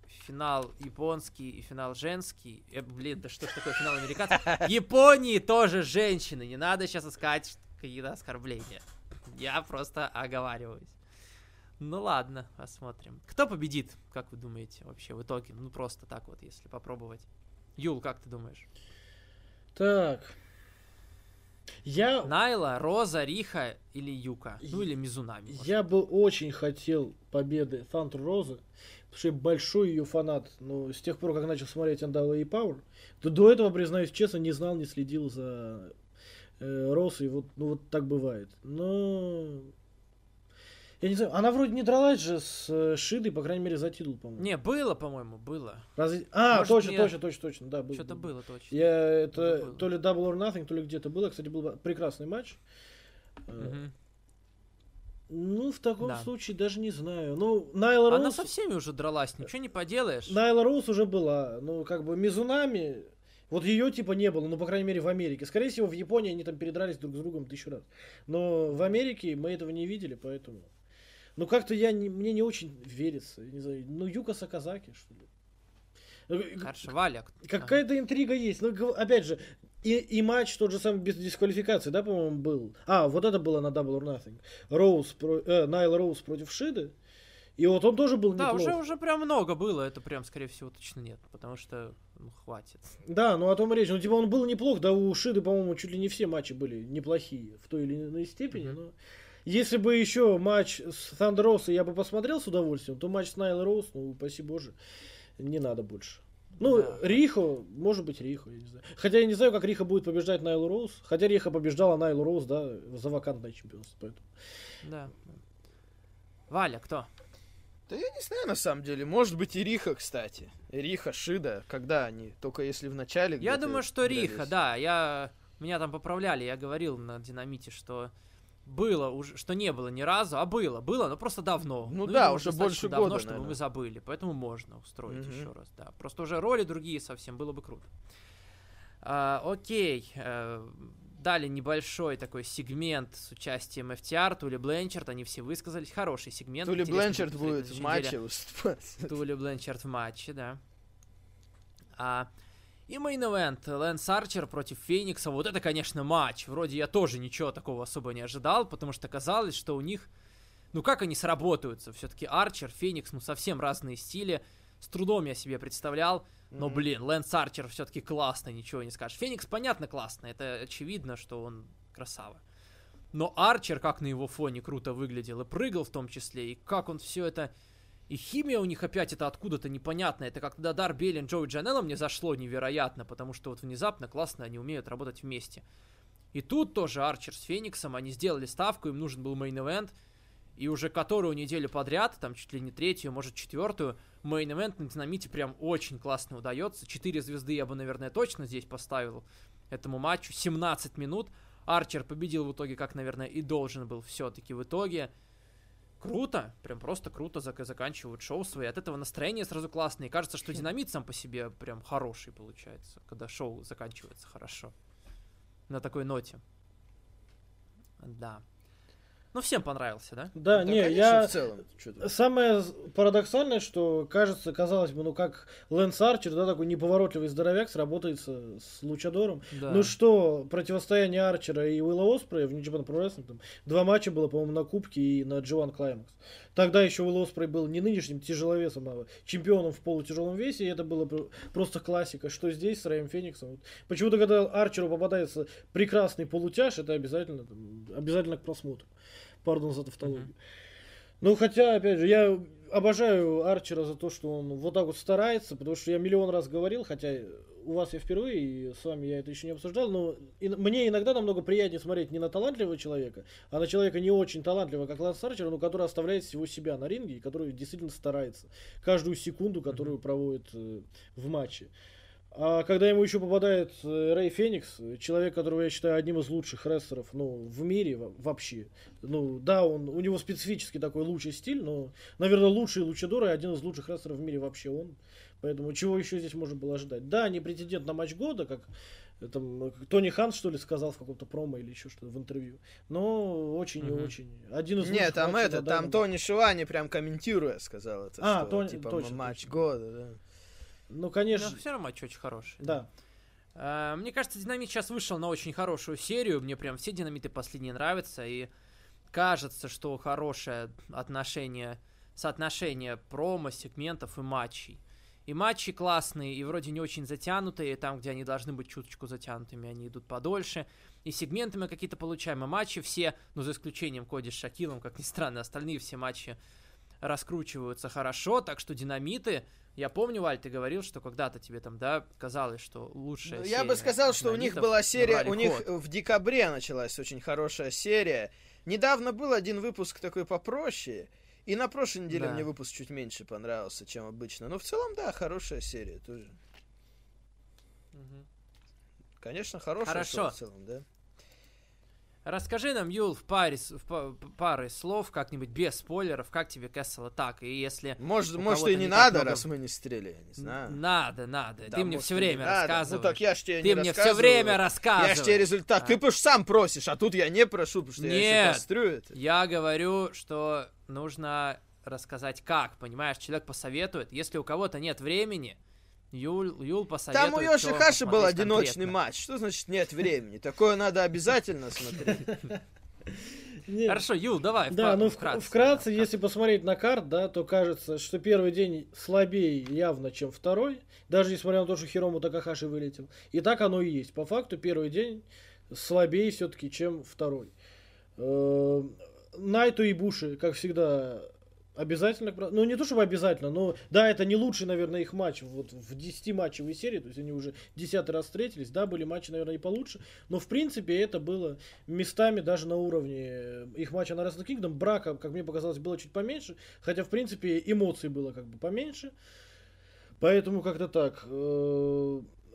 финал японский и финал женский. Э, блин, да что ж такое финал американцев? В Японии тоже женщины. Не надо сейчас искать какие-то оскорбления. Я просто оговариваюсь. Ну ладно, посмотрим. Кто победит, как вы думаете, вообще в итоге? Ну просто так вот, если попробовать. Юл, как ты думаешь? Так. Я, Найла, Роза, Риха или Юка? Ну или Мизунами. может. я бы очень хотел победы Фанту Розы, потому что я большой ее фанат. Но с тех пор, как начал смотреть NWA Power, то до этого, признаюсь честно, не знал, не следил за э, Розой. Вот, ну вот так бывает. Но Я не знаю, она вроде не дралась же с э, Шидой, по крайней мере, за титул, по-моему. Не, было, по-моему, было. Разве... А, Может, точно, мне- точно, точно, точно, да, было. Что-то было точно. Я это было. то ли Double or Nothing, то ли где-то было. Кстати, был прекрасный матч. Э, Мгм. Ну, в таком Да. случае даже не знаю. Ну, Найла Она Роуз... со всеми уже дралась, ничего не поделаешь. Найла Роуз уже была. Ну, как бы Мизунами... Вот ее типа не было, ну, по крайней мере, в Америке. Скорее всего, в Японии они там передрались друг с другом тысячу раз. Но в Америке мы этого не видели, поэтому... Ну, как-то я не, мне не очень верится. Не знаю, ну, Юка Саказаки, что ли. Ну, Хорошо, Валя. к- Какая-то интрига есть. Ну, опять же, и, и матч тот же самый без дисквалификации, да, по-моему, был. А, вот это было на Double or Nothing. Роуз, про, э, Найл Роуз против Шиды. И вот он тоже был Да, неплох. уже, уже прям много было, это прям, скорее всего, точно нет, потому что, ну, хватит. Да, ну о том и речь. Ну, типа, он был неплох, да, у Шиды, по-моему, чуть ли не все матчи были неплохие в той или иной степени, Мгм. но... Если бы еще матч с Thunder Rose я бы посмотрел с удовольствием, то матч с Найл Роуз, ну, упаси боже, не надо больше. Ну, Да. Рихо, может быть, Рихо, я не знаю. Хотя я не знаю, как Риха будет побеждать Найл Роуз. Хотя Риха побеждала Найл Роуз, да, за вакантное чемпионство. Поэтому. Да. Валя, кто? Да я не знаю, на самом деле. Может быть, и Риха, кстати. Риха, Шида. Когда они? Только если в начале Я думаю, что Риха, да. Я меня там поправляли, я говорил на динамите, что было уже, что не было ни разу, а было, было, но просто давно. Ну и да, ну, уже больше давно, года, чтобы наверное. мы забыли, поэтому можно устроить Мгм. еще раз, да. Просто уже роли другие совсем, было бы круто. А, окей, э, дали небольшой такой сегмент с участием FTR, Тули Бленчард, они все высказались, хороший сегмент. Тули Бленчард будет в матче выступать. Тули Бленчард в матче, да. А, и main event Лэнс Арчер против Феникса. Вот это, конечно, матч. Вроде я тоже ничего такого особо не ожидал, потому что казалось, что у них... Ну как они сработаются? Все-таки Арчер, Феникс, ну совсем разные стили. С трудом я себе представлял. Но, блин, Лэнс Арчер все-таки классно, ничего не скажешь. Феникс, понятно, классно. Это очевидно, что он красава. Но Арчер, как на его фоне круто выглядел и прыгал в том числе, и как он все это... И химия у них опять это откуда-то непонятно. Это как тогда Дарби Аллин, Джоуи Джанела мне зашло невероятно, потому что вот внезапно классно они умеют работать вместе. И тут тоже Арчер с Фениксом, они сделали ставку, им нужен был main event, и уже которую неделю подряд, там чуть ли не третью, может четвертую, main event на динамите прям очень классно удается. Четыре звезды я бы, наверное, точно здесь поставил этому матчу. 17 минут. Арчер победил в итоге, как, наверное, и должен был все-таки в итоге. Круто, прям просто круто зак- заканчивают шоу свои. От этого настроение сразу классное. И кажется, что динамит сам по себе прям хороший получается, когда шоу заканчивается хорошо. На такой ноте. Да. Ну, всем понравился, да? Да, Да, не, конечно, я... в целом. Самое парадоксальное, что кажется, казалось бы, ну как Лэнс Арчер, да, такой неповоротливый здоровяк, сработается с Лучадором. Да. Ну что, противостояние Арчера и Уилла Оспрея в New Japan Pro Wrestling, там, два матча было, по-моему, на Кубке и на G1 Climax. Тогда еще Уилл Оспрей был не нынешним тяжеловесом, а чемпионом в полутяжелом весе, и это было пр- просто классика. Что здесь с Рэем Фениксом? Вот Почему-то, когда Арчеру попадается прекрасный полутяж, это обязательно, там, обязательно к просмотру. Пардон за тавтологию. Ну, хотя, опять же, я обожаю Арчера за то, что он вот так вот старается, потому что я миллион раз говорил, хотя у вас я впервые, и с вами я это еще не обсуждал, но и- мне иногда намного приятнее смотреть не на талантливого человека, а на человека не очень талантливого, как Ланс Арчер, но который оставляет всего себя на ринге, и который действительно старается каждую секунду, которую проводит э, в матче. А когда ему еще попадает э, Рэй Феникс, человек, которого я считаю одним из лучших рестлеров ну, в мире во- вообще. Ну, да, он, у него специфический такой лучший стиль, но, наверное, лучший лучидор и один из лучших рестлеров в мире вообще он. Поэтому чего еще здесь можно было ожидать? Да, не претендент на матч года, как э, там, Тони Хан, что ли, сказал в каком-то промо или еще что-то в интервью. Но очень и очень. Один из Нет, там это, там Тони Шивани прям комментируя сказал это, А, что Тони- типа точно, матч точно. года, да. Ну, конечно, Но все равно матч очень хороший. да. А, Мне кажется, Динамит сейчас вышел на очень хорошую серию. Мне прям все динамиты последние нравятся. И кажется, что хорошее отношение, соотношение промо, сегментов и матчей. И матчи классные, и вроде не очень затянутые, там, где они должны быть чуточку затянутыми, они идут подольше. И сегменты мы какие-то получаем, и матчи все, ну, за исключением Коди с Шакилом, как ни странно, остальные все матчи раскручиваются хорошо, так что динамиты, я помню, Валь, ты говорил, что когда-то тебе там, да, казалось, что лучшая Ну, серия Я бы сказал, что у них была серия, у них ход. в декабре началась очень хорошая серия. Недавно был один выпуск такой попроще, и на прошлой неделе Да. мне выпуск чуть меньше понравился, чем обычно. Но в целом, да, хорошая серия тоже. Мгм. Конечно, хорошая Хорошо. в целом, да. Расскажи нам, Юл, в паре, в па- пары слов, как-нибудь без спойлеров, как тебе Кэссел так, и если... Может, может и не надо, много- раз мы не стрели, я не знаю. Надо, надо, Да, ты мне все время надо. рассказываешь. Ну так я ж тебе Ты не мне все время рассказываешь. Я ж тебе результат. А. Ты потому сам просишь, а тут я не прошу, потому что я еще Нет. пострю это. Я говорю, что нужно рассказать как, понимаешь? Человек посоветует. Если у кого-то нет времени, Юл, Юл посоветует. Там у что Йоши-Хаши был одиночный конкретно. матч. Что значит нет времени? Такое надо обязательно смотреть. Хорошо, Юл, давай. Да, ну вк- вкратце. вкратце, Да, если посмотреть на карт, да, то кажется, что первый день слабее явно, чем второй, даже несмотря на то, что Хирому Такахаши вылетел. И так оно и есть. По факту первый день слабее все-таки, чем второй. Э, Найту и Буши, как всегда, обязательно, ну не то чтобы обязательно, но да, это не лучший, наверное, их матч вот в 10 матчевой серии, то есть они уже десятый раз встретились, да, были матчи, наверное, и получше, но в принципе это было местами даже на уровне э, их матча на Wrestle Kingdom, брака, как мне показалось, было чуть поменьше, хотя в принципе эмоций было как бы поменьше, поэтому как-то так.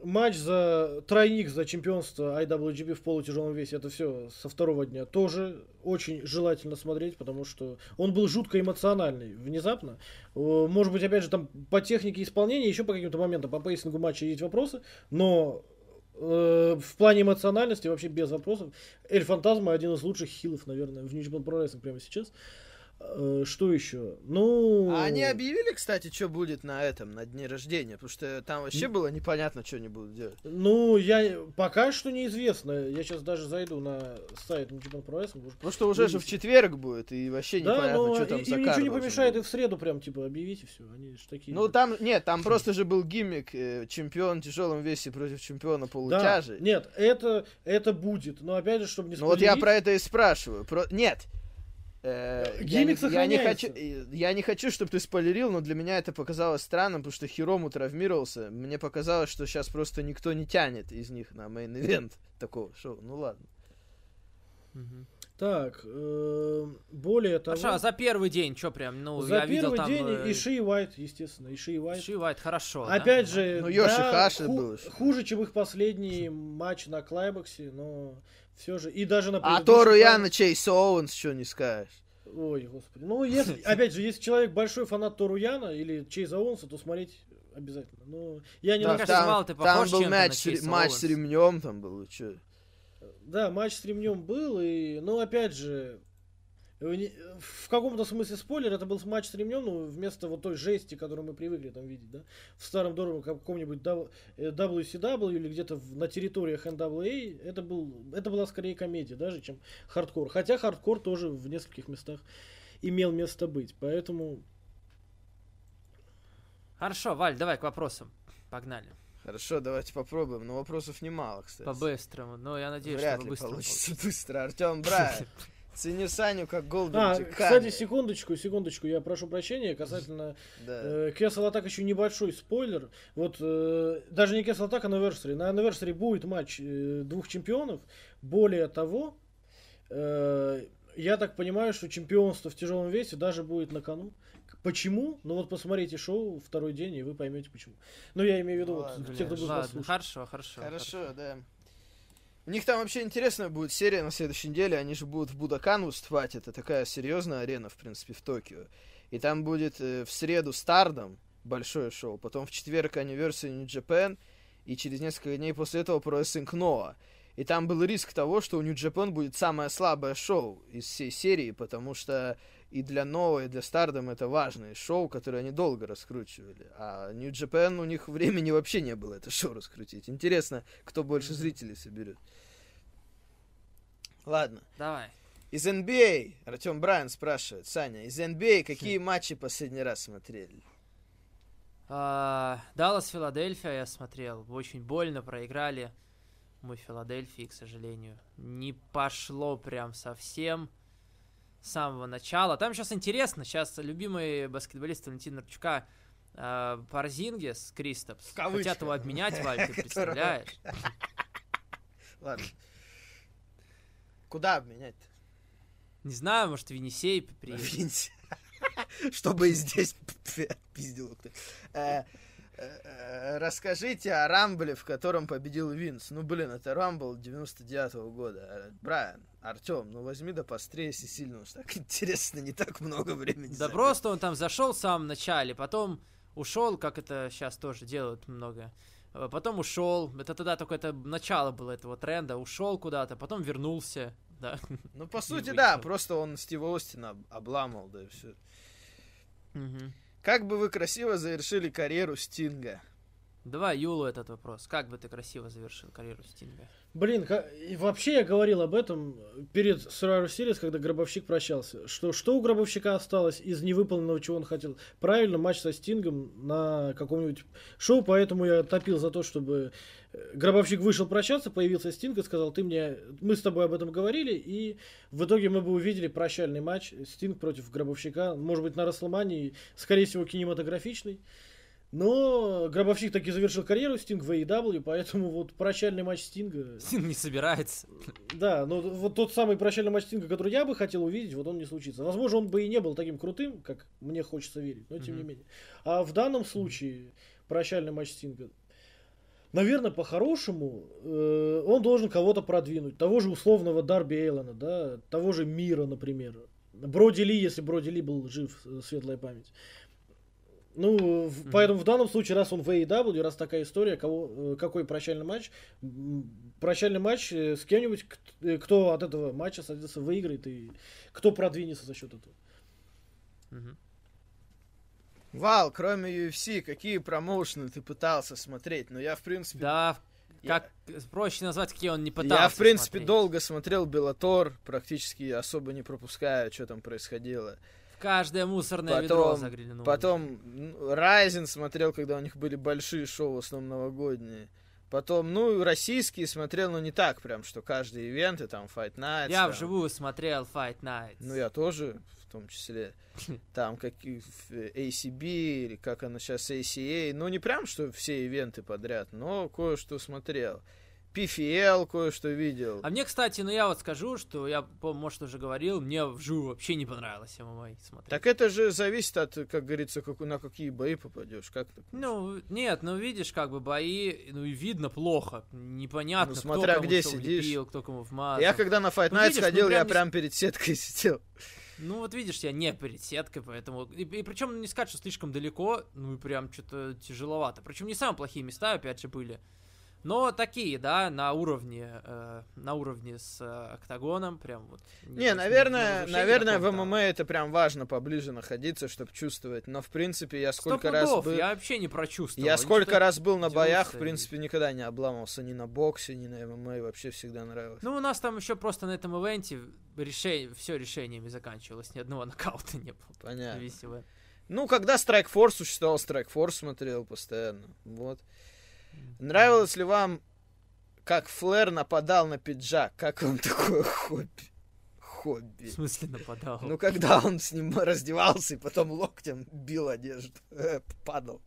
Матч за тройник за чемпионство IWGP в полутяжелом весе, это все со второго дня тоже очень желательно смотреть, потому что он был жутко эмоциональный внезапно. Может быть, опять же, там по технике исполнения, еще по каким-то моментам, по пейсингу матча есть вопросы, но э, в плане эмоциональности вообще без вопросов. Эль Фантазма один из лучших хилов, наверное, в Japan Pro прямо сейчас. Э, Что еще? Ну... А они объявили, кстати, что будет на этом, на дне рождения? Потому что там вообще было непонятно, что они будут делать. Ну, я пока что неизвестно. Я сейчас даже зайду на сайт Pro Wrestling. может, Потому что уже же в четверг будет, и вообще Да, непонятно, но что и- там им за ничего карт не помешает и быть. в среду прям, типа, объявить и все. Они же такие... Ну там, нет, там просто же был гиммик э, чемпион в тяжелом весе против чемпиона да, полутяжи. нет, это, это будет. Но опять же, чтобы не Ну вот я про это и спрашиваю. Про... Нет. Э, я, Гиммик не, я не хочу, э, я не хочу, чтобы ты спойлерил, но для меня это показалось странным, потому что Хирому травмировался. Мне показалось, что сейчас просто никто не тянет из них на main event такого шоу. Ну ладно. Так, э, более того... Хорошо, а за первый день, что прям, ну, за я видел первый там... день э, Иши и Уайт, естественно, Иши и Уайт. Иши Уайт хорошо? Опять Да. же, Ну, да, Йоши-Хаши был еще. хуже, чем их последний матч на Климаксе, но все же, и даже на А Тору Яно Чейз Оуэнс, что не скажешь. Ой, господи. Ну, если, опять же, если человек большой фанат Тору Яна или Чейза Оуэнса, то смотреть обязательно. Но я не Да, на- кажется, там, мало ты там был чем-то на матч, с- матч ремнем, там был, что? Да, матч с ремнем был, и, ну, опять же, в каком-то смысле спойлер, это был матч с ремнем, ну, вместо вот той жести, которую мы привыкли там видеть, да, в старом добром каком-нибудь дав- э, WCW или где-то на территориях NWA, это, был, это была скорее комедия даже, чем хардкор. Хотя хардкор тоже в нескольких местах имел место быть, поэтому... Хорошо, Валь, давай к вопросам. Погнали. Хорошо, давайте попробуем, но вопросов немало, кстати. По-быстрому. Но я надеюсь, Вряд что ли быстро получится быстро. Артем Брайан. Ценю Саню как Golden А, кстати, секундочку, секундочку, я прошу прощения касательно Да. Э, Кесл Атак еще небольшой спойлер. Вот э, даже не Кесл Атак, а Anniversary. На Anniversary будет матч э, двух чемпионов. Более того, э, я так понимаю, что чемпионство в тяжелом весе даже будет на кону. Почему? Ну вот посмотрите шоу второй день, и вы поймете почему. Ну, я имею в виду, Ну вот, ладно, те, кто будет Ладно, слушать. хорошо, хорошо. Хорошо, да. У них там вообще интересная будет серия на следующей неделе. Они же будут в Будакан выступать. Это такая серьезная арена, в принципе, в Токио. И там будет э, в среду Стардом большое шоу. Потом в четверг Anniversary New Japan. И через несколько дней после этого Wrestling Noah. И там был риск того, что у New Japan будет самое слабое шоу из всей серии, потому что и для Нового, и для Стардом это важные шоу, которые они долго раскручивали. А New Japan у них времени вообще не было это шоу раскрутить. Интересно, кто больше зрителей соберет. Ладно. Давай. Из NBA Артем Брайан спрашивает. Саня, из NBA какие матчи последний раз смотрели? А, Даллас, Филадельфия я смотрел. Очень больно проиграли. Мы Филадельфии, к сожалению. Не пошло прям совсем с самого начала. Там сейчас интересно. Сейчас любимый баскетболист Валентина Нарчука а, Парзингес, Кристопс. Хотят его обменять, Валь, ты представляешь? Ладно. Куда обменять? Не знаю, может, Винисей приедет. Винси. Чтобы и здесь пиздил. Э, э, Расскажите о Рамбле, в котором победил Винс. Ну, блин, это Рамбл 99-го года. Э, Брайан, Артем, ну возьми да пострее сильно, уж так интересно, не так много времени. Да просто он там зашел в самом начале, потом ушел, как это сейчас тоже делают много. Э, потом ушел. Это тогда только это начало было этого тренда. Ушел куда-то, потом вернулся. Да. Ну, по сути, да, просто он Стива Остина обламал, да и все. Как бы вы красиво завершили карьеру Стинга? Давай Юлу этот вопрос. Как бы ты красиво завершил карьеру Стинга? Блин, ка- и вообще я говорил об этом перед Survivor Series, когда Гробовщик прощался. Что, что у Гробовщика осталось из невыполненного, чего он хотел? Правильно, матч со Стингом на каком-нибудь шоу, поэтому я топил за то, чтобы э, Гробовщик вышел прощаться, появился Стинг и сказал, ты мне, мы с тобой об этом говорили, и в итоге мы бы увидели прощальный матч Стинг против Гробовщика, может быть на Расселмании, скорее всего кинематографичный. Но Гробовщик таки завершил карьеру Стинг в AEW, поэтому вот прощальный матч Стинга Стинг не собирается. да, но вот тот самый прощальный матч Стинга, который я бы хотел увидеть, вот он не случится. Возможно, он бы и не был таким крутым, как мне хочется верить, но тем не Мгм. менее. А в данном случае прощальный матч Стинга, наверное, по-хорошему, э, он должен кого-то продвинуть. Того же условного Дарби Эйлона, да, того же Мира, например. Броди Ли, если Броди Ли был жив, э, светлая память. Ну, в- Мгм. поэтому в данном случае, раз он в AEW, раз такая история, кого, э, какой прощальный матч, прощальный матч э, с кем-нибудь, э, кто от этого матча, соответственно, выиграет и кто продвинется за счет этого. Мгм. Вал, кроме UFC, какие промоушены ты пытался смотреть? Ну, я, в принципе... Да, я- как проще назвать, какие он не пытался Я, в принципе, смотреть. долго смотрел Беллатор, практически особо не пропуская, что там происходило. Каждое мусорное ведро Потом, заглянули. потом Райзен смотрел, когда у них были большие шоу, в основном новогодние. Потом, ну, российские смотрел, но не так прям, что каждый ивент, и там Fight Night. Я там. вживую смотрел Fight Night. Ну, я тоже, в том числе. Там какие в- ACB, или как она сейчас, ACA. Ну, не прям, что все ивенты подряд, но кое-что смотрел. PFL кое-что видел. А мне, кстати, ну я вот скажу, что я, может, уже говорил, мне вживую вообще не понравилось ММА смотреть. Так это же зависит от, как говорится, как, на какие бои попадешь. Как так? Ну, нет, ну видишь, как бы бои, ну и видно плохо, непонятно, Ну, кто смотря кому где сидишь. влепил, кто кому вмазал. Я когда на Fight Ну, Night видишь, ну, сходил, прям я не- прям перед сеткой сидел. Ну вот видишь, я не перед сеткой, поэтому... И, причем не сказать, что слишком далеко, ну и прям что-то тяжеловато. Причем не самые плохие места, опять же, были. Но такие, да, на уровне, э, на уровне с э, октагоном, прям вот. Не, наверное, наверное, в. ММА это прям важно поближе находиться, чтобы чувствовать. Но, в принципе, я Сто сколько раз пудов, был... я вообще не прочувствовал. Я сколько раз был на боях, в и- принципе, никогда не обламывался ни на боксе, ни на ММА, вообще всегда нравилось. Ну, у нас там еще просто на этом ивенте решение, все решениями заканчивалось, ни одного нокаута не было. Понятно. Ну, когда Strike Force существовал, Strike Force смотрел постоянно. Вот. Нравилось ли вам, как Флэр нападал на пиджак? Как вам такое хобби? В Хобби. смысле нападал? Ну, когда он с ним раздевался и потом локтем бил одежду, э, падал.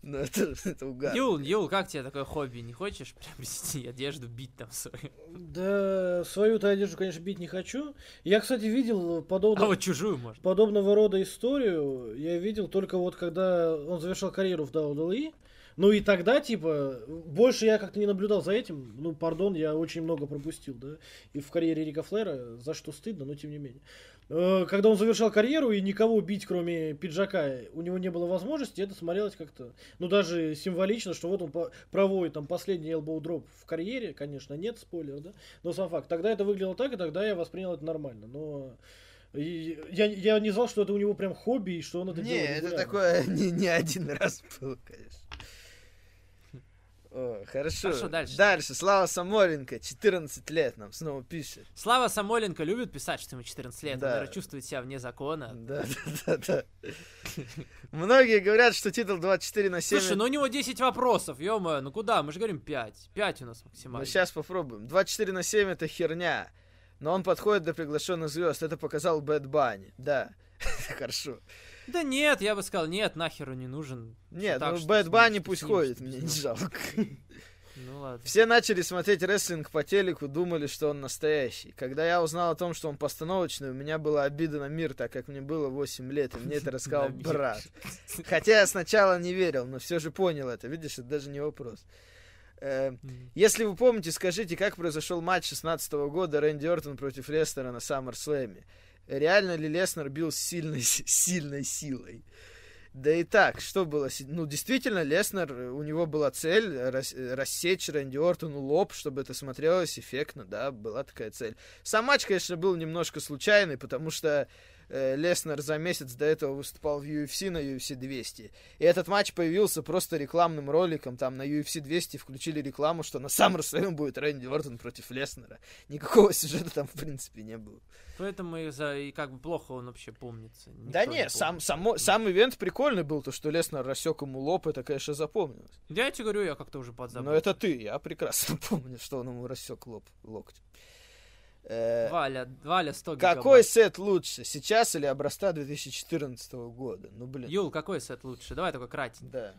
Ну, это, это угар. Юл, Юл, как тебе такое хобби? Не хочешь приобрести одежду, бить там свою? Да, свою-то одежду, конечно, бить не хочу. Я, кстати, видел А подобно... вот чужую можно. подобного рода историю я видел только вот когда он завершил карьеру в WWE. Ну и тогда, типа, больше я как-то не наблюдал за этим. Ну, пардон, я очень много пропустил, да. И в карьере Рика Флера, за что стыдно, но тем не менее. Э, Когда он завершал карьеру и никого бить, кроме пиджака, у него не было возможности, это смотрелось как-то, ну, даже символично, что вот он проводит там последний elbow дроп в карьере, конечно, нет, спойлер, да, но сам факт. Тогда это выглядело так, и тогда я воспринял это нормально, но я, я не знал, что это у него прям хобби, и что он это Не, делает. это регулярно. такое не, не один раз было, конечно. О, хорошо. Хорошо, дальше. Дальше. Слава Самоленко, 14 лет нам снова пишет. Слава Самойленко любит писать, что ему 14 лет. Да. Он, наверное, чувствует себя вне закона. Да, да, да, да. Многие говорят, что титул 24 на 7... Слушай, ну у него 10 вопросов, ё ну куда? Мы же говорим 5. 5 у нас максимально. Ну, сейчас попробуем. 24 на 7 это херня. Но он подходит до приглашенных звезд. Это показал Бэд Банни. Да. Хорошо. Да нет, я бы сказал, нет, нахер он не нужен. Нет, Так ну Бэд Банни пусть ходит, мне не жалко. Ну ладно. Все начали смотреть рестлинг по телеку, думали, что он настоящий. Когда я узнал о том, что он постановочный, у меня была обида на мир, так как мне было 8 лет, и мне это рассказал брат. Хотя я сначала не верил, но все же понял это. Видишь, это даже не вопрос. Э. Если вы помните, скажите, как произошел матч 16 года Рэнди Ортон против Лестера на SummerSlam? Реально ли Леснер бил с сильной, сильной силой? Да и так, что было? Ну, действительно, Леснер, э, у него была цель э, рассечь Рэнди Ортону лоб, чтобы это смотрелось эффектно, да, была такая цель. Сам матч, конечно, был немножко случайный, потому что Леснер за месяц до этого выступал в UFC на UFC 200. И этот матч появился просто рекламным роликом. Там на UFC 200 включили рекламу, что на SummerSlam будет Рэнди Ортон против Леснера. Никакого сюжета там, в принципе, не было. Поэтому и, за, и как бы плохо он вообще помнится. да Никто не, сам, само, сам ивент прикольный был, то, что Леснер рассек ему лоб, это, конечно, запомнилось. Я тебе говорю, я как-то уже подзабыл. Но это ты, я прекрасно помню, что он ему рассек лоб локтем. Э, Валя, Валя 100 какой гигабайт. сет лучше, сейчас или образца 2014 года? Ну, блин. Юл, какой сет лучше? Давай такой кратенький. Да.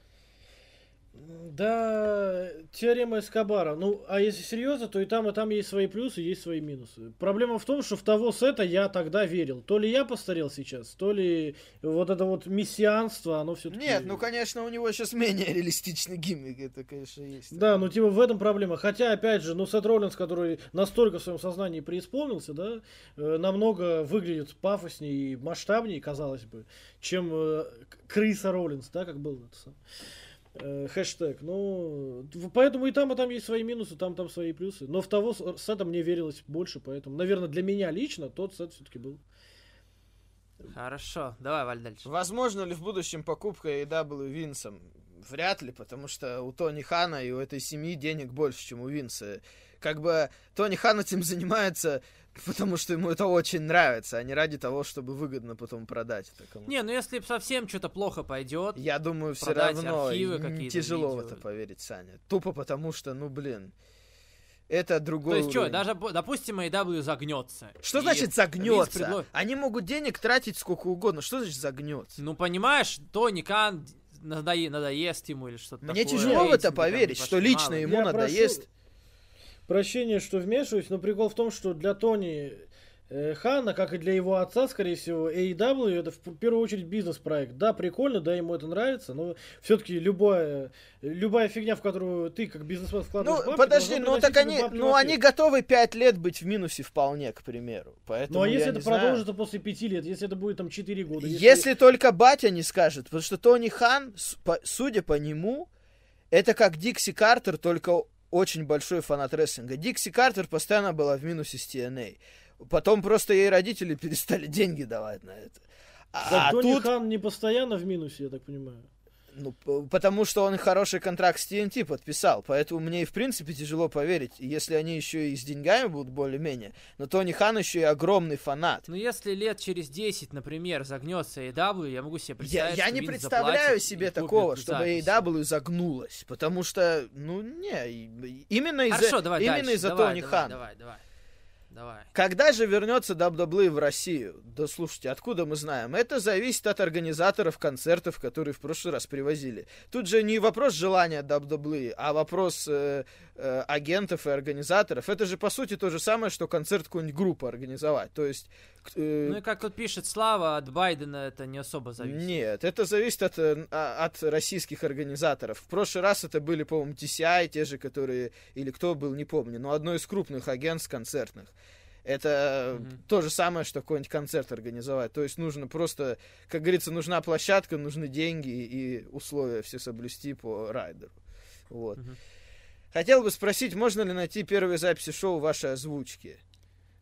Да, теорема Эскобара. Ну, а если серьезно, то и там, и там есть свои плюсы, есть свои минусы. Проблема в том, что в того сета я тогда верил. То ли я постарел сейчас, то ли вот это вот мессианство, оно все-таки... Нет, ну, конечно, у него сейчас менее реалистичный гиммик, это, конечно, есть. Да, ну типа в этом проблема. Хотя, опять же, ну Сет Роллинс, который настолько в своем сознании преисполнился, да, э, намного выглядит пафоснее и масштабнее, казалось бы, чем э, крыса Роллинс, да, как был это сам. Э, хэштег. Ну, поэтому и там, и там есть свои минусы, там, там свои плюсы. Но в того сета мне верилось больше, поэтому, наверное, для меня лично тот сет все-таки был. Хорошо, давай, Валь, дальше. Возможно ли в будущем покупка AEW Винсом? Вряд ли, потому что у Тони Хана и у этой семьи денег больше, чем у Винса. Как бы Тони Хан этим занимается, потому что ему это очень нравится, а не ради того, чтобы выгодно потом продать это кому-то. Не, ну если совсем что-то плохо пойдет, Я думаю, все равно архивы тяжело в видео. это поверить, Саня. Тупо потому что, ну блин, это другой то есть что, даже, допустим, AW загнется. Что и значит загнется? предло- Они могут денег тратить сколько угодно. Что значит загнется? Ну, понимаешь, Тони Кан надое- надоест ему или что-то Мне такое. тяжело в это поверить, что лично мало ему Я надоест. прошу Прощения, что вмешиваюсь, но прикол в том, что для Тони Хана, как и для его отца, скорее всего, AEW это в первую очередь бизнес-проект. Да, прикольно, да, ему это нравится, но все-таки любая, любая фигня, в которую ты как бизнесмен вкладываешь Ну, бабки, подожди, ну так они, ну они готовы пять лет быть в минусе вполне, к примеру. Поэтому Ну а если это знаю. продолжится после пяти лет, если это будет там 4 года? Если... только батя не скажет, потому что Тони Хан, судя по нему, это как Дикси Картер, только очень большой фанат рестлинга. Дикси Картер постоянно была в минусе с TNA. Потом просто ей родители перестали деньги давать на это. А, Так Тони тут, Хан не постоянно в минусе, я так понимаю. ну, потому что он хороший контракт с TNT подписал, поэтому мне и в принципе тяжело поверить, если они еще и с деньгами будут более-менее. Но Тони Хан еще и огромный фанат. Ну, если лет через 10, например, загнется AW, я могу себе Я, представить, я что не Винс представляю себе такого, чтобы. AEW загнулась, потому что, ну, не, именно из-за Хорошо, давай именно из-за давай, Тони давай, Хана. Давай, давай, давай. Когда же вернется WWE в Россию? Да слушайте, откуда мы знаем? Это зависит от организаторов концертов, которые в прошлый раз привозили. Тут же не вопрос желания WWE, а вопрос э, э, агентов и организаторов. Это же по сути то же самое, что концерт какой-нибудь группы организовать. То есть... э, Ну и как тут пишет Слава, от Байдена это не особо зависит. Нет, это зависит от, э, а- от российских организаторов. В прошлый раз это были, по-моему, TCI, те же, которые... Или кто был, не помню. Но одно из крупных агентств концертных. Это Мгм. то же самое, что какой-нибудь концерт организовать. То есть нужно просто, как говорится, нужна площадка, нужны деньги и условия все соблюсти по райдеру. Вот. Мгм. Хотел бы спросить, можно ли найти первые записи шоу вашей озвучки?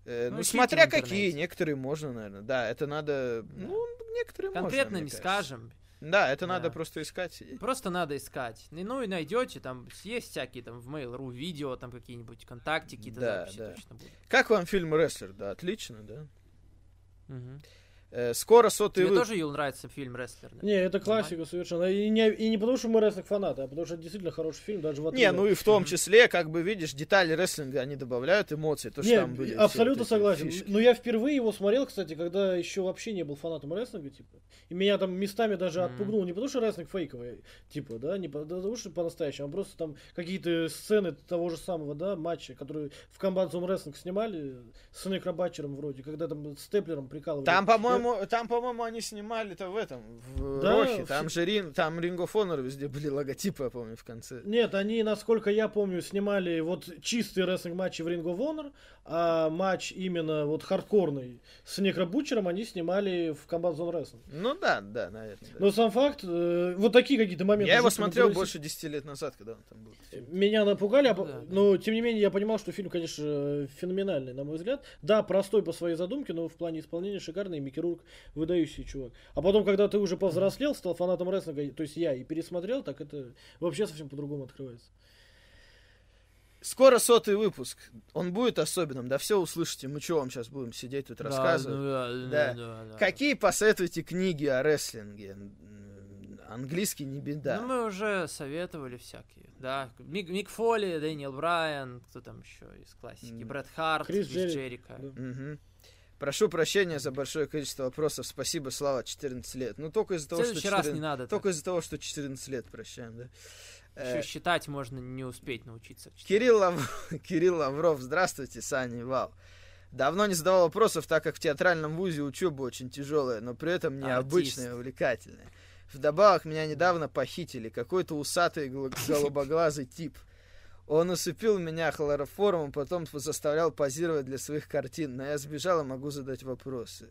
Э, Ну, ну, смотря какие, некоторые можно, наверное. Да, это надо. Да. Ну, некоторые Конкретно можно. мне не скажем. Да, это Да. надо просто искать. Просто надо искать. Ну и найдете, там есть всякие там в Mail.ru видео, там какие-нибудь контакты, какие-то Да, записи да. точно будут. Как вам фильм Рестлер? Да, отлично, да. Мгм. Э, скоро сотый Тебе выпуск. тоже, Юл, нравится фильм «Рестлер»? да? Не, это классика совершенно. И не, и не потому, что мы рестлинг фанаты, а потому что это действительно хороший фильм, даже в Не, отрыве. ну и в том числе, как бы видишь, детали рестлинга, они добавляют эмоций. То, что Не, там были абсолютно вот согласен. фишки. Но я впервые его смотрел, кстати, когда еще вообще не был фанатом рестлинга, типа. И меня там местами даже Мгм. отпугнул. Не потому, что рестлинг фейковый, типа, да, не по- потому, что по-настоящему, а просто там какие-то сцены того же самого, да, матча, которые в Combat Zone Wrestling снимали с Снэк Батчером вроде, когда там с Степлером прикалывали. Там, по-моему, там, по-моему, они снимали-то в этом, в Да, Рохе. в- Там же Рин, там Ring of Honor везде были логотипы, я помню, в конце. Нет, они, насколько я помню, снимали вот чистые рестлинг матчи в Ring of Honor, а матч именно вот хардкорный с Некробучером они снимали в Combat Zone Wrestling. Ну да, да, наверное. да. Но сам факт, э, вот такие какие-то моменты. Я его смотрел натуралистичные. больше 10 лет назад, когда он там был. Меня напугали, а Ну по- да, да. но тем не менее я понимал, что фильм, конечно, феноменальный, на мой взгляд. Да, простой по своей задумке, но в плане исполнения шикарный, Микки Рурк выдающий чувак. А потом, когда ты уже повзрослел, стал фанатом рестлинга, то есть я, и пересмотрел, так это вообще совсем по-другому открывается. Скоро сотый выпуск. Он будет особенным, да все услышите. Мы что вам сейчас будем сидеть тут Да, рассказывать? ну да, Да. да, да, да. Какие посоветуете книги о рестлинге? Английский не беда. Ну, мы уже советовали всякие, да. Мик, Мик Фоли, Дэниел Брайан, кто там еще из классики. Брэд Харт, Крис Крис, Джерик, Джерика. да. Мгм. Прошу прощения за большое количество вопросов. Спасибо, Слава, 14 лет. Ну, только из-за того, что следующий раз 14 не надо. Только из-за того, что 14 лет прощаем, да. Э, Еще считать можно не успеть научиться. Кирилл, Лав- Кирилл Лавров, здравствуйте, Саня и Вал. Давно не задавал вопросов, так как в театральном вузе учеба очень тяжелая, но при этом необычная и Артист. увлекательная. Вдобавок меня недавно похитили, какой-то усатый гл- голубоглазый тип. Он усыпил меня хлороформом, потом заставлял позировать для своих картин, но я сбежал и могу задать вопросы.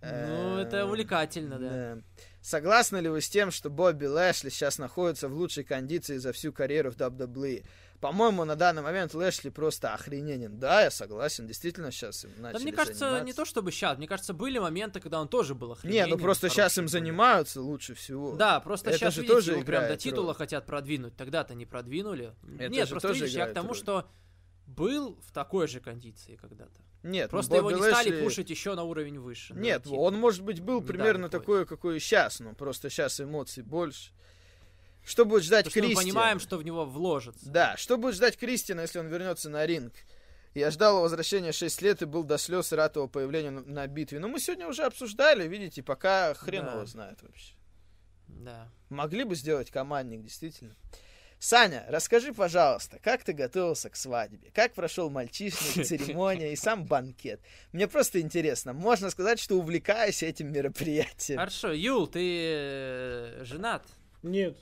Ну, это Э, увлекательно, да. Согласны ли вы с тем, что Бобби Лэшли сейчас находится в лучшей кондиции за всю карьеру в WWE? По-моему, на данный момент Лэшли просто охрененен. Да, я согласен, действительно сейчас им Да, начали мне кажется, заниматься. не то чтобы сейчас. Мне кажется, были моменты, когда он тоже был Не, охрененен. ну просто сейчас им занимаются лучше всего. Да, просто Это сейчас, же видите, тоже его прям до титула роль. хотят продвинуть. Тогда-то не продвинули. Это Нет, просто тоже видишь, я к тому, роль. что был в такой же кондиции когда-то. Нет, ну, Просто его Бобби не стали Лэшли- пушить еще на уровень выше. Нет, титул. он, может быть, был Не примерно такой, какой сейчас, но просто сейчас эмоций больше. Что будет ждать Потому что мы понимаем, что в него вложится. Да, что будет ждать Кристина, если он вернется на ринг? Я ждал его возвращения 6 лет и был до слез рад его появлению на- на битве. Но мы сегодня уже обсуждали, видите, пока хрен Да. его знает вообще. Да. Могли бы сделать командник, действительно. Саня, расскажи, пожалуйста, как ты готовился к свадьбе? Как прошел мальчишник, церемония и сам банкет? Мне просто интересно. Можно сказать, что увлекаюсь этим мероприятием. Хорошо, Юл, ты э, женат? Нет.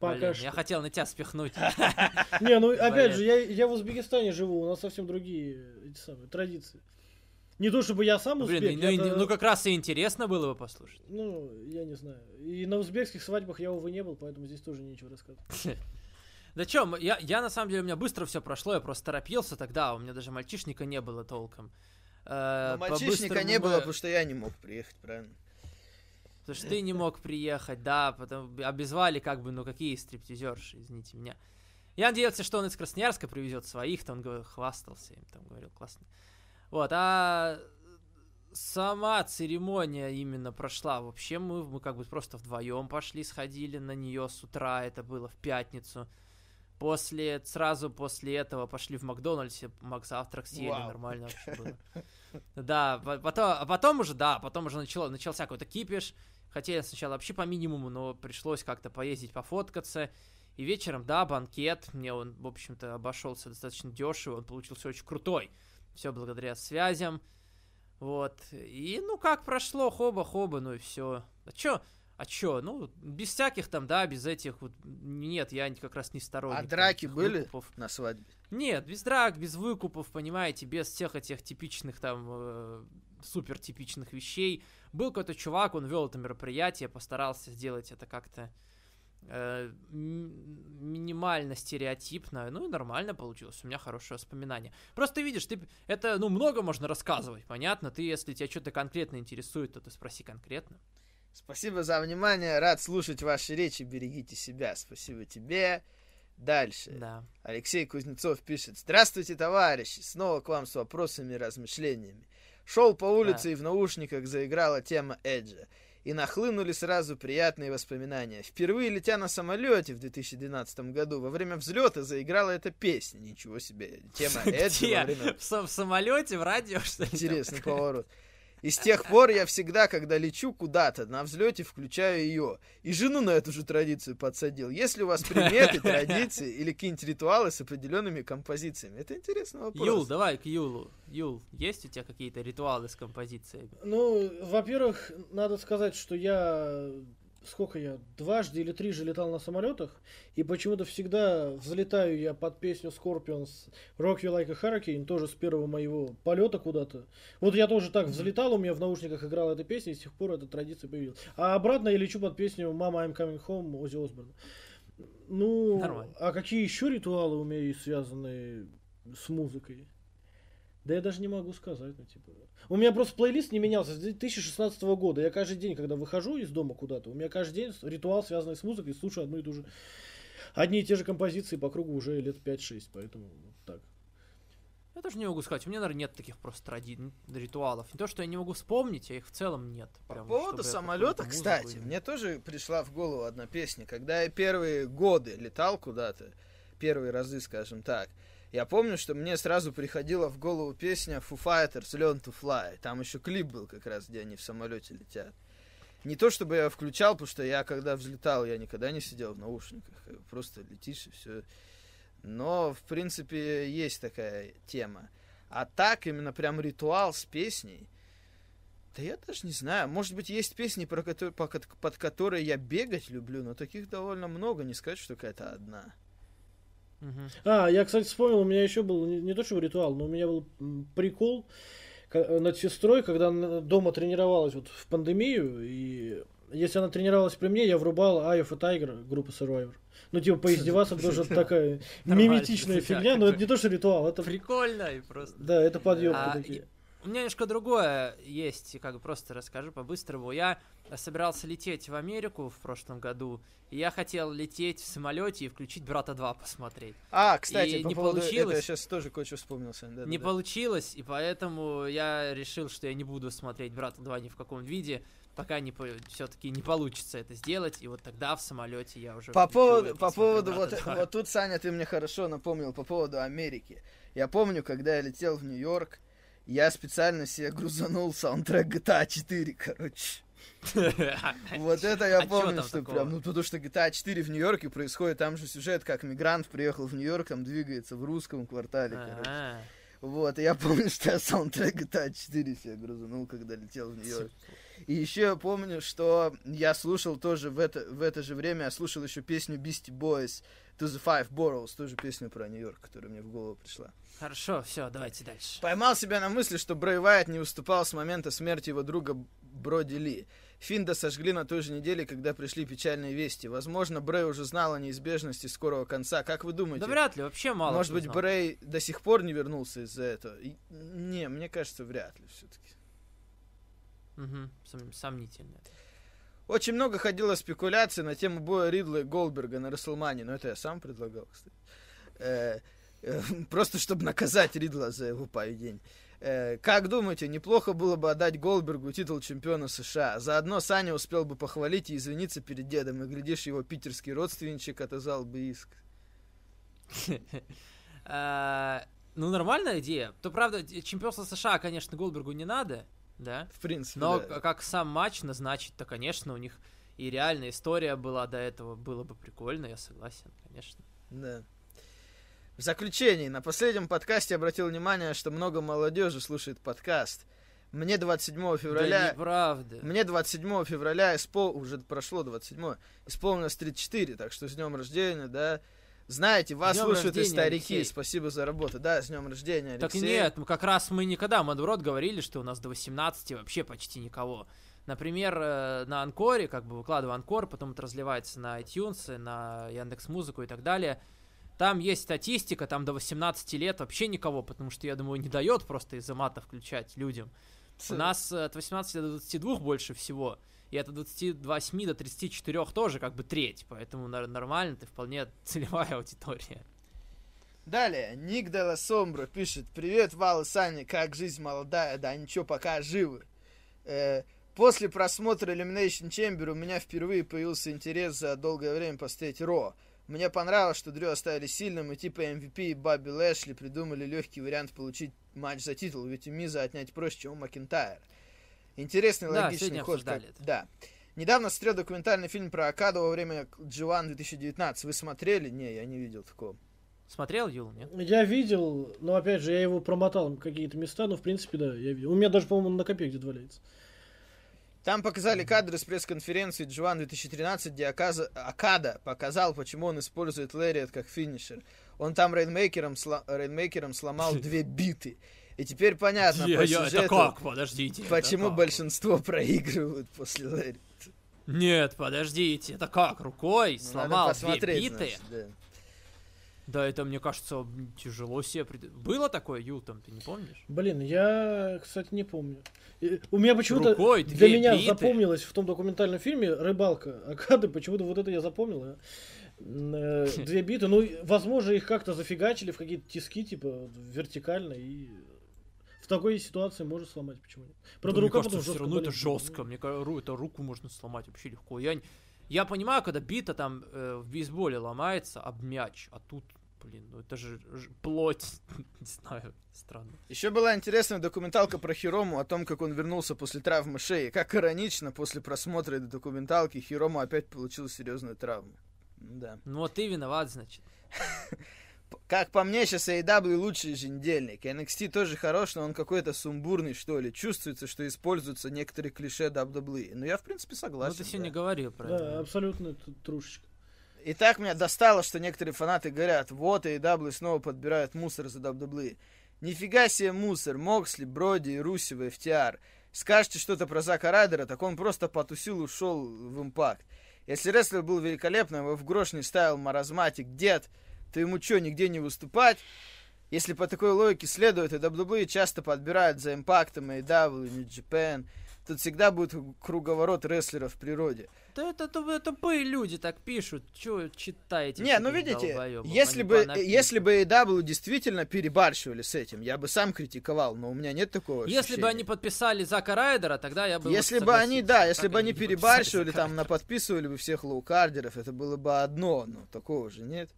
Пока Блин, что. я хотел на тебя спихнуть. Не, ну опять же, я, я в Узбекистане живу, у нас совсем другие эти самые традиции. Не то чтобы я сам узбек, Блин, ну, и- ну как раз и интересно было бы послушать. Ну, я не знаю. И на узбекских свадьбах я, увы, не был, поэтому здесь тоже нечего рассказывать. Да чё, я, я на самом деле, у меня быстро все прошло, я просто торопился тогда, у меня даже мальчишника не было толком. Э, Но мальчишника не было, потому что я не мог приехать, правильно? Потому что ты не мог приехать, да, потом обезвали как бы, ну какие стриптизерши, извините меня. Я надеялся, что он из Красноярска привезет своих, там говорил, хвастался им, там говорил, классно. Вот, а сама церемония именно прошла. Вообще мы, мы как бы просто вдвоем пошли, сходили на нее с утра, это было в пятницу. После, сразу после этого пошли в Макдональдсе, Мак завтрак съели, Вау. нормально вообще было. Да, по- потом, а потом уже, да, потом уже начало, начался какой-то кипиш. Хотели сначала вообще по минимуму, но пришлось как-то поездить, пофоткаться. И вечером, да, банкет. Мне он, в общем-то, обошелся достаточно дешево. Он получился очень крутой. Все благодаря связям. Вот. И, ну, как прошло, хоба-хоба, ну и все. А чё? А чё? Ну, без всяких там, да, без этих вот... Нет, я как раз не сторонник. А драки были выкупов. на свадьбе? Нет, без драк, без выкупов, понимаете, без всех этих типичных там э, супер типичных вещей. Был какой-то чувак, он вел это мероприятие, постарался сделать это как-то э, минимально стереотипно, ну и нормально получилось, у меня хорошее воспоминание. Просто видишь, ты это, ну, много можно рассказывать, понятно? Ты, если тебя что-то конкретно интересует, то ты спроси конкретно. Спасибо за внимание. Рад слушать ваши речи. Берегите себя. Спасибо тебе. Дальше. Да. Алексей Кузнецов пишет. Здравствуйте, товарищи. Снова к вам с вопросами и размышлениями. Шел по улице да. и в наушниках заиграла тема Эджа. И нахлынули сразу приятные воспоминания. Впервые летя на самолете в 2012 году, во время взлета заиграла эта песня. Ничего себе. Тема Эджа во время... В, в самолете, в радио, что ли? Интересный поворот. И с тех пор я всегда, когда лечу куда-то на взлете, включаю ее. И жену на эту же традицию подсадил. Если у вас приметы, традиции или какие-нибудь ритуалы с определенными композициями? Это интересный вопрос. Юл, давай к Юлу. Юл, есть у тебя какие-то ритуалы с композициями? Ну, во-первых, надо сказать, что я сколько я, дважды или трижды летал на самолетах, и почему-то всегда взлетаю я под песню Scorpions Rock You Like a Hurricane, тоже с первого моего полета куда-то. Вот я тоже так взлетал, у меня в наушниках играла эта песня, и с тех пор эта традиция появилась. А обратно я лечу под песню Mama I'm Coming Home Оззи Осборна. Ну, Нормально. а какие еще ритуалы у меня есть связанные с музыкой? Да я даже не могу сказать, ну, типа. У меня просто плейлист не менялся с 2016 года. Я каждый день, когда выхожу из дома куда-то, у меня каждый день ритуал, связанный с музыкой, слушаю одну и ту же... Одни и те же композиции по кругу уже лет 5-6, поэтому вот так. Я тоже не могу сказать, у меня, наверное, нет таких просто тради... ритуалов. Не то, что я не могу вспомнить, а их в целом нет. По Прям, поводу самолета, кстати, и... мне тоже пришла в голову одна песня. Когда я первые годы летал куда-то, первые разы, скажем так, я помню, что мне сразу приходила в голову песня Foo Fighters Learn to Fly. Там еще клип был как раз, где они в самолете летят. Не то, чтобы я включал, потому что я когда взлетал, я никогда не сидел в наушниках. Просто летишь и все. Но, в принципе, есть такая тема. А так, именно прям ритуал с песней. Да я даже не знаю. Может быть, есть песни, про которые, под которые я бегать люблю, но таких довольно много. Не сказать, что какая-то одна. Uh-huh. А, я, кстати, вспомнил, у меня еще был не, не то что ритуал, но у меня был прикол над сестрой, когда она дома тренировалась вот в пандемию, и если она тренировалась при мне, я врубал of a Tiger группы Survivor. Ну, типа, поиздеваться, что такая миметичная фигня, но это не то, что ритуал, это... Прикольно и просто... Да, это подъемки а, такие. У меня немножко другое есть, как бы просто расскажу по-быстрому. Я собирался лететь в Америку в прошлом году, и я хотел лететь в самолете и включить Брата 2 посмотреть. А, кстати, и по не поводу получилось. Это я сейчас тоже кое-что вспомнился. Да, не да, получилось, и поэтому я решил, что я не буду смотреть Брата 2 ни в каком виде, пока не все-таки не получится это сделать, и вот тогда в самолете я уже. По поводу, по поводу вот, вот тут, Саня, ты мне хорошо напомнил по поводу Америки. Я помню, когда я летел в Нью-Йорк, я специально себе грузанул саундтрек GTA 4, короче. Вот это я а помню, что прям, ну потому что GTA 4 в Нью-Йорке происходит, там же сюжет, как мигрант приехал в Нью-Йорк, там двигается в русском квартале, короче. Вот, и я помню, что я саундтрек GTA 4 себе грузанул, когда летел в Нью-Йорк. И еще я помню, что я слушал тоже в это, в это же время, я слушал еще песню Beastie Boys To the Five Boroughs, тоже песню про Нью-Йорк, которая мне в голову пришла. Хорошо, все, давайте дальше. Поймал себя на мысли, что Брэй Вайт не уступал с момента смерти его друга Броди Ли. Финда сожгли на той же неделе, когда пришли печальные вести. Возможно, Брэй уже знал о неизбежности скорого конца. Как вы думаете? Да вряд ли, вообще мало. Может быть, знал. Брэй до сих пор не вернулся из-за этого? Не, мне кажется, вряд ли все-таки. Угу, сом- сомнительно. Очень много ходило спекуляций на тему боя Ридла и Голдберга на Расселмане, но это я сам предлагал, кстати. Э, э, просто чтобы наказать Ридла за его поведение. Э, как думаете, неплохо было бы отдать Голдбергу титул чемпиона США? Заодно Саня успел бы похвалить и извиниться перед дедом, и, глядишь, его питерский родственничек отозвал бы иск. А, ну, нормальная идея. То, правда, чемпионство США, конечно, Голдбергу не надо, да? В принципе, Но как сам матч назначить, то, конечно, у них и реальная история была до этого, было бы прикольно, я согласен, конечно. Да. В заключении, на последнем подкасте обратил внимание, что много молодежи слушает подкаст. Мне 27 февраля... Да неправда. Мне 27 февраля испол... уже прошло 27 исполнилось 34, так что с днем рождения, да. Знаете, вас слушают и старики. Алексей. Спасибо за работу. Да, с днем рождения, Алексей. Так нет, мы как раз мы никогда, мы наоборот говорили, что у нас до 18 вообще почти никого. Например, э, на Анкоре, как бы выкладываю Анкор, потом это разливается на iTunes, на Яндекс Музыку и так далее. Там есть статистика, там до 18 лет вообще никого, потому что, я думаю, не дает просто из-за мата включать людям. У нас э, от 18 до 22 больше всего. И это 28 до 34 тоже как бы треть. Поэтому нормально, ты вполне целевая аудитория. Далее, Ник Де Ла Сомбро пишет, привет, Вал и Саня, как жизнь молодая, да ничего, пока живы. Э, после просмотра Elimination Chamber у меня впервые появился интерес за долгое время посмотреть Ро. Мне понравилось, что Дрю оставили сильным, и типа MVP и Бобби Лэшли придумали легкий вариант получить матч за титул, ведь у Миза отнять проще, чем у Макинтайра. Интересный, Да, логичный ход. как- это. Да. Недавно смотрел документальный фильм про Акаду во время G1 2019. Вы смотрели? Не, я не видел такого. Смотрел, Юл, нет? Я видел, но опять же, я его промотал какие-то места, но в принципе, да, я видел. У меня даже, по-моему, на копе где-то валяется. Там показали кадры с пресс-конференции G1 2013, где Аказа- Акада показал, почему он использует Лэриот как финишер. Он там рейнмейкером, сла- рейнмейкером сломал две биты. И теперь понятно по сюжету, Подождите. почему большинство проигрывают после Лэри. Нет, подождите, это как? Рукой Ну, сломал две биты? значит, да. Да, это, мне кажется, тяжело себе... пред- Было такое, Юл, там, ты не помнишь? Блин, я, кстати, не помню. И У меня почему-то Рукой для меня биты. запомнилось в том документальном фильме рыбалка Акады, почему-то вот это я запомнил. М, э, Две биты, ну, возможно, их как-то зафигачили в какие-то тиски, типа, вертикально, и в такой ситуации может сломать, почему нет. Правда, Да, мне рука кажется, потом все равно это болит. жестко. Мне кажется, это руку можно сломать вообще легко. Я, я понимаю, когда бита там э, в бейсболе ломается об мяч, а тут, блин, ну это же ж- плоть. Не знаю, странно. Еще была интересная документалка про Хирому о том, как он вернулся после травмы шеи. Как иронично, после просмотра этой документалки Хирому опять получил серьезную травму. Да. Ну вот ты виноват, значит. Как по мне, сейчас AEW лучший еженедельник. NXT тоже хорош, но он какой-то сумбурный, что ли. Чувствуется, что используются некоторые клише WWE. Ну, я, в принципе, Ну согласен. ты сегодня да. говорил про Да, это. абсолютно т- трушечка. И так меня достало, что некоторые фанаты говорят, вот AEW снова подбирают мусор за WWE. Нифига себе мусор, Моксли, Броди, Русева, FTR. Скажете что-то про Зака Райдера, так он просто потусил и ушел в импакт. Если рестлер был великолепным, его в грош не ставил маразматик, дед, то ему что, нигде не выступать? Если по такой логике следует, и WWE часто подбирают за импактом AEW, New Japan, тут всегда будет круговорот рестлеров в природе. Да это, это, это тупые люди так пишут. Чё читаете? Не, ну видите, если бы, если бы AEW действительно перебарщивали с этим, я бы сам критиковал, но у меня нет такого Если бы они подписали Зака Райдера, тогда я бы вот Если бы они, да, если бы они перебарщивали, там, наподписывали бы всех лоукардеров, это было бы одно, но такого же нет.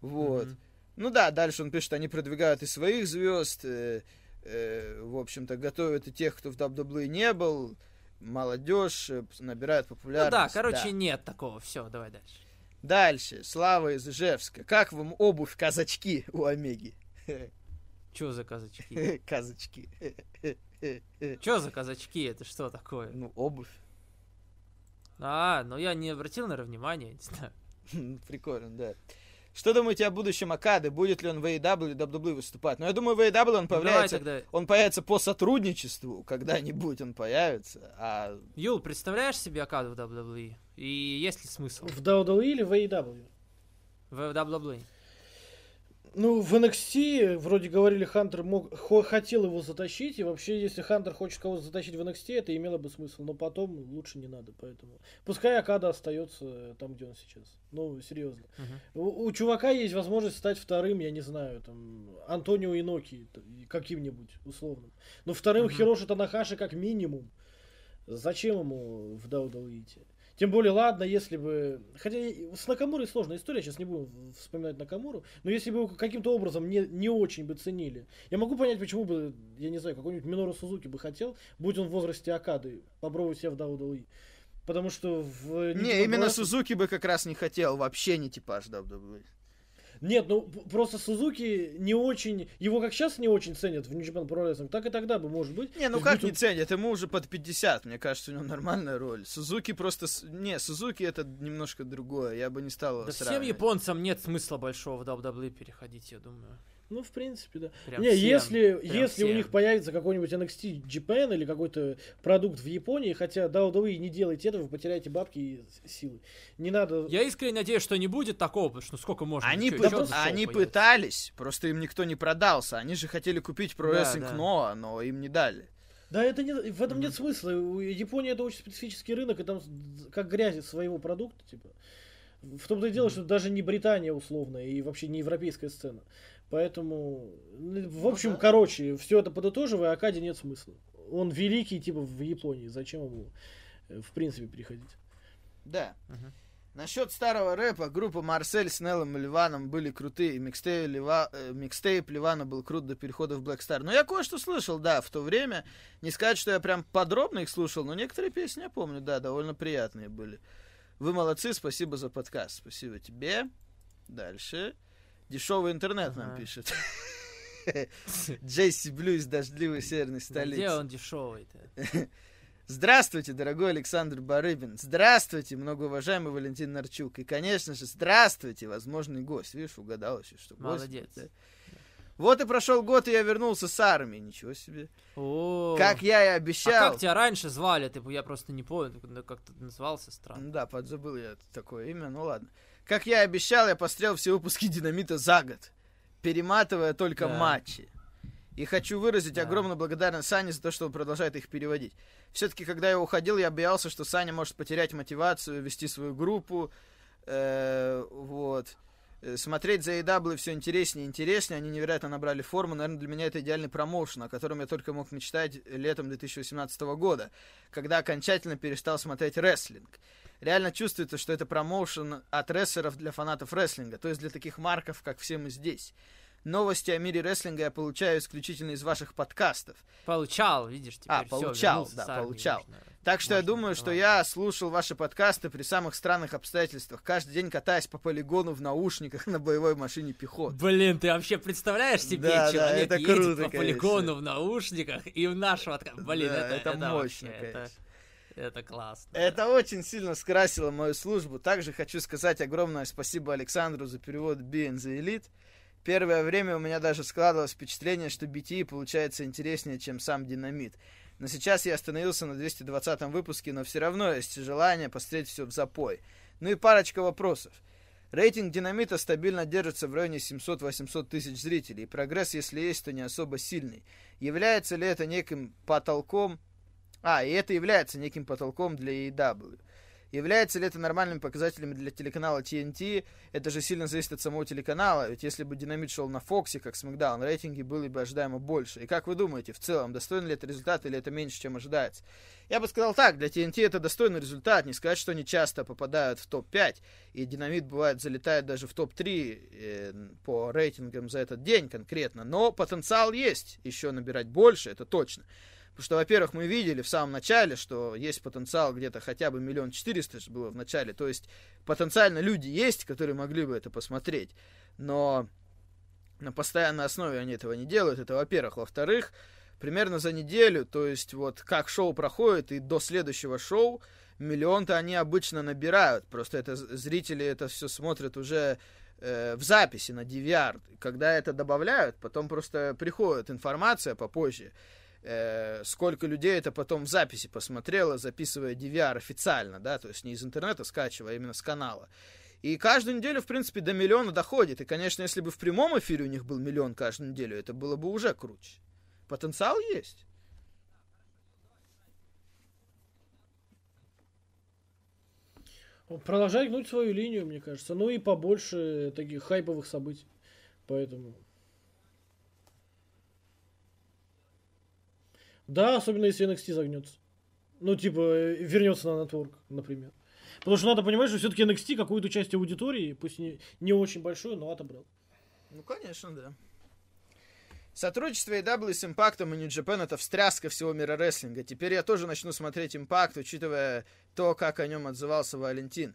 Вот. Мгм. Ну да, дальше он пишет, они продвигают и своих звезд, э, э, в общем-то, готовят и тех, кто в WWE не был, молодежь, э, набирают Ну популярность. да, короче, нет такого. Все, давай дальше. Дальше, Слава из Ижевска. Как вам обувь казачки у Омеги? Чё за казачки? Казачки. Чё за казачки? Это что такое? Ну, обувь. А, ну я не обратил, наверное, внимания, не знаю. Прикольно, да. Что думаете о будущем Акады? Будет ли он в AEW или WWE выступать? Ну, я думаю, в AEW он Ну, Давай появляется... тогда. Он появится по сотрудничеству, когда-нибудь он появится, а Юл, представляешь себе аккаунт в WWE? И есть ли смысл В WWE или в AEW? в WWE? Ну, в NXT вроде говорили, Хантер мог, хо- хотел его затащить, и вообще, если Хантер хочет кого-то затащить в NXT, это имело бы смысл, но потом лучше не надо, поэтому... Пускай Акада остается там, где он сейчас. Ну, серьезно. Мгм. У, у чувака есть возможность стать вторым, я не знаю, там, Антонио Иноки, каким-нибудь условным. Но вторым Мгм. Хироши Танахаши как минимум. Зачем ему в идти? Тем более, ладно, если бы... Хотя с Накамурой сложная история, сейчас не будем вспоминать Накамуру, но если бы его каким-то образом не, не очень бы ценили, я могу понять, почему бы, я не знаю, какой-нибудь Минору Сузуки бы хотел, будь он в возрасте Акады, попробовать себя в WWE. Потому что в... Не, именно Сузуки бы как раз не хотел, вообще не типаж WWE. Нет, ну просто Сузуки не очень, его как сейчас не очень ценят в New Japan Pro Wrestling, так и тогда бы, может быть. Не, ну как не ценят, ему уже под 50, мне кажется, у него нормальная роль. Сузуки просто... Не, Сузуки это немножко другое, я бы не стал Да всем японцам нет смысла большого в WWE переходить, я думаю. Ну, в принципе, да. Прям не, всем, если, прям если у всем. них появится какой-нибудь NXT Japan или какой-то продукт в Японии, хотя WWE не делайте этого, вы потеряете бабки и силы. Не надо... Я искренне надеюсь, что не будет такого, потому что сколько можно. Они, Чё, пы- шоу они появится? пытались, просто им никто не продался. Они же хотели купить Pro Да, Wrestling да. Noah, но им не дали. Да, это не, в этом нет смысла. У Японии это очень специфический рынок, и там как грязи своего продукта, типа. В том-то и дело, что даже не Британия условная и вообще не европейская сцена. Поэтому, ну, в общем, да. короче, все это подытоживая, Акаде нет смысла. Он великий, типа, в Японии. Зачем ему, э, в принципе, переходить? Да. Мгм. Насчет старого рэпа, группа Марсель с Неллом и Ливаном были крутые. Микстейп, Лива... э, микстейп Ливана был крут до перехода в Black Star. Но я кое-что слышал, да, в то время. Не сказать, что я прям подробно их слушал, но некоторые песни я помню, да, довольно приятные были. Вы молодцы, спасибо за подкаст. Спасибо тебе. Дальше. Дешевый интернет нам пишет. Джесси Блю из дождливой северной столицы. Где он дешевый-то? Здравствуйте, дорогой Александр Барыбин. Здравствуйте, многоуважаемый Валентин Нарчук. И, конечно же, здравствуйте, возможный гость. Видишь, угадал еще, что гость. Молодец. да. Вот и прошел год, и я вернулся с армии. Ничего себе. О, Как я и а обещал. как тебя раньше звали? Ты, я просто не помню, ты как-то назывался странно. Ну Да, подзабыл я такое имя, ну ладно. Как я и обещал, я пострел все выпуски «Динамита» за год, перематывая только Да. матчи. И хочу выразить Да. огромную благодарность Сане за то, что он продолжает их переводить. Все-таки, когда я уходил, я боялся, что Саня может потерять мотивацию, вести свою группу. э, вот. Э, Смотреть за AW все интереснее и интереснее. Они невероятно набрали форму. Наверное, для меня это идеальный промоушен, о котором я только мог мечтать летом 2018 года, когда окончательно перестал смотреть рестлинг. Реально чувствуется, что это промоушен от рестлеров для фанатов рестлинга, то есть для таких марков, как все мы здесь. Новости о мире рестлинга я получаю исключительно из ваших подкастов. Получал, видишь, теперь А, получал, вернулся да, армии, получал. можно- Так что я Можно, думаю, что давай. я слушал ваши подкасты при самых странных обстоятельствах. Каждый день катаясь по полигону в наушниках на боевой машине пехоты. Блин, ты вообще представляешь себе, Да, да, человек это едет круто, по конечно. полигону в наушниках и в отка- Блин, Да, это, это это мощно, вообще, конечно. это классно. Это очень сильно скрасило мою службу. Также хочу сказать огромное спасибо Александру за перевод the Elite. Первое время у меня даже складывалось впечатление, что BTE получается интереснее, чем сам Динамит. Но сейчас я остановился на 220 выпуске, но все равно есть желание посмотреть все в запой. Ну и парочка вопросов. Рейтинг Динамита стабильно держится в районе 700-800 тысяч зрителей, прогресс, если есть, то не особо сильный. Является ли это неким потолком а, и это является неким потолком для AEW. Является ли это нормальным показателем для телеканала TNT? Это же сильно зависит от самого телеканала, ведь если бы Динамит шел на Фоксе, как Смакдаун, рейтинги были бы ожидаемо больше. И как вы думаете, в целом, достойный ли это результат или это меньше, чем ожидается? Я бы сказал так, для TNT это достойный результат, не сказать, что они часто попадают в топ-5, и Динамит бывает залетает даже в топ-3 э, по рейтингам за этот день конкретно, но потенциал есть еще набирать больше, это точно. Потому что, во-первых, мы видели в самом начале, что есть потенциал где-то хотя бы миллион четыреста было в начале. То есть потенциально люди есть, которые могли бы это посмотреть. Но на постоянной основе они этого не делают. Это, во-первых. Во-вторых, примерно за неделю, то есть вот как шоу проходит и до следующего шоу, миллион-то они обычно набирают. Просто это зрители это все смотрят уже э, в записи на DVR. Когда это добавляют, потом просто приходит информация попозже, э, сколько людей это потом в записи посмотрело, записывая DVR официально, да, то есть не из интернета скачивая, а именно с канала. И каждую неделю, в принципе, до миллиона доходит. И, конечно, если бы в прямом эфире у них был миллион каждую неделю, это было бы уже круче. Потенциал есть. Продолжай гнуть свою линию, мне кажется. Ну и побольше таких хайповых событий. Поэтому... Да, особенно если NXT загнется. Ну, типа, э, вернется на нетворк, например. Потому что надо понимать, что все-таки NXT какую-то часть аудитории, пусть не, не очень большую, но отобрал. Ну, конечно, да. Сотрудничество AW с Импактом и New Japan это встряска всего мира рестлинга. Теперь я тоже начну смотреть Импакт, учитывая то, как о нем отзывался Валентин.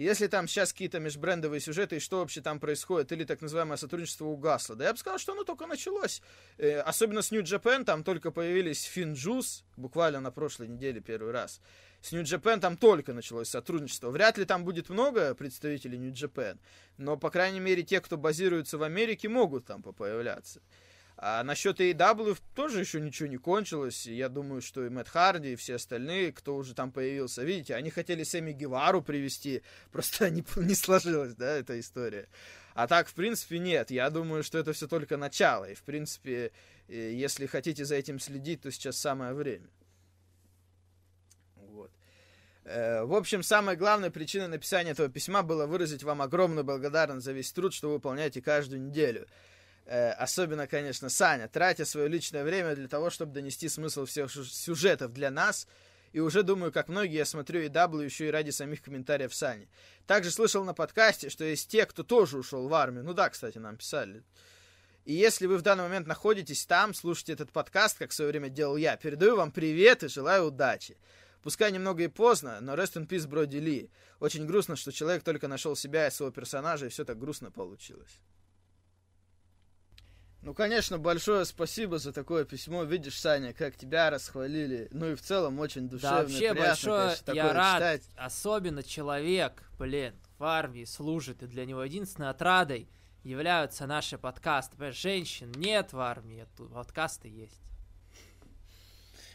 Если там сейчас какие-то межбрендовые сюжеты, и что вообще там происходит, или так называемое сотрудничество угасло. Да я бы сказал, что оно только началось. Э, особенно с New Japan, там только появились Финджус, буквально на прошлой неделе первый раз. С New Japan там только началось сотрудничество. Вряд ли там будет много представителей New Japan, но, по крайней мере, те, кто базируется в Америке, могут там появляться. А насчет AEW тоже еще ничего не кончилось. Я думаю, что и Мэтт Харди, и все остальные, кто уже там появился, видите, они хотели Сэмми Гевару привести, просто не, не сложилась, да, эта история. А так, в принципе, нет. Я думаю, что это все только начало. И, в принципе, если хотите за этим следить, то сейчас самое время. Вот. Э, в общем, самой главной причиной написания этого письма было выразить вам огромную благодарность за весь труд, что вы выполняете каждую неделю. Э, особенно, конечно, Саня, тратя свое личное время для того, чтобы донести смысл всех сюжетов для нас. И уже думаю, как многие, я смотрю и W еще и ради самих комментариев Сани. Также слышал на подкасте, что есть те, кто тоже ушел в армию. Ну да, кстати, нам писали. И если вы в данный момент находитесь там, слушаете этот подкаст, как в свое время делал я, передаю вам привет и желаю удачи. Пускай немного и поздно, но rest in peace Броди Ли. Очень грустно, что человек только нашел себя и своего персонажа, и все так грустно получилось. Ну, конечно, большое спасибо за такое письмо. Видишь, Саня, как тебя расхвалили. Ну и в целом очень душевно. Да, вообще приятно, большое, конечно, я рад. Читать. Особенно человек, блин, в армии служит, и для него единственной отрадой являются наши подкасты. Понимаешь, женщин нет в армии, тут подкасты есть.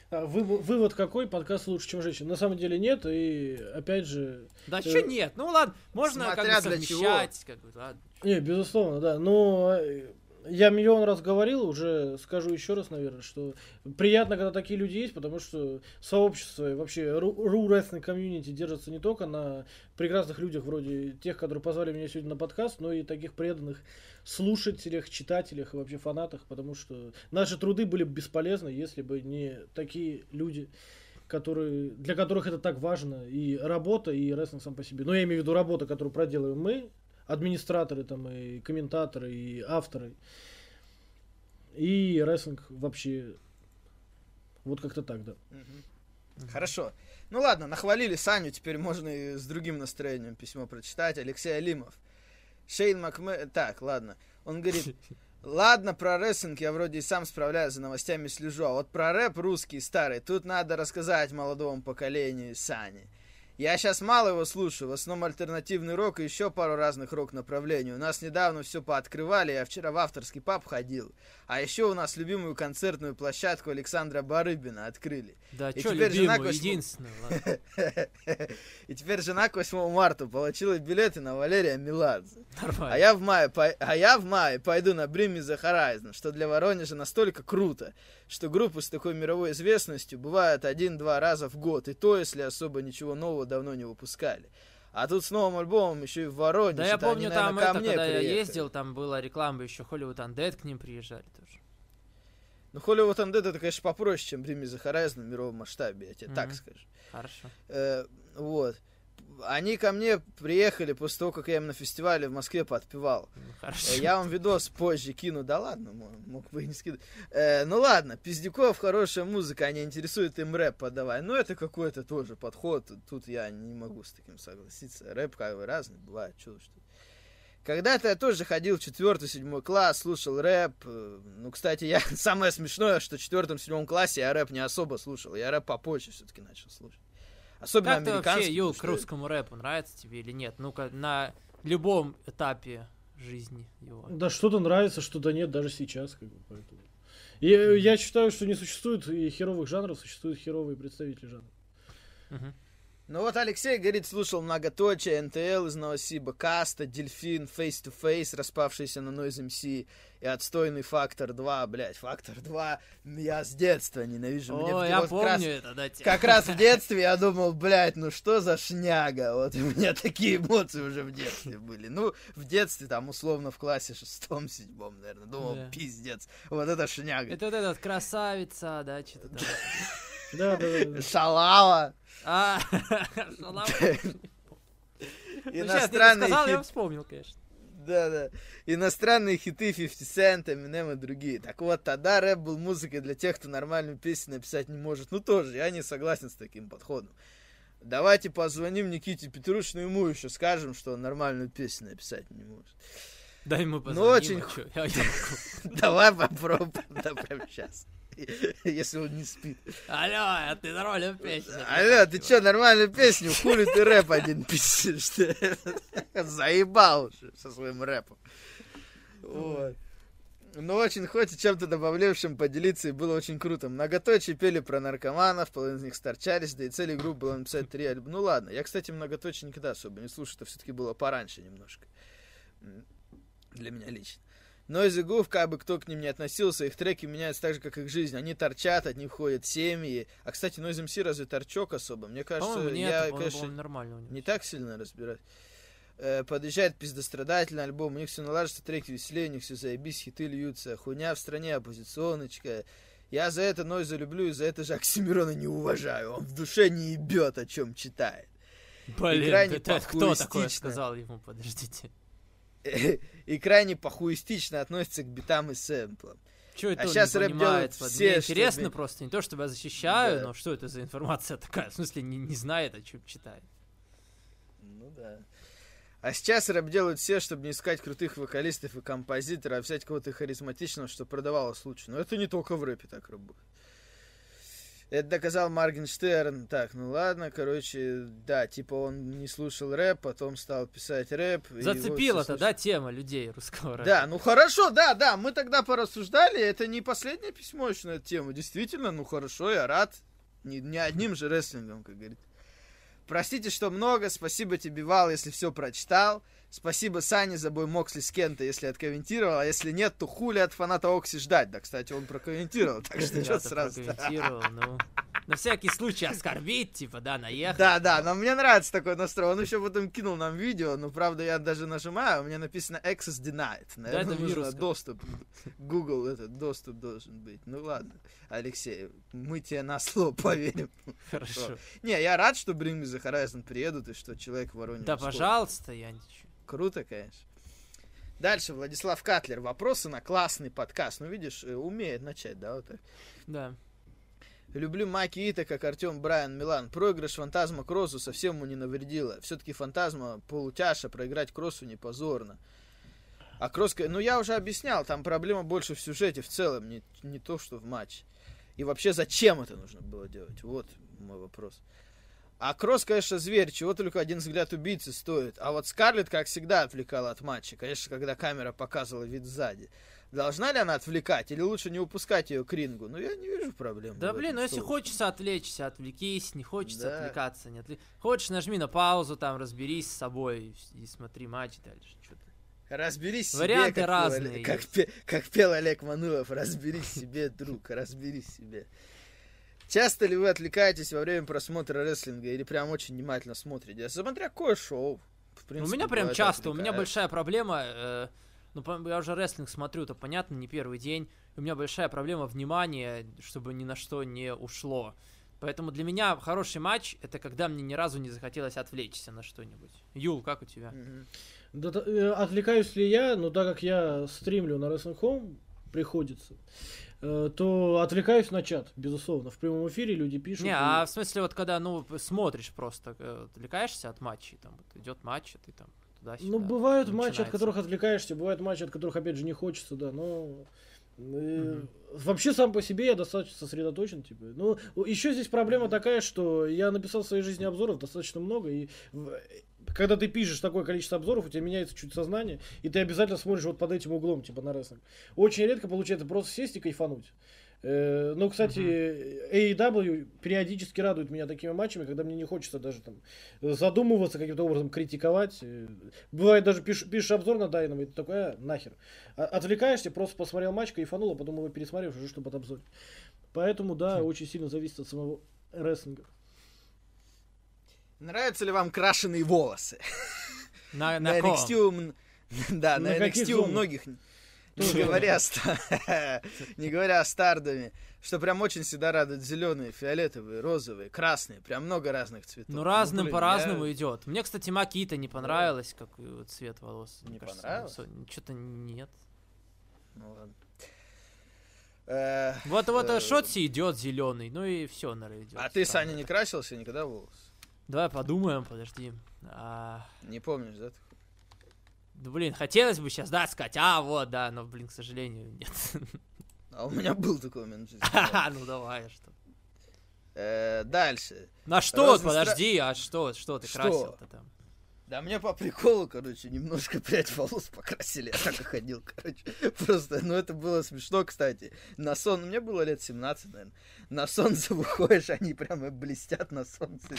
А, вывод какой? Подкаст лучше, чем женщин. На самом деле нет, и опять же... Да э... что нет? Ну ладно, можно Смотря как бы совмещать. Как бы, ладно. Не, безусловно, да. Но э, я миллион раз говорил, уже скажу еще раз, наверное, что приятно, когда такие люди есть, потому что сообщество и вообще ру рестлинг комьюнити держится не только на прекрасных людях вроде тех, которые позвали меня сегодня на подкаст, но и таких преданных слушателях, читателях и вообще фанатах, потому что наши труды были бы бесполезны, если бы не такие люди, которые, для которых это так важно, и работа, и рестлинг сам по себе. Но я имею в виду работа, которую проделываем мы, администраторы там и комментаторы и авторы. И рестлинг вообще вот как-то так, да. Хорошо. Ну ладно, нахвалили Саню, теперь можно и с другим настроением письмо прочитать. Алексей Алимов. Шейн Макме... Так, ладно. Он говорит, ладно, про рестлинг я вроде и сам справляюсь, за новостями слежу, а вот про рэп русский старый, тут надо рассказать молодому поколению Сани. Я сейчас мало его слушаю, в основном альтернативный рок и еще пару разных рок-направлений. У нас недавно все пооткрывали, я вчера в авторский паб ходил. А еще у нас любимую концертную площадку Александра Барыбина открыли. Да, что любимую, 8... единственную, И теперь жена к 8 марта получила билеты на Валерия Меладзе. Нормально. А я в мае, а я в мае пойду на Me The Horizon, что для Воронежа настолько круто, что группы с такой мировой известностью бывают один-два раза в год, и то, если особо ничего нового давно не выпускали. А тут с новым альбомом еще и в Воронеже. Да я помню, они, наверное, там это, когда приехали. я ездил, там была реклама еще Hollywood Undead к ним приезжали тоже. Ну, Hollywood Undead это, конечно, попроще, чем Bring Me The Horizon в мировом масштабе, я тебе mm-hmm. так скажу. Хорошо. Э, вот они ко мне приехали после того, как я им на фестивале в Москве подпевал. Ну, хорошо. Я вам видос позже кину, да ладно, мог бы и не скидывать. Э, ну ладно, Пиздюков хорошая музыка, они интересуют им рэп подавай. Ну это какой-то тоже подход, тут я не могу с таким согласиться. Рэп как бы разный бывает, что что когда-то я тоже ходил в четвертый, седьмой класс, слушал рэп. Э, ну, кстати, я самое смешное, что в четвертом, седьмом классе я рэп не особо слушал. Я рэп попозже все-таки начал слушать. Особенно как ты вообще, Ю, к русскому рэпу нравится тебе или нет? Ну-ка, на любом этапе жизни его. Да что-то нравится, что-то нет, даже сейчас. Как бы, поэтому. И mm-hmm. я считаю, что не существует и херовых жанров, существуют херовые представители жанра. Mm-hmm. Ну вот Алексей говорит, слушал многоточие, НТЛ из Новосиба, Каста, Дельфин, Face to Face, распавшийся на Noise MC и отстойный Фактор 2, блядь, Фактор 2 я с детства ненавижу. О, Мне я вот помню раз, это, да. Как раз в детстве я думал, блядь, ну что за шняга, вот у меня такие эмоции уже в детстве были. Ну, в детстве, там, условно, в классе шестом, седьмом, наверное, думал, да. пиздец, вот это шняга. Это вот этот красавица, да, что-то там. Да, да, да. Шалава. А, шалава. Иностранные сказал, я вспомнил, конечно. Да, да. Иностранные хиты 50 Cent, Eminem и другие. Так вот, тогда рэп был музыкой для тех, кто нормальную песню написать не может. Ну, тоже, я не согласен с таким подходом. Давайте позвоним Никите Петрушину, ему еще скажем, что он нормальную песню написать не может. Дай ему позвоним. Ну, очень... А Давай попробуем, да, прямо сейчас. Если он не спит. Алло, а ты нормальную песню. Алло, ты что, нормальную песню? Хули ты рэп один пишешь? Заебал со своим рэпом. Вот. Ну, очень хочется чем-то добавлявшим поделиться, и было очень круто. Многоточие пели про наркоманов, половина из них старчались, да и цель группы было написать три альбома. Ну ладно, я, кстати, многоточие никогда особо не слушаю, это все-таки было пораньше немножко. Для меня лично. Noisy Goof, как бы кто к ним не относился, их треки меняются так же, как их жизнь. Они торчат, от них ходят семьи. А, кстати, Noise MC разве торчок особо? Мне кажется, нет, я, по-моему, конечно, по-моему, нормально не так сильно разбираюсь. Э, подъезжает пиздострадательный альбом, у них все налаживается, треки веселее, у них все заебись, хиты льются. Хуйня в стране, оппозиционочка. Я за это Нойза люблю, и за это же Оксимирона не уважаю. Он в душе не ебет, о чем читает. Блин, это кто такое сказал ему? Подождите. И крайне похуистично относится к битам и сэмплам. Что это А щас не рэп понимает? делают все, Мне интересно чтобы- просто, не то чтобы я защищаю, Да. но что это за информация такая? В смысле, не, не знает, о чем читает. Ну да. А сейчас рэп делают все, чтобы не искать крутых вокалистов и композиторов, а взять кого-то харизматичного, что продавалось лучше. Но это не только в рэпе так работает. Это доказал Маргенштерн. Так, ну ладно, короче, да, типа он не слушал рэп, потом стал писать рэп. и его Зацепила все это, да, тема людей русского рэпа? Да, ну хорошо, да, да, мы тогда порассуждали, это не последнее письмо еще на эту тему. Действительно, ну хорошо, я рад. Не, не одним же рестлингом, как говорится. Простите, что много, спасибо тебе, Вал, если все прочитал. Спасибо Сане за бой Моксли с Кента, если откомментировал, а если нет, то хули от фаната Окси ждать. Да, кстати, он прокомментировал, так что что сразу. прокомментировал, ну. На всякий случай оскорбить, типа, да, наехать. Да, да, но мне нравится такой настрой. Он еще потом кинул нам видео, но правда я даже нажимаю, у меня написано Access Denied. Наверное, это нужно доступ. Google этот доступ должен быть. Ну ладно, Алексей, мы тебе на слово поверим. Хорошо. Не, я рад, что Bring Me The Horizon приедут и что человек в Воронеже. Да, пожалуйста, я ничего. Круто, конечно. Дальше Владислав Катлер. Вопросы на классный подкаст. Ну, видишь, э, умеет начать, да, вот так. Да. Люблю Маки Ита, как Артем Брайан Милан. Проигрыш Фантазма Кроссу совсем ему не навредило. Все-таки Фантазма полутяша, проиграть Кроссу не позорно. А Кросс, ну я уже объяснял, там проблема больше в сюжете в целом, не, не то, что в матче. И вообще, зачем это нужно было делать? Вот мой вопрос. А Кросс, конечно, зверь, чего только один взгляд убийцы стоит. А вот Скарлетт, как всегда, отвлекала от матча. Конечно, когда камера показывала вид сзади. Должна ли она отвлекать или лучше не упускать ее к рингу? Ну, я не вижу проблем. Да блин, ну если хочется отвлечься, отвлекись, не хочется Да. отвлекаться, не отвле- Хочешь, нажми на паузу, там, разберись с собой и, и смотри матч дальше. Ты. Разберись себе, Варианты как пел разные Олег- как, как пел Олег Манылов, разберись себе, друг, разберись себе. Часто ли вы отвлекаетесь во время просмотра рестлинга или прям очень внимательно смотрите? Смотря какое шоу. В У принципе, меня прям часто, у меня большая проблема, э, ну я уже рестлинг смотрю, это понятно, не первый день. У меня большая проблема внимания, чтобы ни на что не ушло. Поэтому для меня хороший матч это когда мне ни разу не захотелось отвлечься на что-нибудь. Юл, как у тебя? Мгм. Да, э, отвлекаюсь ли я, но так как я стримлю на Wrestling Home, приходится, то отвлекаюсь на чат, безусловно. В прямом эфире люди пишут. Не, и- а в смысле вот когда, ну, смотришь просто, э, отвлекаешься от матчей, там, вот идет матч, а ты там туда-сюда. Ну, бывают матчи, от начинается. которых отвлекаешься, бывают матчи, от которых, опять же, не хочется, да, но... э, Мгм. Вообще сам по себе я достаточно сосредоточен, типа. Ну, еще здесь проблема такая, что я написал в своей жизни обзоров достаточно много, и когда ты пишешь такое количество обзоров, у тебя меняется чуть сознание, и ты обязательно смотришь вот под этим углом, типа на рестлинг. Очень редко получается просто сесть и кайфануть. Э, Ну, кстати, AEW периодически радует меня такими матчами, когда мне не хочется даже там задумываться, каким-то образом критиковать. Э, Бывает даже пишешь, пишешь обзор на Дайнама, и ты такой, а, нахер. А- Отвлекаешься, просто посмотрел матч, кайфанул, а потом его пересмотрел, уже чтобы обзор. Поэтому, да, Хм. очень сильно зависит от самого рестлинга. Нравятся ли вам крашеные волосы? На, На на? NXT Да, на На NXT у многих, не говоря, не говоря о стардоме, что прям очень всегда радуют зеленые, фиолетовые, розовые, красные, прям много разных цветов. Ну, разным по-разному идет. Мне, кстати, Макита не понравилось, как цвет волос. Не понравилось? Что-то нет. Ну ладно. Э, Вот вот э, э, Шотси идет зеленый, ну и все, наверное, идет. А ты, Саня, не красился никогда волос? Давай подумаем, подожди. А, Не помнишь, да? да, блин, хотелось бы сейчас, да, сказать, а, вот, да, но, блин, к сожалению, нет. А у меня был такой момент в жизни. Ну давай, а что? Э, Дальше. На что, Разностра- подожди, а что, что ты Что? красил-то там? Да мне по приколу, короче, немножко прядь волос покрасили, я так и ходил, короче. Просто, ну это было смешно, кстати. На сон, мне было лет 17, наверное. На солнце выходишь, они прямо блестят на солнце,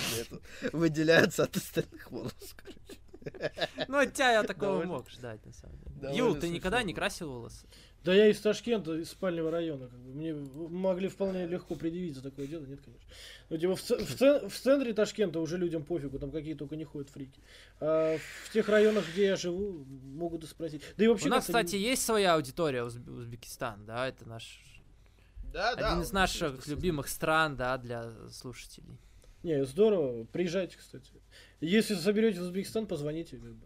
выделяются от остальных волос, короче. Ну, от тебя я такого мог ждать, на самом деле. Юл, ты никогда не красил волосы? Да я из Ташкента, из спального района. Как бы. Мне могли вполне легко предъявить за такое дело, нет, конечно. Ну, типа, в, в в центре Ташкента уже людям пофигу, там какие только не ходят фрики. А в тех районах, где я живу, могут и спросить. Да и вообще, У нас, кстати, есть своя аудитория, Узб- Узбекистан, да, это наш Да, да. один из наших любимых стран, да, для слушателей. Не, здорово. Приезжайте, кстати. Если соберете в Узбекистан, позвоните. Бы.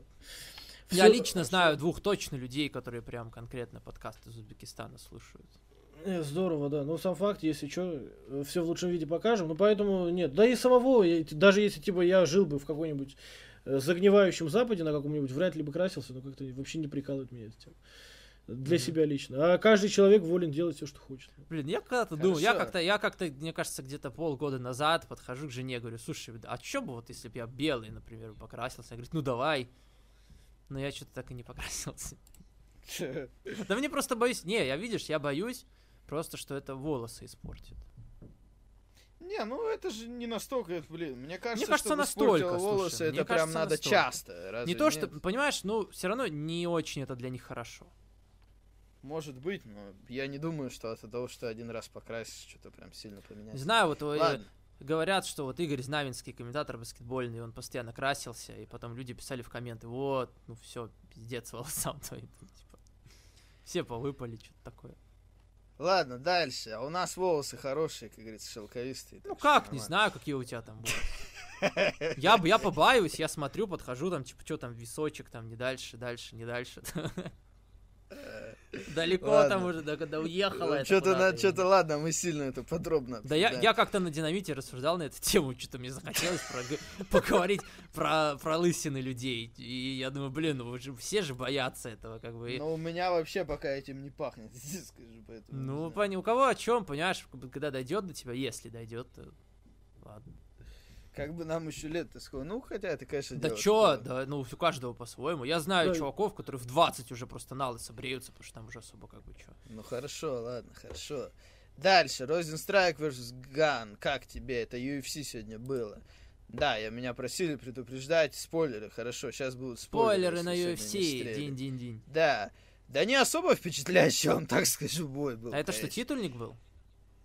Я лично знаю двух точно людей, которые прям конкретно подкасты из Узбекистана слушают. Э, Здорово, да. Но сам факт, если что, все в лучшем виде покажем. Ну поэтому нет. Да и самого, даже если типа я жил бы в какой-нибудь э, загнивающем Западе на каком-нибудь, вряд ли бы красился, но как-то вообще не прикалывает меня эта тема. Для Мгм. себя лично. А каждый человек волен делать все, что хочет. Блин, я когда-то думал, я как-то, я как-то, мне кажется, где-то полгода назад подхожу к жене, говорю, слушай, а чё бы вот, если бы я белый, например, покрасился? Она говорит, ну давай. Но я что-то так и не покрасился. Да мне просто боюсь, не, я видишь, я боюсь просто, что это волосы испортит. Не, ну это же не настолько, это, блин, мне кажется, кажется, чтобы настолько, волосы, слушай, мне это прям кажется, надо настолько. часто. разве не то, что, нет? понимаешь, ну, все равно не очень это для них хорошо. Может быть, но я не думаю, что от того, что один раз покрасишь, что-то прям сильно Не поменяется. знаю, вот э, Ладно. говорят, что вот Игорь Знаменский, комментатор баскетбольный, он постоянно красился, и потом люди писали в комменты, вот, ну все, пиздец волосам твоим. типа, все повыпали, что-то такое. Ладно, дальше. А у нас волосы хорошие, как говорится, шелковистые. Ну как, не знаю, какие у тебя там будут. Я, я побаиваюсь, я смотрю, подхожу, там, типа, что там, височек, там, не дальше, дальше, не дальше. Далеко там Ладно. уже, да, когда уехала Что-то, на, что-то, ладно, мы сильно это подробно Да я, я как-то на динамите рассуждал на эту тему, что-то мне захотелось поговорить про, про лысины людей. И я думаю, блин, ну вы же все же боятся этого, как бы. Но у меня вообще пока этим не пахнет, скажу, поэтому... Ну, пони- у кого о чем, понимаешь, когда дойдет до тебя, если дойдет, то ладно. Как бы нам еще лет-то сколько? Ну, хотя это, конечно, Да чё, да, ну, у каждого по-своему. Я знаю Да. чуваков, которые в 20 уже просто на лысо бреются, потому что там уже особо как бы чё. Ну, хорошо, ладно, хорошо. Дальше, Розенстрайк vs. Ган. Как тебе? Это UFC сегодня было. Да, я меня просили предупреждать. Спойлеры, хорошо, сейчас будут спойлеры. Спойлеры на UFC, динь-динь-динь. Да. Да не особо впечатляющий, вам так скажу, бой был. А это что, титульник был?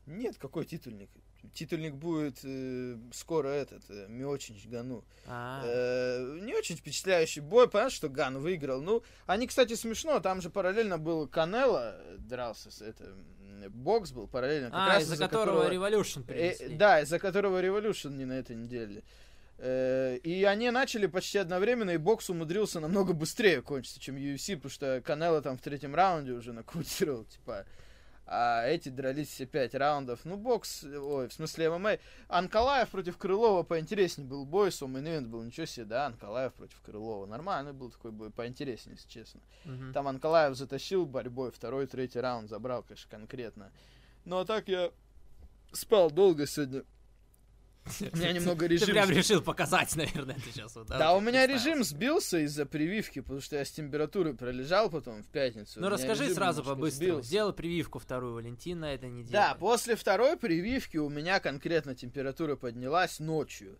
Нет, какой титульник? Титульник будет э, скоро этот, э, Миочинч Гану. А, Э, не очень впечатляющий бой, понятно, что Ган выиграл. Ну, они, кстати, смешно, там же параллельно был Канело, э, дрался с это, м, бокс был параллельно. как а, раз из-за которого Revolution Э, да, из-за которого Revolution не на этой неделе. Э, И они начали почти одновременно, и бокс умудрился намного быстрее кончиться, чем UFC, потому что Канело там в третьем раунде уже нокаутировал, типа. А эти дрались все пять раундов. Ну, бокс, ой, в смысле ММА. Анкалаев против Крылова поинтереснее был бой, ивент был, ничего себе, да, Анкалаев против Крылова. Нормальный был такой бой, поинтереснее, если честно. Мгм. Там Анкалаев затащил борьбой, второй, третий раунд забрал, конечно, конкретно. Ну, а так я спал долго сегодня. У меня немного Ты режим... прям решил показать, наверное, ты сейчас вот, Да, вот у меня режим сбился из-за прививки, потому что я с температурой пролежал потом в пятницу. Ну расскажи сразу сбился. Сделал прививку вторую Валентин на этой неделе. Да, после второй прививки у меня конкретно температура поднялась ночью.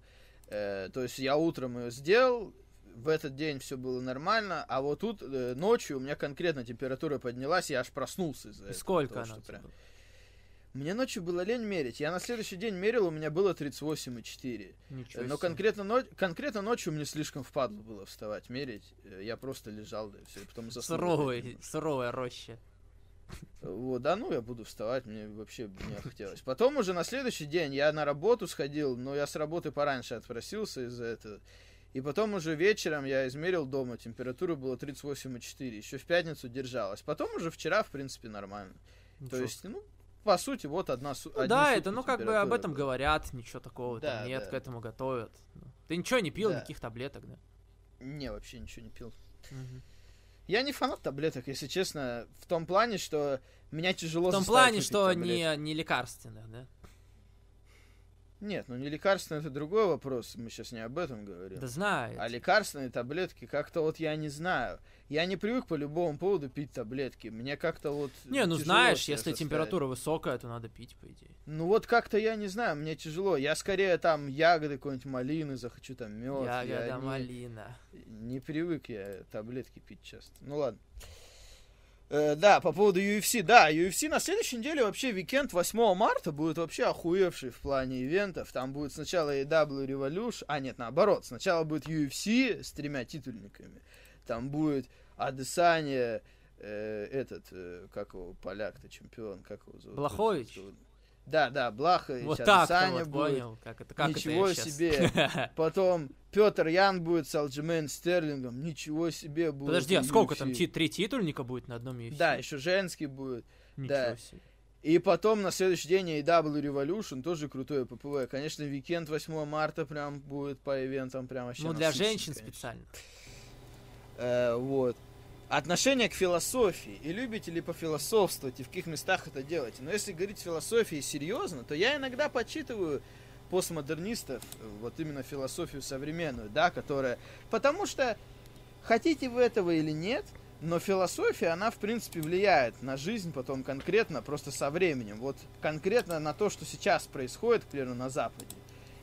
Э, то есть я утром ее сделал, в этот день все было нормально, а вот тут э, ночью у меня конкретно температура поднялась, я аж проснулся из-за этого. сколько она прям-? Мне ночью было лень мерить. Я на следующий день мерил, у меня было 38,4. Ничего Э, Но конкретно, но... конкретно ночью мне слишком впадло было вставать, мерить. Э, Я просто лежал, да и все. Потом заснул. Суровый, суровая роща. Вот, да ну я буду вставать, мне вообще не хотелось. Потом уже на следующий день я на работу сходил, но я с работы пораньше отпросился из-за этого. И потом уже вечером я измерил дома, температура была 38,4. Еще в пятницу держалась. Потом уже вчера, в принципе, нормально. То Ничего. есть, ну, по сути, вот одна Ну одни да, это, ну как бы об этом говорят, ничего такого Да, там нет, да. к этому готовят. Ты ничего не пил, Да. никаких таблеток, да? Не, вообще ничего не пил. Я не фанат таблеток, если честно, в том плане, что меня тяжело В том плане, что таблетки. не, не лекарственных, да? Нет, ну не лекарственное, это другой вопрос. Мы сейчас не об этом говорим. Да знаю. А лекарственные таблетки, как-то вот я не знаю. Я не привык по любому поводу пить таблетки. Мне как-то вот... Не, ну знаешь, если заставить. температура высокая, то надо пить, по идее. Ну вот как-то я не знаю, мне тяжело. Я скорее там ягоды какой-нибудь малины захочу, там мед. Ягода я не- малина. Не привык я таблетки пить часто. Ну ладно. Э, да, по поводу UFC. Да, UFC на следующей неделе вообще уикенд 8 марта будет вообще охуевший в плане ивентов. Там будет сначала AW Revolution, а нет, наоборот. Сначала будет UFC с тремя титульниками. Там будет Адесанья, э, этот, э, как его, поляк-то, чемпион, как его зовут? Блахович? Да, да, Блахович, Вот так Адесанья вот, будет. понял. Как это, как Ничего это себе. Потом Петр Ян будет с Алджамейн Стерлингом. Ничего себе будет. Подожди, а сколько UFC. там? ти- Три титульника будет на одном UFC? Да, еще женский будет. Ничего да. себе. И потом на следующий день AEW Revolution, тоже крутое ППВ. Конечно, викенд 8 марта прям будет по ивентам прям вообще Ну, для женщин конечно. специально. Э, вот. Отношение к философии. И любите ли пофилософствовать, и в каких местах это делаете. Но если говорить философии серьезно, то я иногда почитываю постмодернистов, вот именно философию современную, да, которая... Потому что, хотите вы этого или нет, но философия, она, в принципе, влияет на жизнь потом конкретно, просто со временем. Вот конкретно на то, что сейчас происходит, к примеру, на Западе.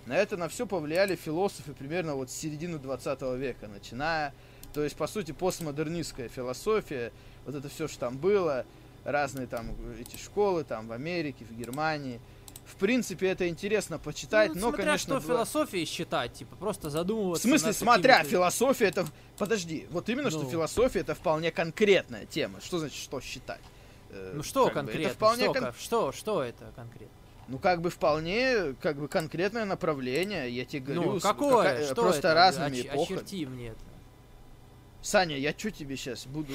На это на все повлияли философы примерно вот с середины 20 века, начиная то есть, по сути, постмодернистская философия, вот это все, что там было, разные там эти школы там в Америке, в Германии. В принципе, это интересно почитать, Ну, но, смотря конечно, что было- философией считать, типа, просто в задумываться смысле, над смотря, какими-то- философия это... Подожди, вот именно, что Ну. философия это вполне конкретная тема. Что значит, что считать? Э, Ну что как бы, это конкретно? вполне что, кон- что, что это конкретно? Ну, как бы вполне, как бы конкретное направление, я тебе говорю. ну, какое? какая- что просто это? разными Оч- эпохами. Очерти мне это. Саня, я что тебе сейчас буду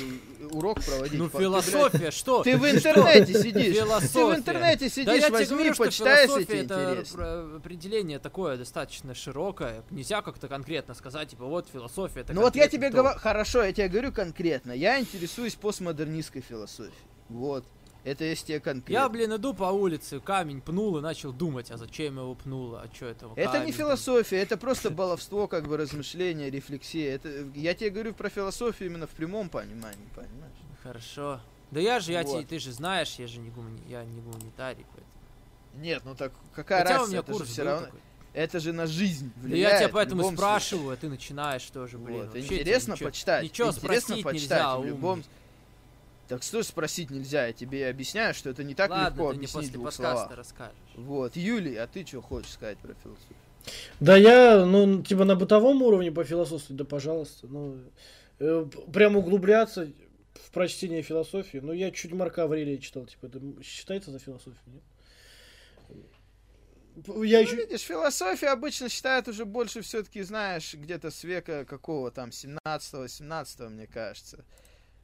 урок проводить? Ну, По- ты, блядь, философия, что? Ты в интернете сидишь. Ты в интернете Да я сидишь, возьми, говорю, почитай, если тебе это интересно. определение такое достаточно широкое. Нельзя как-то конкретно сказать, типа, вот философия это Ну вот я тебе говорю, хорошо, я тебе говорю конкретно. Я интересуюсь постмодернистской философией. Вот. Это если тебе конкретно. Я, блин, иду по улице, камень пнул и начал думать, а зачем его пнуло, а что это? Это не там? философия, это просто баловство, как бы размышление, рефлексия. Это, я тебе говорю про философию именно в прямом понимании, понимаешь? Хорошо. Да я же, я Вот. те- ты же знаешь, я же не, гумани... я не гуманитарий, поэтому. Нет, ну так какая Хотя у разница, меня это же курс все был равно. такой. Это же на жизнь Да влияет. я тебя поэтому спрашиваю, а ты начинаешь тоже, блин. Вот, вообще тебе интересно ничего- почитать. Ничего интересно спросить почитать нельзя, в любом. умный. Так что спросить нельзя? Я тебе объясняю, что это не так Ладно, легко ты объяснить в после двух подкаста словах. расскажешь. Вот, Юлий, а ты что хочешь сказать про философию? Да я, ну, типа на бытовом уровне по философии, да пожалуйста. Ну, э, прям углубляться в прочтение философии. Ну, я чуть Марка Аврелия читал, типа, это считается за философию, нет? Я Ну, еще... видишь, философия обычно считают уже больше все-таки, знаешь, где-то с века какого там, 17-18, мне кажется.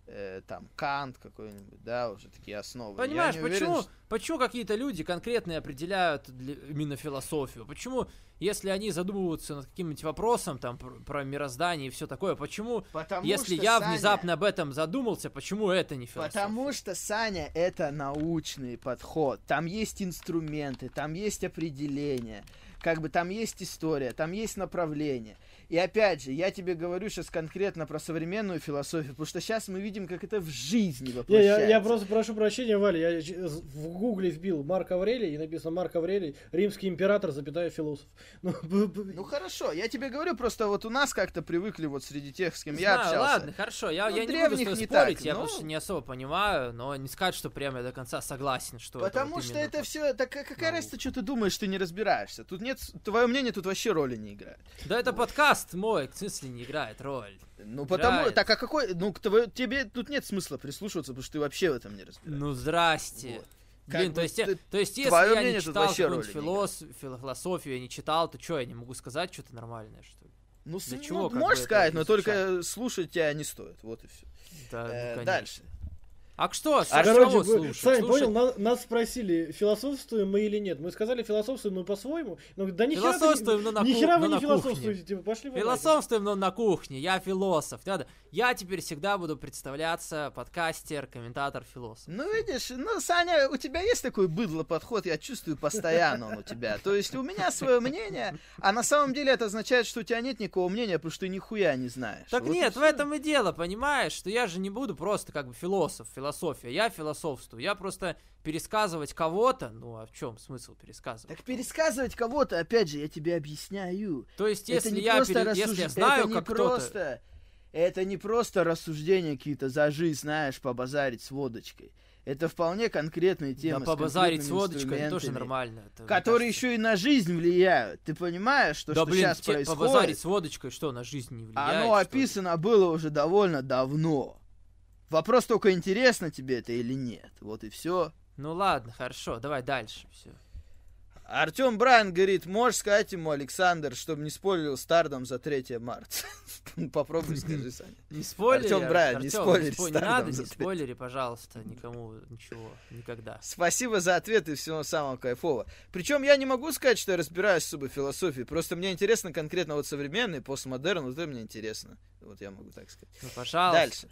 Э, там, Кант какой-нибудь, да, уже такие основы. Понимаешь, уверен, почему, что- почему какие-то люди конкретные определяют для- именно философию? Почему, если они задумываются над каким-нибудь вопросом, там, пр- про мироздание и все такое, почему, Потому если что, я Саня, внезапно об этом задумался, почему это не философия? Потому что, Саня, это научный подход. Там есть инструменты, там есть определения. Как бы там есть история, там есть направление. И опять же, я тебе говорю сейчас конкретно про современную философию, потому что сейчас мы видим, как это в жизни Я, воплощается. я, я просто прошу прощения, Валя, я в гугле вбил Марк Аврелий, и написано Марк Аврелий, римский император, запятая философ. Ну, Ну хорошо, я тебе говорю, просто вот у нас как-то привыкли вот среди тех, с кем Не я знаю, общался. ладно, хорошо, я, Ну, я не буду с тобой не спорить, так, я но- потому что не особо понимаю, но не сказать, что прям я до конца согласен, что это Потому вот что это так. все, так какая разница, что ты думаешь, ты не разбираешься. Тут нет, твое мнение тут вообще роли не играет. Да это подкаст мой, в смысле не играет роль. Ну потому, Играет. так а какой, ну к тебе тут нет смысла прислушиваться, потому что ты вообще в этом не разбираешься. Ну здрасте. Вот. Блин, Как то бы есть, я- ты- то есть если я не читал какую-нибудь филос- фил- философию, я не читал, то что, я не могу сказать что-то нормальное, что ли? Ну, с- чего ну, можешь сказать, но только слушать тебя не стоит. Вот и все. Да, ну, конечно. дальше. А что, А, короче, вы- слушать? Сань, Слушать- понял, на- нас спросили, философствуем мы или нет. Мы сказали, философствуем, но по-своему. Ну, да ни хера, Философствуем, но вы, на ни ку- хера но вы на не кухне. философствуете, типа, пошли вы. Философствуем, но на кухне. Я философ. Надо. Я теперь всегда буду представляться подкастер, комментатор, философ. Ну, видишь, ну, Саня, у тебя есть такой быдло подход, я чувствую постоянно он у тебя. То есть у меня свое мнение, а на самом деле это означает, что у тебя нет никакого мнения, потому что ты нихуя не знаешь. Так Вот нет, в этом и дело, понимаешь, что я же не буду просто как бы философ, философия. Я философствую. Я просто пересказывать кого-то. Ну, а в чем смысл пересказывать? Так пересказывать кого-то, опять же, я тебе объясняю. То есть, это если не я, просто пере- если я знаю, это не как кто-то... просто, это не просто рассуждения какие-то за жизнь, знаешь, побазарить с водочкой. Это вполне конкретные темы. Да с побазарить с конкретными водочкой, это тоже нормально. это, Которые еще и на жизнь влияют. Ты понимаешь, что, Да что блин, сейчас те- происходит? побазарить с водочкой, что, на жизнь не влияет? Оно что ли? описано было уже довольно давно. Вопрос только, интересно тебе это или нет. Вот и все. Ну ладно, хорошо, давай дальше. Все. Артем Брайан говорит, можешь сказать ему, Александр, чтобы не спойлерил стардом за 3 марта. Попробуй скажи, Саня. Не спойлери, Артём Брайан, не спойлери спой- Не надо, не спойлери, пожалуйста, никому ничего, никогда. Спасибо за ответы и всего самого кайфового. Причем я не могу сказать, что я разбираюсь особо в философии. Просто мне интересно конкретно вот современный, постмодерн, вот это мне интересно. Вот я могу так сказать. Ну, пожалуйста. Дальше.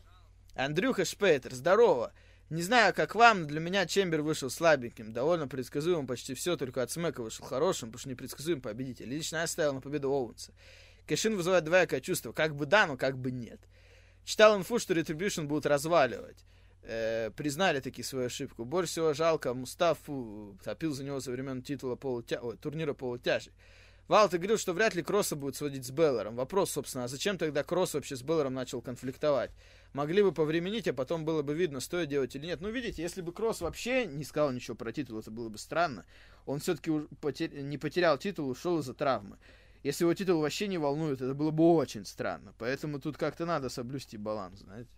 Андрюха Шпейтер, здорово. Не знаю, как вам, но для меня Чембер вышел слабеньким. Довольно предсказуемым почти все, только от Смека вышел хорошим, потому что непредсказуем победитель. Лично я ставил на победу Оуэнса. Кэшин вызывает двоякое чувство. Как бы да, но как бы нет. Читал инфу, что Retribution будут разваливать. Э, признали таки свою ошибку. Больше всего жалко Мустафу. Топил за него со времен титула полутя... Ой, турнира полутяжей. Вал, ты говорил, что вряд ли Кросса будет сводить с Беллером. Вопрос, собственно, а зачем тогда Кросс вообще с Беллером начал конфликтовать? Могли бы повременить, а потом было бы видно, стоит делать или нет. Ну, видите, если бы Кросс вообще не сказал ничего про титул, это было бы странно. Он все-таки не потерял титул, ушел из-за травмы. Если его титул вообще не волнует, это было бы очень странно. Поэтому тут как-то надо соблюсти баланс, знаете.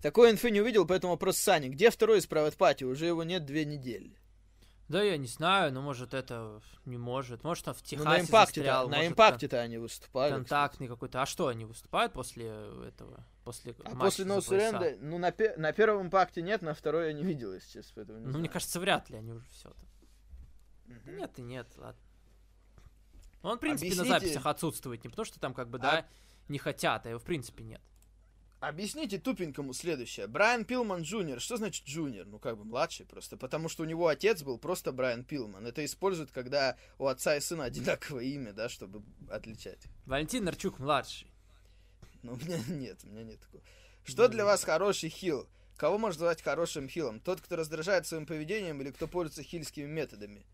Такой инфы не увидел, поэтому вопрос Сани. Где второй из Private Party? Уже его нет две недели. Да я не знаю, но может это не может. Может он в Ну, Техасе на импакте-то, застрял, на импакте-то они выступали. кон- контактный какой-то. А что, они выступают после этого? После А после No? Surrender, ну, на, пе- на первом импакте нет, на второй я не видел, если честно, поэтому Ну, знаю. мне кажется, вряд ли они уже все там. Мгм. Нет и нет, ладно. Ну, Он, в принципе, на Объясните- записях отсутствует. Не потому, что там как бы, да, не хотят, а его в принципе нет. Объясните тупенькому следующее. Брайан Пиллман Junior. Что значит Junior? Ну, как бы младший просто. Потому что у него отец был просто Брайан Пиллман. Это используют, когда у отца и сына одинаковое имя, да, чтобы отличать. Валентин Нарчук младший. Но у меня нет, у меня нет такого. Что для вас хороший хил? Кого можно назвать хорошим хилом? Тот, кто раздражает своим поведением или кто пользуется хильскими методами?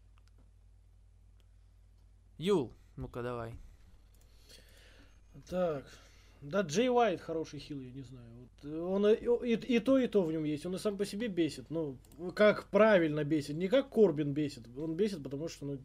Юл, ну-ка давай. Так. Да, Джей Уайт хороший хил, я не знаю. Вот, э, он и, и- и то, и то в нем есть. Он и сам по себе бесит. Ну, как правильно бесит. Не как Корбин бесит. Он бесит, потому что ну,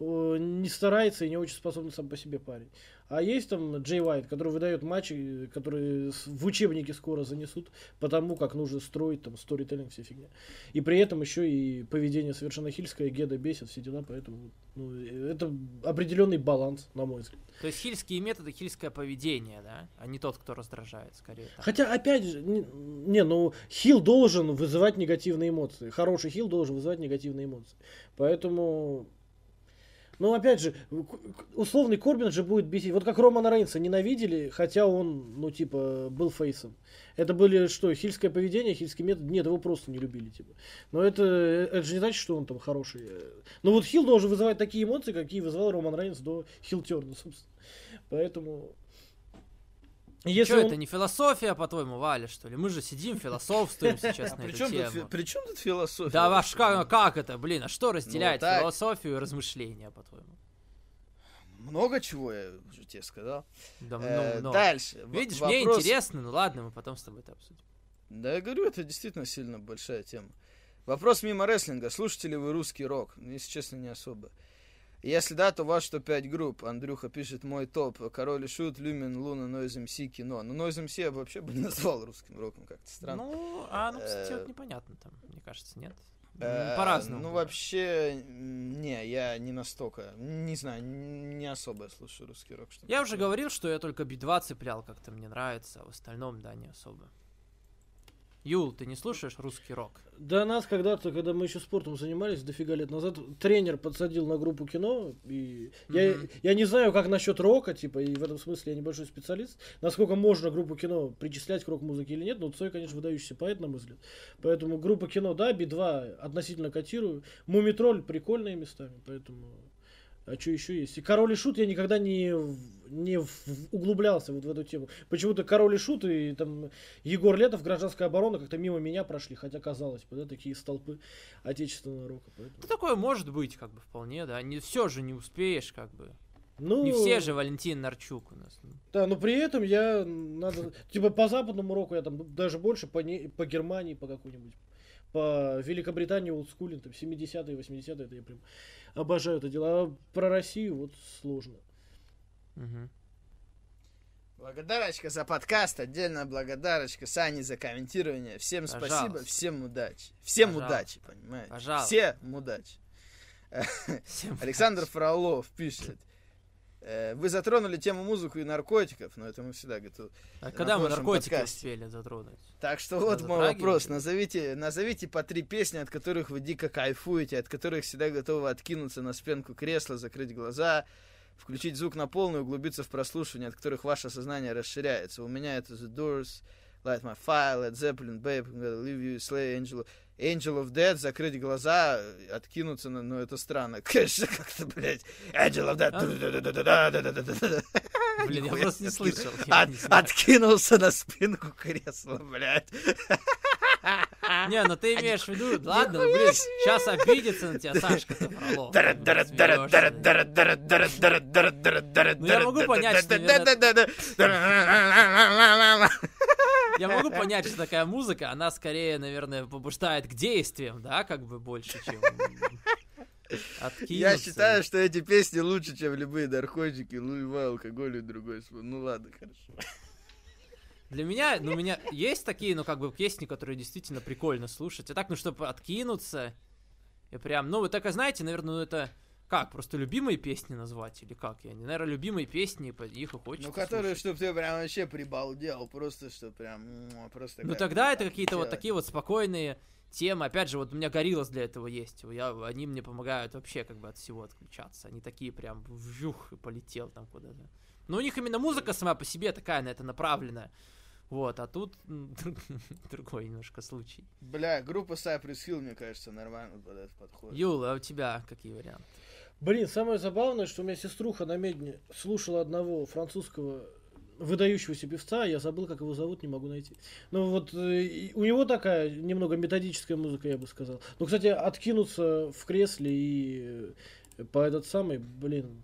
не старается и не очень способный сам по себе парень. А есть там Джей Уайт, который выдает матчи, которые в учебнике скоро занесут, потому как нужно строить там сторителлинг, вся фигня. И при этом еще и поведение совершенно хильское, Геда бесит, все дела, поэтому ну, это определенный баланс, на мой взгляд. То есть хильские методы, хильское поведение, да? А не тот, кто раздражает, скорее. так. Хотя, опять же, не, не, ну, хил должен вызывать негативные эмоции. Хороший хил должен вызывать негативные эмоции. Поэтому, ну, опять же, условный Корбин же будет бесить. Вот как Романа Рейнса ненавидели, хотя он, ну, типа, был фейсом. Это были что, хильское поведение, хильский метод? Нет, его просто не любили, типа. Но это, это же не значит, что он там хороший. Ну, вот хил должен вызывать такие эмоции, какие вызывал Роман Рейнс до хил Терна, собственно. Поэтому... Если Что он- это не философия, по-твоему, Валя, что ли? Мы же сидим, философствуем сейчас А на при эту тему. при чем тут философия? Да ваш как, это, блин, а что разделяет Ну, философию и размышления, по-твоему? Много чего я уже тебе сказал. Да Э, ну. Дальше. Видишь, мне интересно, ну ладно, мы потом с тобой это обсудим. Да я говорю, это действительно сильно большая тема. Вопрос мимо рестлинга. Слушаете ли вы русский рок? Ну, Если честно, не особо. Если да, то ваш топ-5 групп. Андрюха пишет мой топ. Король и Шут, Люмен, Луна, Нойз МС, Кино. Ну, Нойз МС я вообще бы не назвал русским роком, как-то странно. Ну, а, ну, кстати, Э, вот непонятно там, мне кажется, нет? Э, Ну, По-разному. Ну, вообще, не, я не настолько. Не знаю, не особо слушаю русский рок. Я уже говорил, что я только Би-2 цеплял, как-то мне нравится, а в остальном, да, не особо. Юл, ты не слушаешь русский рок? Да нас когда-то, когда мы еще спортом занимались, дофига лет назад, тренер подсадил на группу кино, и я, Мгм. я не знаю, как насчет рока, типа, и в этом смысле я небольшой специалист, насколько можно группу кино причислять к рок-музыке или нет, но Цой, конечно, выдающийся поэт, на мой взгляд. Поэтому группа кино, да, Би-2 относительно котирую. Мумитроль прикольные местами, поэтому... А что еще есть? И Король и Шут я никогда не, не в- углублялся вот в эту тему. Почему-то Король и Шут и там Егор Летов, Гражданская оборона как-то мимо меня прошли, хотя казалось бы, да, такие столпы отечественного рока. поэтому- Ну, такое может быть, как бы, вполне, да. Не все же не успеешь, как бы. Ну, Не все же Валентин Нарчук у нас. ну. Да, но при этом я надо, типа по западному року я там даже больше по, не, по Германии, по какой-нибудь, по Великобритании, олдскулин, там 70-е, 80-е, это я прям обожаю это дело. А про Россию вот сложно. Мгм. Благодарочка за подкаст, отдельная благодарочка Сане за комментирование. Всем спасибо, Пожалуйста. всем удачи. Всем Пожалуйста. удачи, понимаете? Пожалуйста. Всем удачи. Всем Александр Фролов пишет. Э, Вы затронули тему музыку и наркотиков, но это мы всегда готовы. А когда мы наркотики подкасте. успели затронуть? Так что Что, вот мой вопрос. Назовите, назовите по три песни, от которых вы дико кайфуете, от которых всегда готовы откинуться на спинку кресла, закрыть глаза, включить звук на полную, углубиться в прослушивание, от которых ваше сознание расширяется. У меня это The Doors, Light My Fire, Led Zeppelin, Babe, I'm Gonna Leave You, Slay Angel, Angel of Dead, закрыть глаза, откинуться, на, ну это странно. Конечно, как-то, блядь, Angel of Dead. Блин, я просто не слышал. откинулся на спинку кресла, блядь. Не, ну ты имеешь в виду, ладно, блин, сейчас обидится на тебя Сашка. Ну, я могу понять, что, Я могу понять, что такая музыка, она скорее, наверное, побуждает к действиям, да, как бы больше, чем откинуться. Я считаю, что эти песни лучше, чем любые наркотики, любой алкоголь и другой. Ну ладно, хорошо. Для меня, ну, у меня есть такие, ну, как бы, песни, которые действительно прикольно слушать. А так, ну, чтобы откинуться, и прям, ну, вы так и знаете, наверное, ну, это... Как, просто любимые песни назвать или как? Я не, наверное, любимые песни, их и хочется Ну, которые, чтобы ты прям вообще прибалдел, просто, что прям, просто... Ну тогда это какие-то вот такие вот спокойные темы. Опять же, вот у меня Гориллас для этого есть. Я, они мне помогают вообще как бы от всего отключаться. Они такие прям вжух и полетел там куда-то. Но у них именно музыка сама по себе такая на это направленная. Вот, а тут другой немножко случай. Бля, группа Cypress Hill, мне кажется, нормально под это подходит. Юл, а у тебя какие варианты? Блин, самое забавное, что у меня сеструха на медне слушала одного французского выдающегося певца, я забыл, как его зовут, не могу найти. Ну вот э, у него такая немного методическая музыка, я бы сказал. Ну, кстати, откинуться в кресле и э, по этот самый, блин,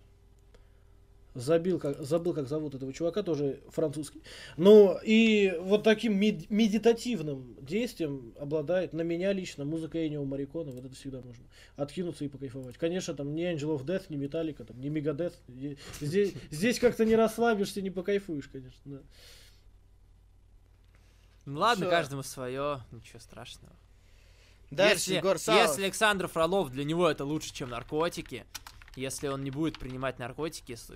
забил, как, забыл, как зовут этого чувака, тоже французский. Ну, и вот таким мед- медитативным действием обладает на меня лично музыка Энио Марикона, вот это всегда можно откинуться и покайфовать. Конечно, там не Angel of Death, не Металлика, там, не Megadeth. Здесь, здесь как-то не расслабишься, не покайфуешь, конечно, да. Ну ладно, Всё. каждому свое, ничего страшного. Дальше если, Егор Салов. если Александр Фролов для него это лучше, чем наркотики, если он не будет принимать наркотики, э,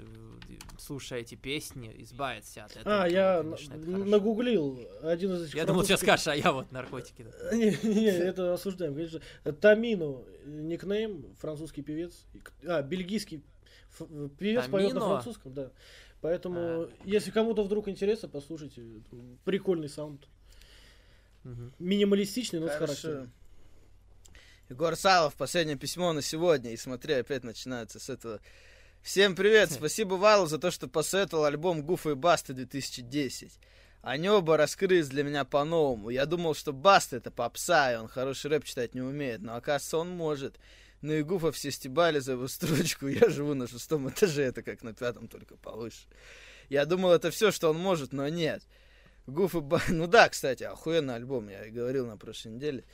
слушая эти песни, избавиться от этого. А, я конечно, это нагуглил один из этих Я думал, сейчас скажешь, а я вот наркотики. Не, не, это осуждаем, конечно. Тамино, никнейм, французский певец. А, бельгийский певец поет на французском, да. Поэтому, А. если кому-то вдруг интересно, послушайте. Прикольный саунд. Минималистичный, но с Хорошо. характером. Егор Салов, последнее письмо на сегодня. И смотри, опять начинается с этого. Всем привет! Спасибо Валу за то, что посоветовал альбом Гуфа и Баста 2010. Они оба раскрылись для меня по-новому. Я думал, что Баста это попса, и он хороший рэп читать не умеет. Но оказывается, он может. Ну и Гуфа все стебали за его строчку. Я живу на шестом этаже, это как на пятом, только повыше. Я думал, это все, что он может, но нет. Гуф и Ба... Ну да, кстати, охуенный альбом, я и говорил на прошлой неделе.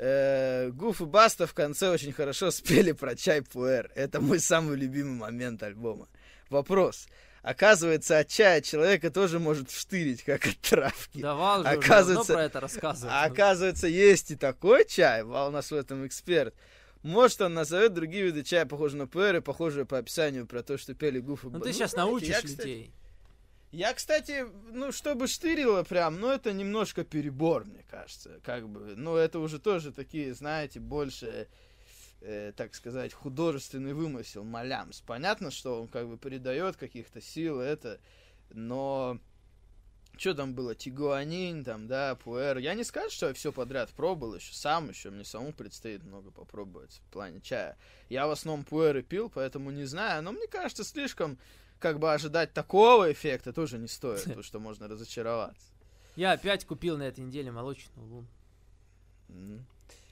Э, Гуф и Баста в конце очень хорошо спели про чай пуэр. Это мой самый любимый момент альбома. Вопрос. Оказывается, от чая человека тоже может вштырить, как от травки. Давал же уже Оказывается- про это рассказывать. Ну. оказывается, есть и такой чай, Вал у нас в этом эксперт. Может, он назовет другие виды чая, похожие на пуэр и похожие по описанию про то, что пели Гуф и Ну Ба- ты сейчас знаете, научишь я, кстати, людей. Я, кстати, ну, чтобы штырило прям, ну, это немножко перебор, мне кажется, как бы. Ну, это уже тоже такие, знаете, больше, э, так сказать, художественный вымысел, малямс. Понятно, что он как бы придает каких-то сил, это, но... Что там было? Тигуанин, там, да, пуэр. Я не скажу, что я все подряд пробовал еще сам, еще мне самому предстоит много попробовать в плане чая. Я в основном пуэры пил, поэтому не знаю, но мне кажется, слишком как бы ожидать такого эффекта тоже не стоит, потому что можно разочароваться. Я опять купил на этой неделе молочную луну.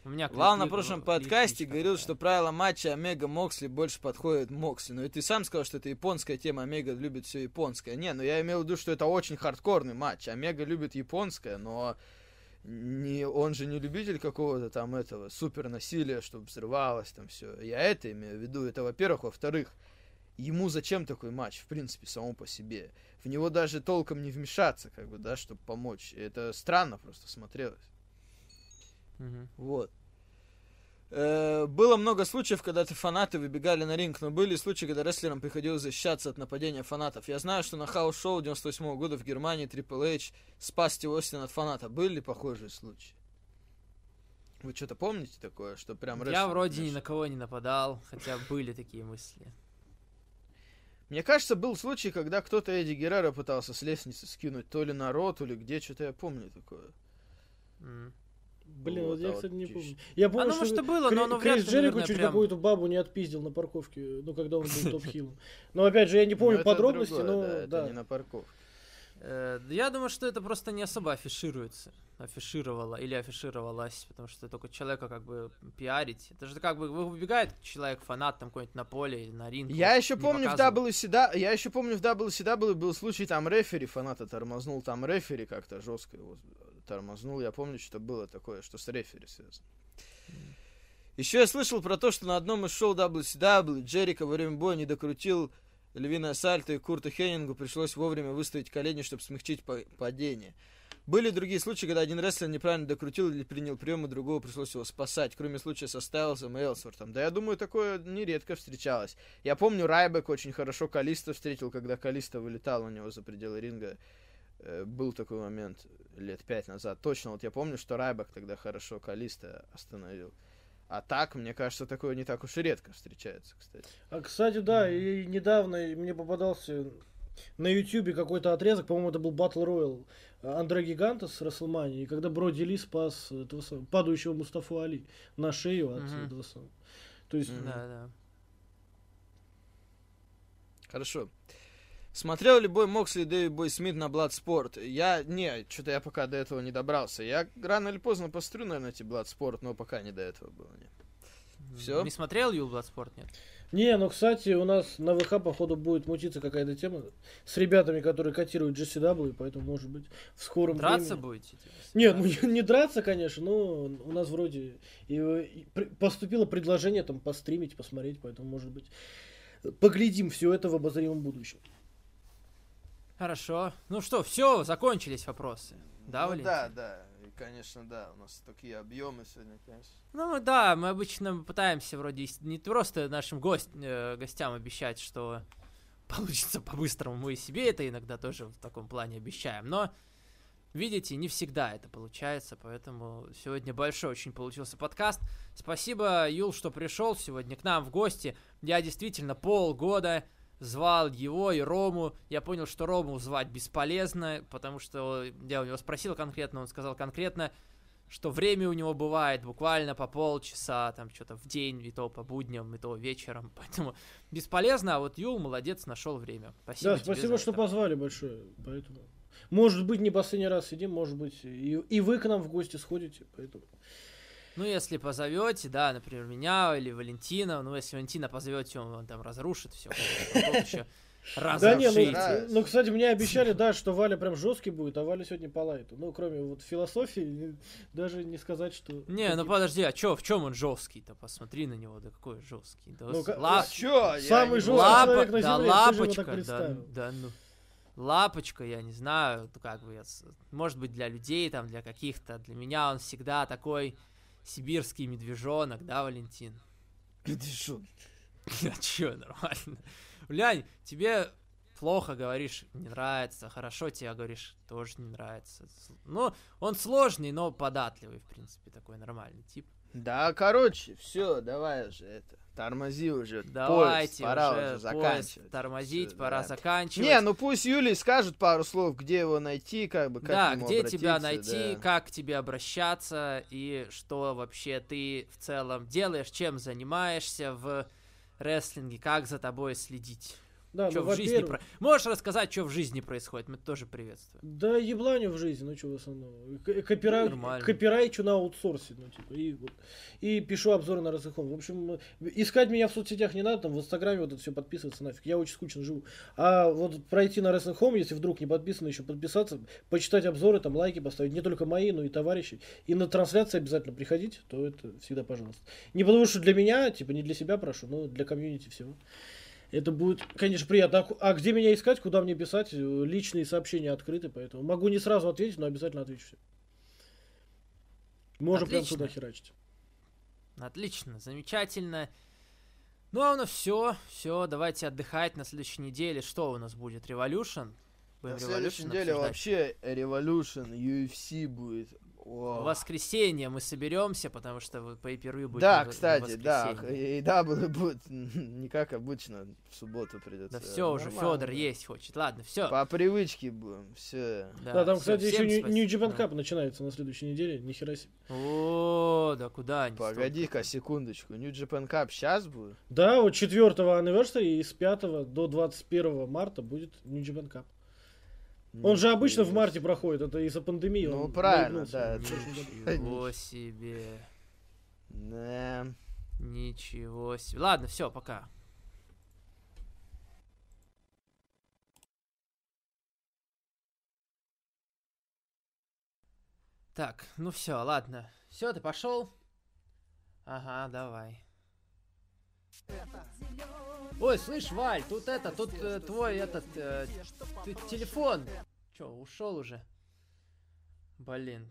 У меня Лал на прошлом подкасте говорил, такая. что правила матча Омега Моксли больше подходят Моксли. Но и ты сам сказал, что это японская тема, Омега любит все японское. Не, ну я имел в виду, что это очень хардкорный матч. Омега любит японское, но не, он же не любитель какого-то там этого супер насилия, чтобы взрывалось там все. Я это имею в виду. Это, во-первых. Во-вторых, ему зачем такой матч, в принципе, самому по себе? В него даже толком не вмешаться, как бы, да, чтобы помочь. Это странно просто смотрелось. Мгм. Вот. Э, Было много случаев, когда ты фанаты выбегали на ринг, но были случаи, когда рестлерам приходилось защищаться от нападения фанатов. Я знаю, что на house show 98 года в Германии Triple H спас Стив Остин от фаната. Были ли похожие случаи? Вы что-то помните такое, что прям Я вроде ни на кого не нападал, хотя были такие мысли. Мне кажется, был случай, когда кто-то Эдди Герреро пытался с лестницы скинуть то ли на Raw, то ли где, что-то я помню такое. М. Блин, Вот, вот я, а вот кстати, не помню. Я помню, Оно, что, может, было, Кри- но оно Крис ли, Джерико чуть прям- какую-то бабу не отпиздил на парковке, ну, когда он был топ-хилом. Но, опять же, я не помню Но это подробности, но, да, это не на парковке. Э, Я думаю, что это просто не особо афишируется. Афишировало или афишировалось, потому что только человека как бы пиарить. Это же как бы вы- выбегает человек, фанат там какой-нибудь на поле или на ринг. Я еще помню в показывают. WCW, я еще помню в WCW был случай, там рефери фаната тормознул, там рефери как-то жестко его тормознул. Я помню, что было такое, что с рефери связано. Еще я слышал про то, что на одном из шоу WCW Джерика во время боя не докрутил львиное сальто, и Курту Хеннингу пришлось вовремя выставить колени, чтобы смягчить па- падение. Были другие случаи, когда один рестлер неправильно докрутил или принял прием, и другого пришлось его спасать, кроме случая со Стайлзом и Элсвортом. Да я думаю, такое нередко встречалось. Я помню, Райбек очень хорошо Калиста встретил, когда Калиста вылетал у него за пределы ринга. Э, Был такой момент лет пять назад. Точно, вот я помню, что Райбек тогда хорошо Калиста остановил. А так, мне кажется, такое не так уж и редко встречается, кстати. А, кстати, да, и недавно мне попадался на Ютубе какой-то отрезок, по-моему, это был Battle Royale Андре Гиганта с Расселмани, и когда Броди Ли спас этого самого, падающего Мустафу Али на шею от Мгм. этого самого. То есть. Да, да. Хорошо. Смотрел ли бой Моксли и Дэви Бой Смит на Bloodsport? Я, не, что-то я пока до этого не добрался. Я рано или поздно пострю, наверное, эти Бладспорт, но пока не до этого было. Не. Всё? Не смотрел Юл Бладспорт, нет? Не, ну, кстати, у нас на ВХ, походу, будет мутиться какая-то тема с ребятами, которые котируют GCW, поэтому, может быть, в скором Драться времени... будете? типа, Нет, ну ребятами? не драться, конечно, но у нас вроде и, и поступило предложение там постримить, посмотреть, поэтому, может быть, поглядим все это в обозримом будущем. Хорошо. Ну что, все, закончились вопросы. Да, ну, Валентин? да, да, и, конечно, да. У нас такие объемы сегодня, конечно. Ну да, мы обычно пытаемся вроде не просто нашим гость, э, гостям обещать, что получится по-быстрому, мы и себе это иногда тоже в таком плане обещаем, но видите, не всегда это получается, поэтому сегодня большой очень получился подкаст. Спасибо, Юл, что пришел сегодня к нам в гости. Я действительно полгода звал его и Рому. Я понял, что Рому звать бесполезно, потому что я у него спросил конкретно, он сказал конкретно, что время у него бывает буквально по полчаса, там что-то в день, и то по будням, и то вечером. Поэтому бесполезно, а вот Юл молодец, нашел время. Спасибо. да, спасибо, что это. позвали большое, поэтому... Может быть, не последний раз сидим, может быть, и, и вы к нам в гости сходите, поэтому... Ну, если позовете, да, например, меня или Валентина, ну, если Валентина позовете, он, он там разрушит все. Да не, ну, Разошли. ну, кстати, мне обещали, да, что Валя прям жесткий будет, а Валя сегодня по лайту. Ну, кроме вот философии, даже не сказать, что... Не, ну подожди, а чё, в чем он жесткий-то? Посмотри на него, да какой жесткий. Да Ну, с- ка- ла- Чё? Самый понимаю. Лапа, человек на да земле, ты же его так лапочка, да, да, ну. Лапочка, я не знаю, ну, как бы, может быть, для людей, там, для каких-то, для меня он всегда такой сибирский медвежонок, да, Валентин? Медвежонок. А чё, нормально. Глянь, тебе плохо говоришь, не нравится, хорошо тебе говоришь, тоже не нравится. Ну, он сложный, но податливый, в принципе, такой нормальный тип. Да, короче, все, давай уже это. Тормози уже. Давайте поезд, пора уже, уже поезд заканчивать. тормозить, Всё, пора да. заканчивать. Не, ну пусть Юлий скажет пару слов, где его найти, как бы, как да, где тебя найти, да. как к тебе обращаться и что вообще ты в целом делаешь, чем занимаешься в рестлинге, как за тобой следить. Да, Чё ну, в жизни про- Можешь рассказать, что в жизни происходит? Мы тоже приветствуем. Да ебланю в жизни, ну что в основном. К- Копира... Ну. Копирайчу на аутсорсе, ну типа, и, вот. и пишу обзоры на Росахом. В общем, э, искать меня в соцсетях не надо, там в Инстаграме вот это все подписываться нафиг. Я очень скучно живу. А вот пройти на Wrestling Home, если вдруг не подписано, еще подписаться, почитать обзоры, там лайки поставить, не только мои, но и товарищи. И на трансляции обязательно приходить, то это всегда пожалуйста. Не потому что для меня, типа не для себя прошу, но для комьюнити всего. Это будет, конечно, приятно. А А где меня искать, куда мне писать? Э, Личные сообщения открыты, поэтому могу не сразу ответить, но обязательно отвечу всем. Можно прям туда херачить. Отлично, замечательно. Ну а у нас все, все, давайте отдыхать на следующей неделе. Что у нас будет? Будем На следующей неделе обсуждать? вообще Revolution, UFC будет. О. В воскресенье мы соберемся, потому что вы- pay-per-view будет Да, в- в кстати, да, и W будет не как обычно, в субботу придется. Да все уже, Федор да. есть хочет. Ладно, все. По привычке будем, все. Да, там, кстати, еще New Japan Cup. Cup начинается на следующей неделе. Нихера себе. О, да куда они? Погоди-ка, секундочку. New Japan Cup сейчас будет? Да, вот 4 anniversary и с 5 до 21 марта будет New Japan Cup. Он же обычно в марте проходит, это из-за пандемии. Ну, правильно, да. Ничего себе. Да. Ничего себе. Ладно, все, пока. Так, ну все, ладно. Все, ты пошел? Ага, давай. Ой, слышь, Валь, тут это, тут э, твой этот э, телефон. Че, ушел уже? Блин.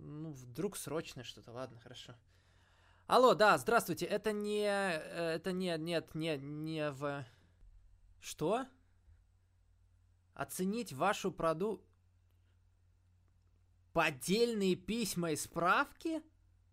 Ну, вдруг срочно что-то. Ладно, хорошо. Алло, да, здравствуйте. Это не... э, Это не... Нет, не, не в... Что? Оценить вашу проду... Поддельные письма и справки?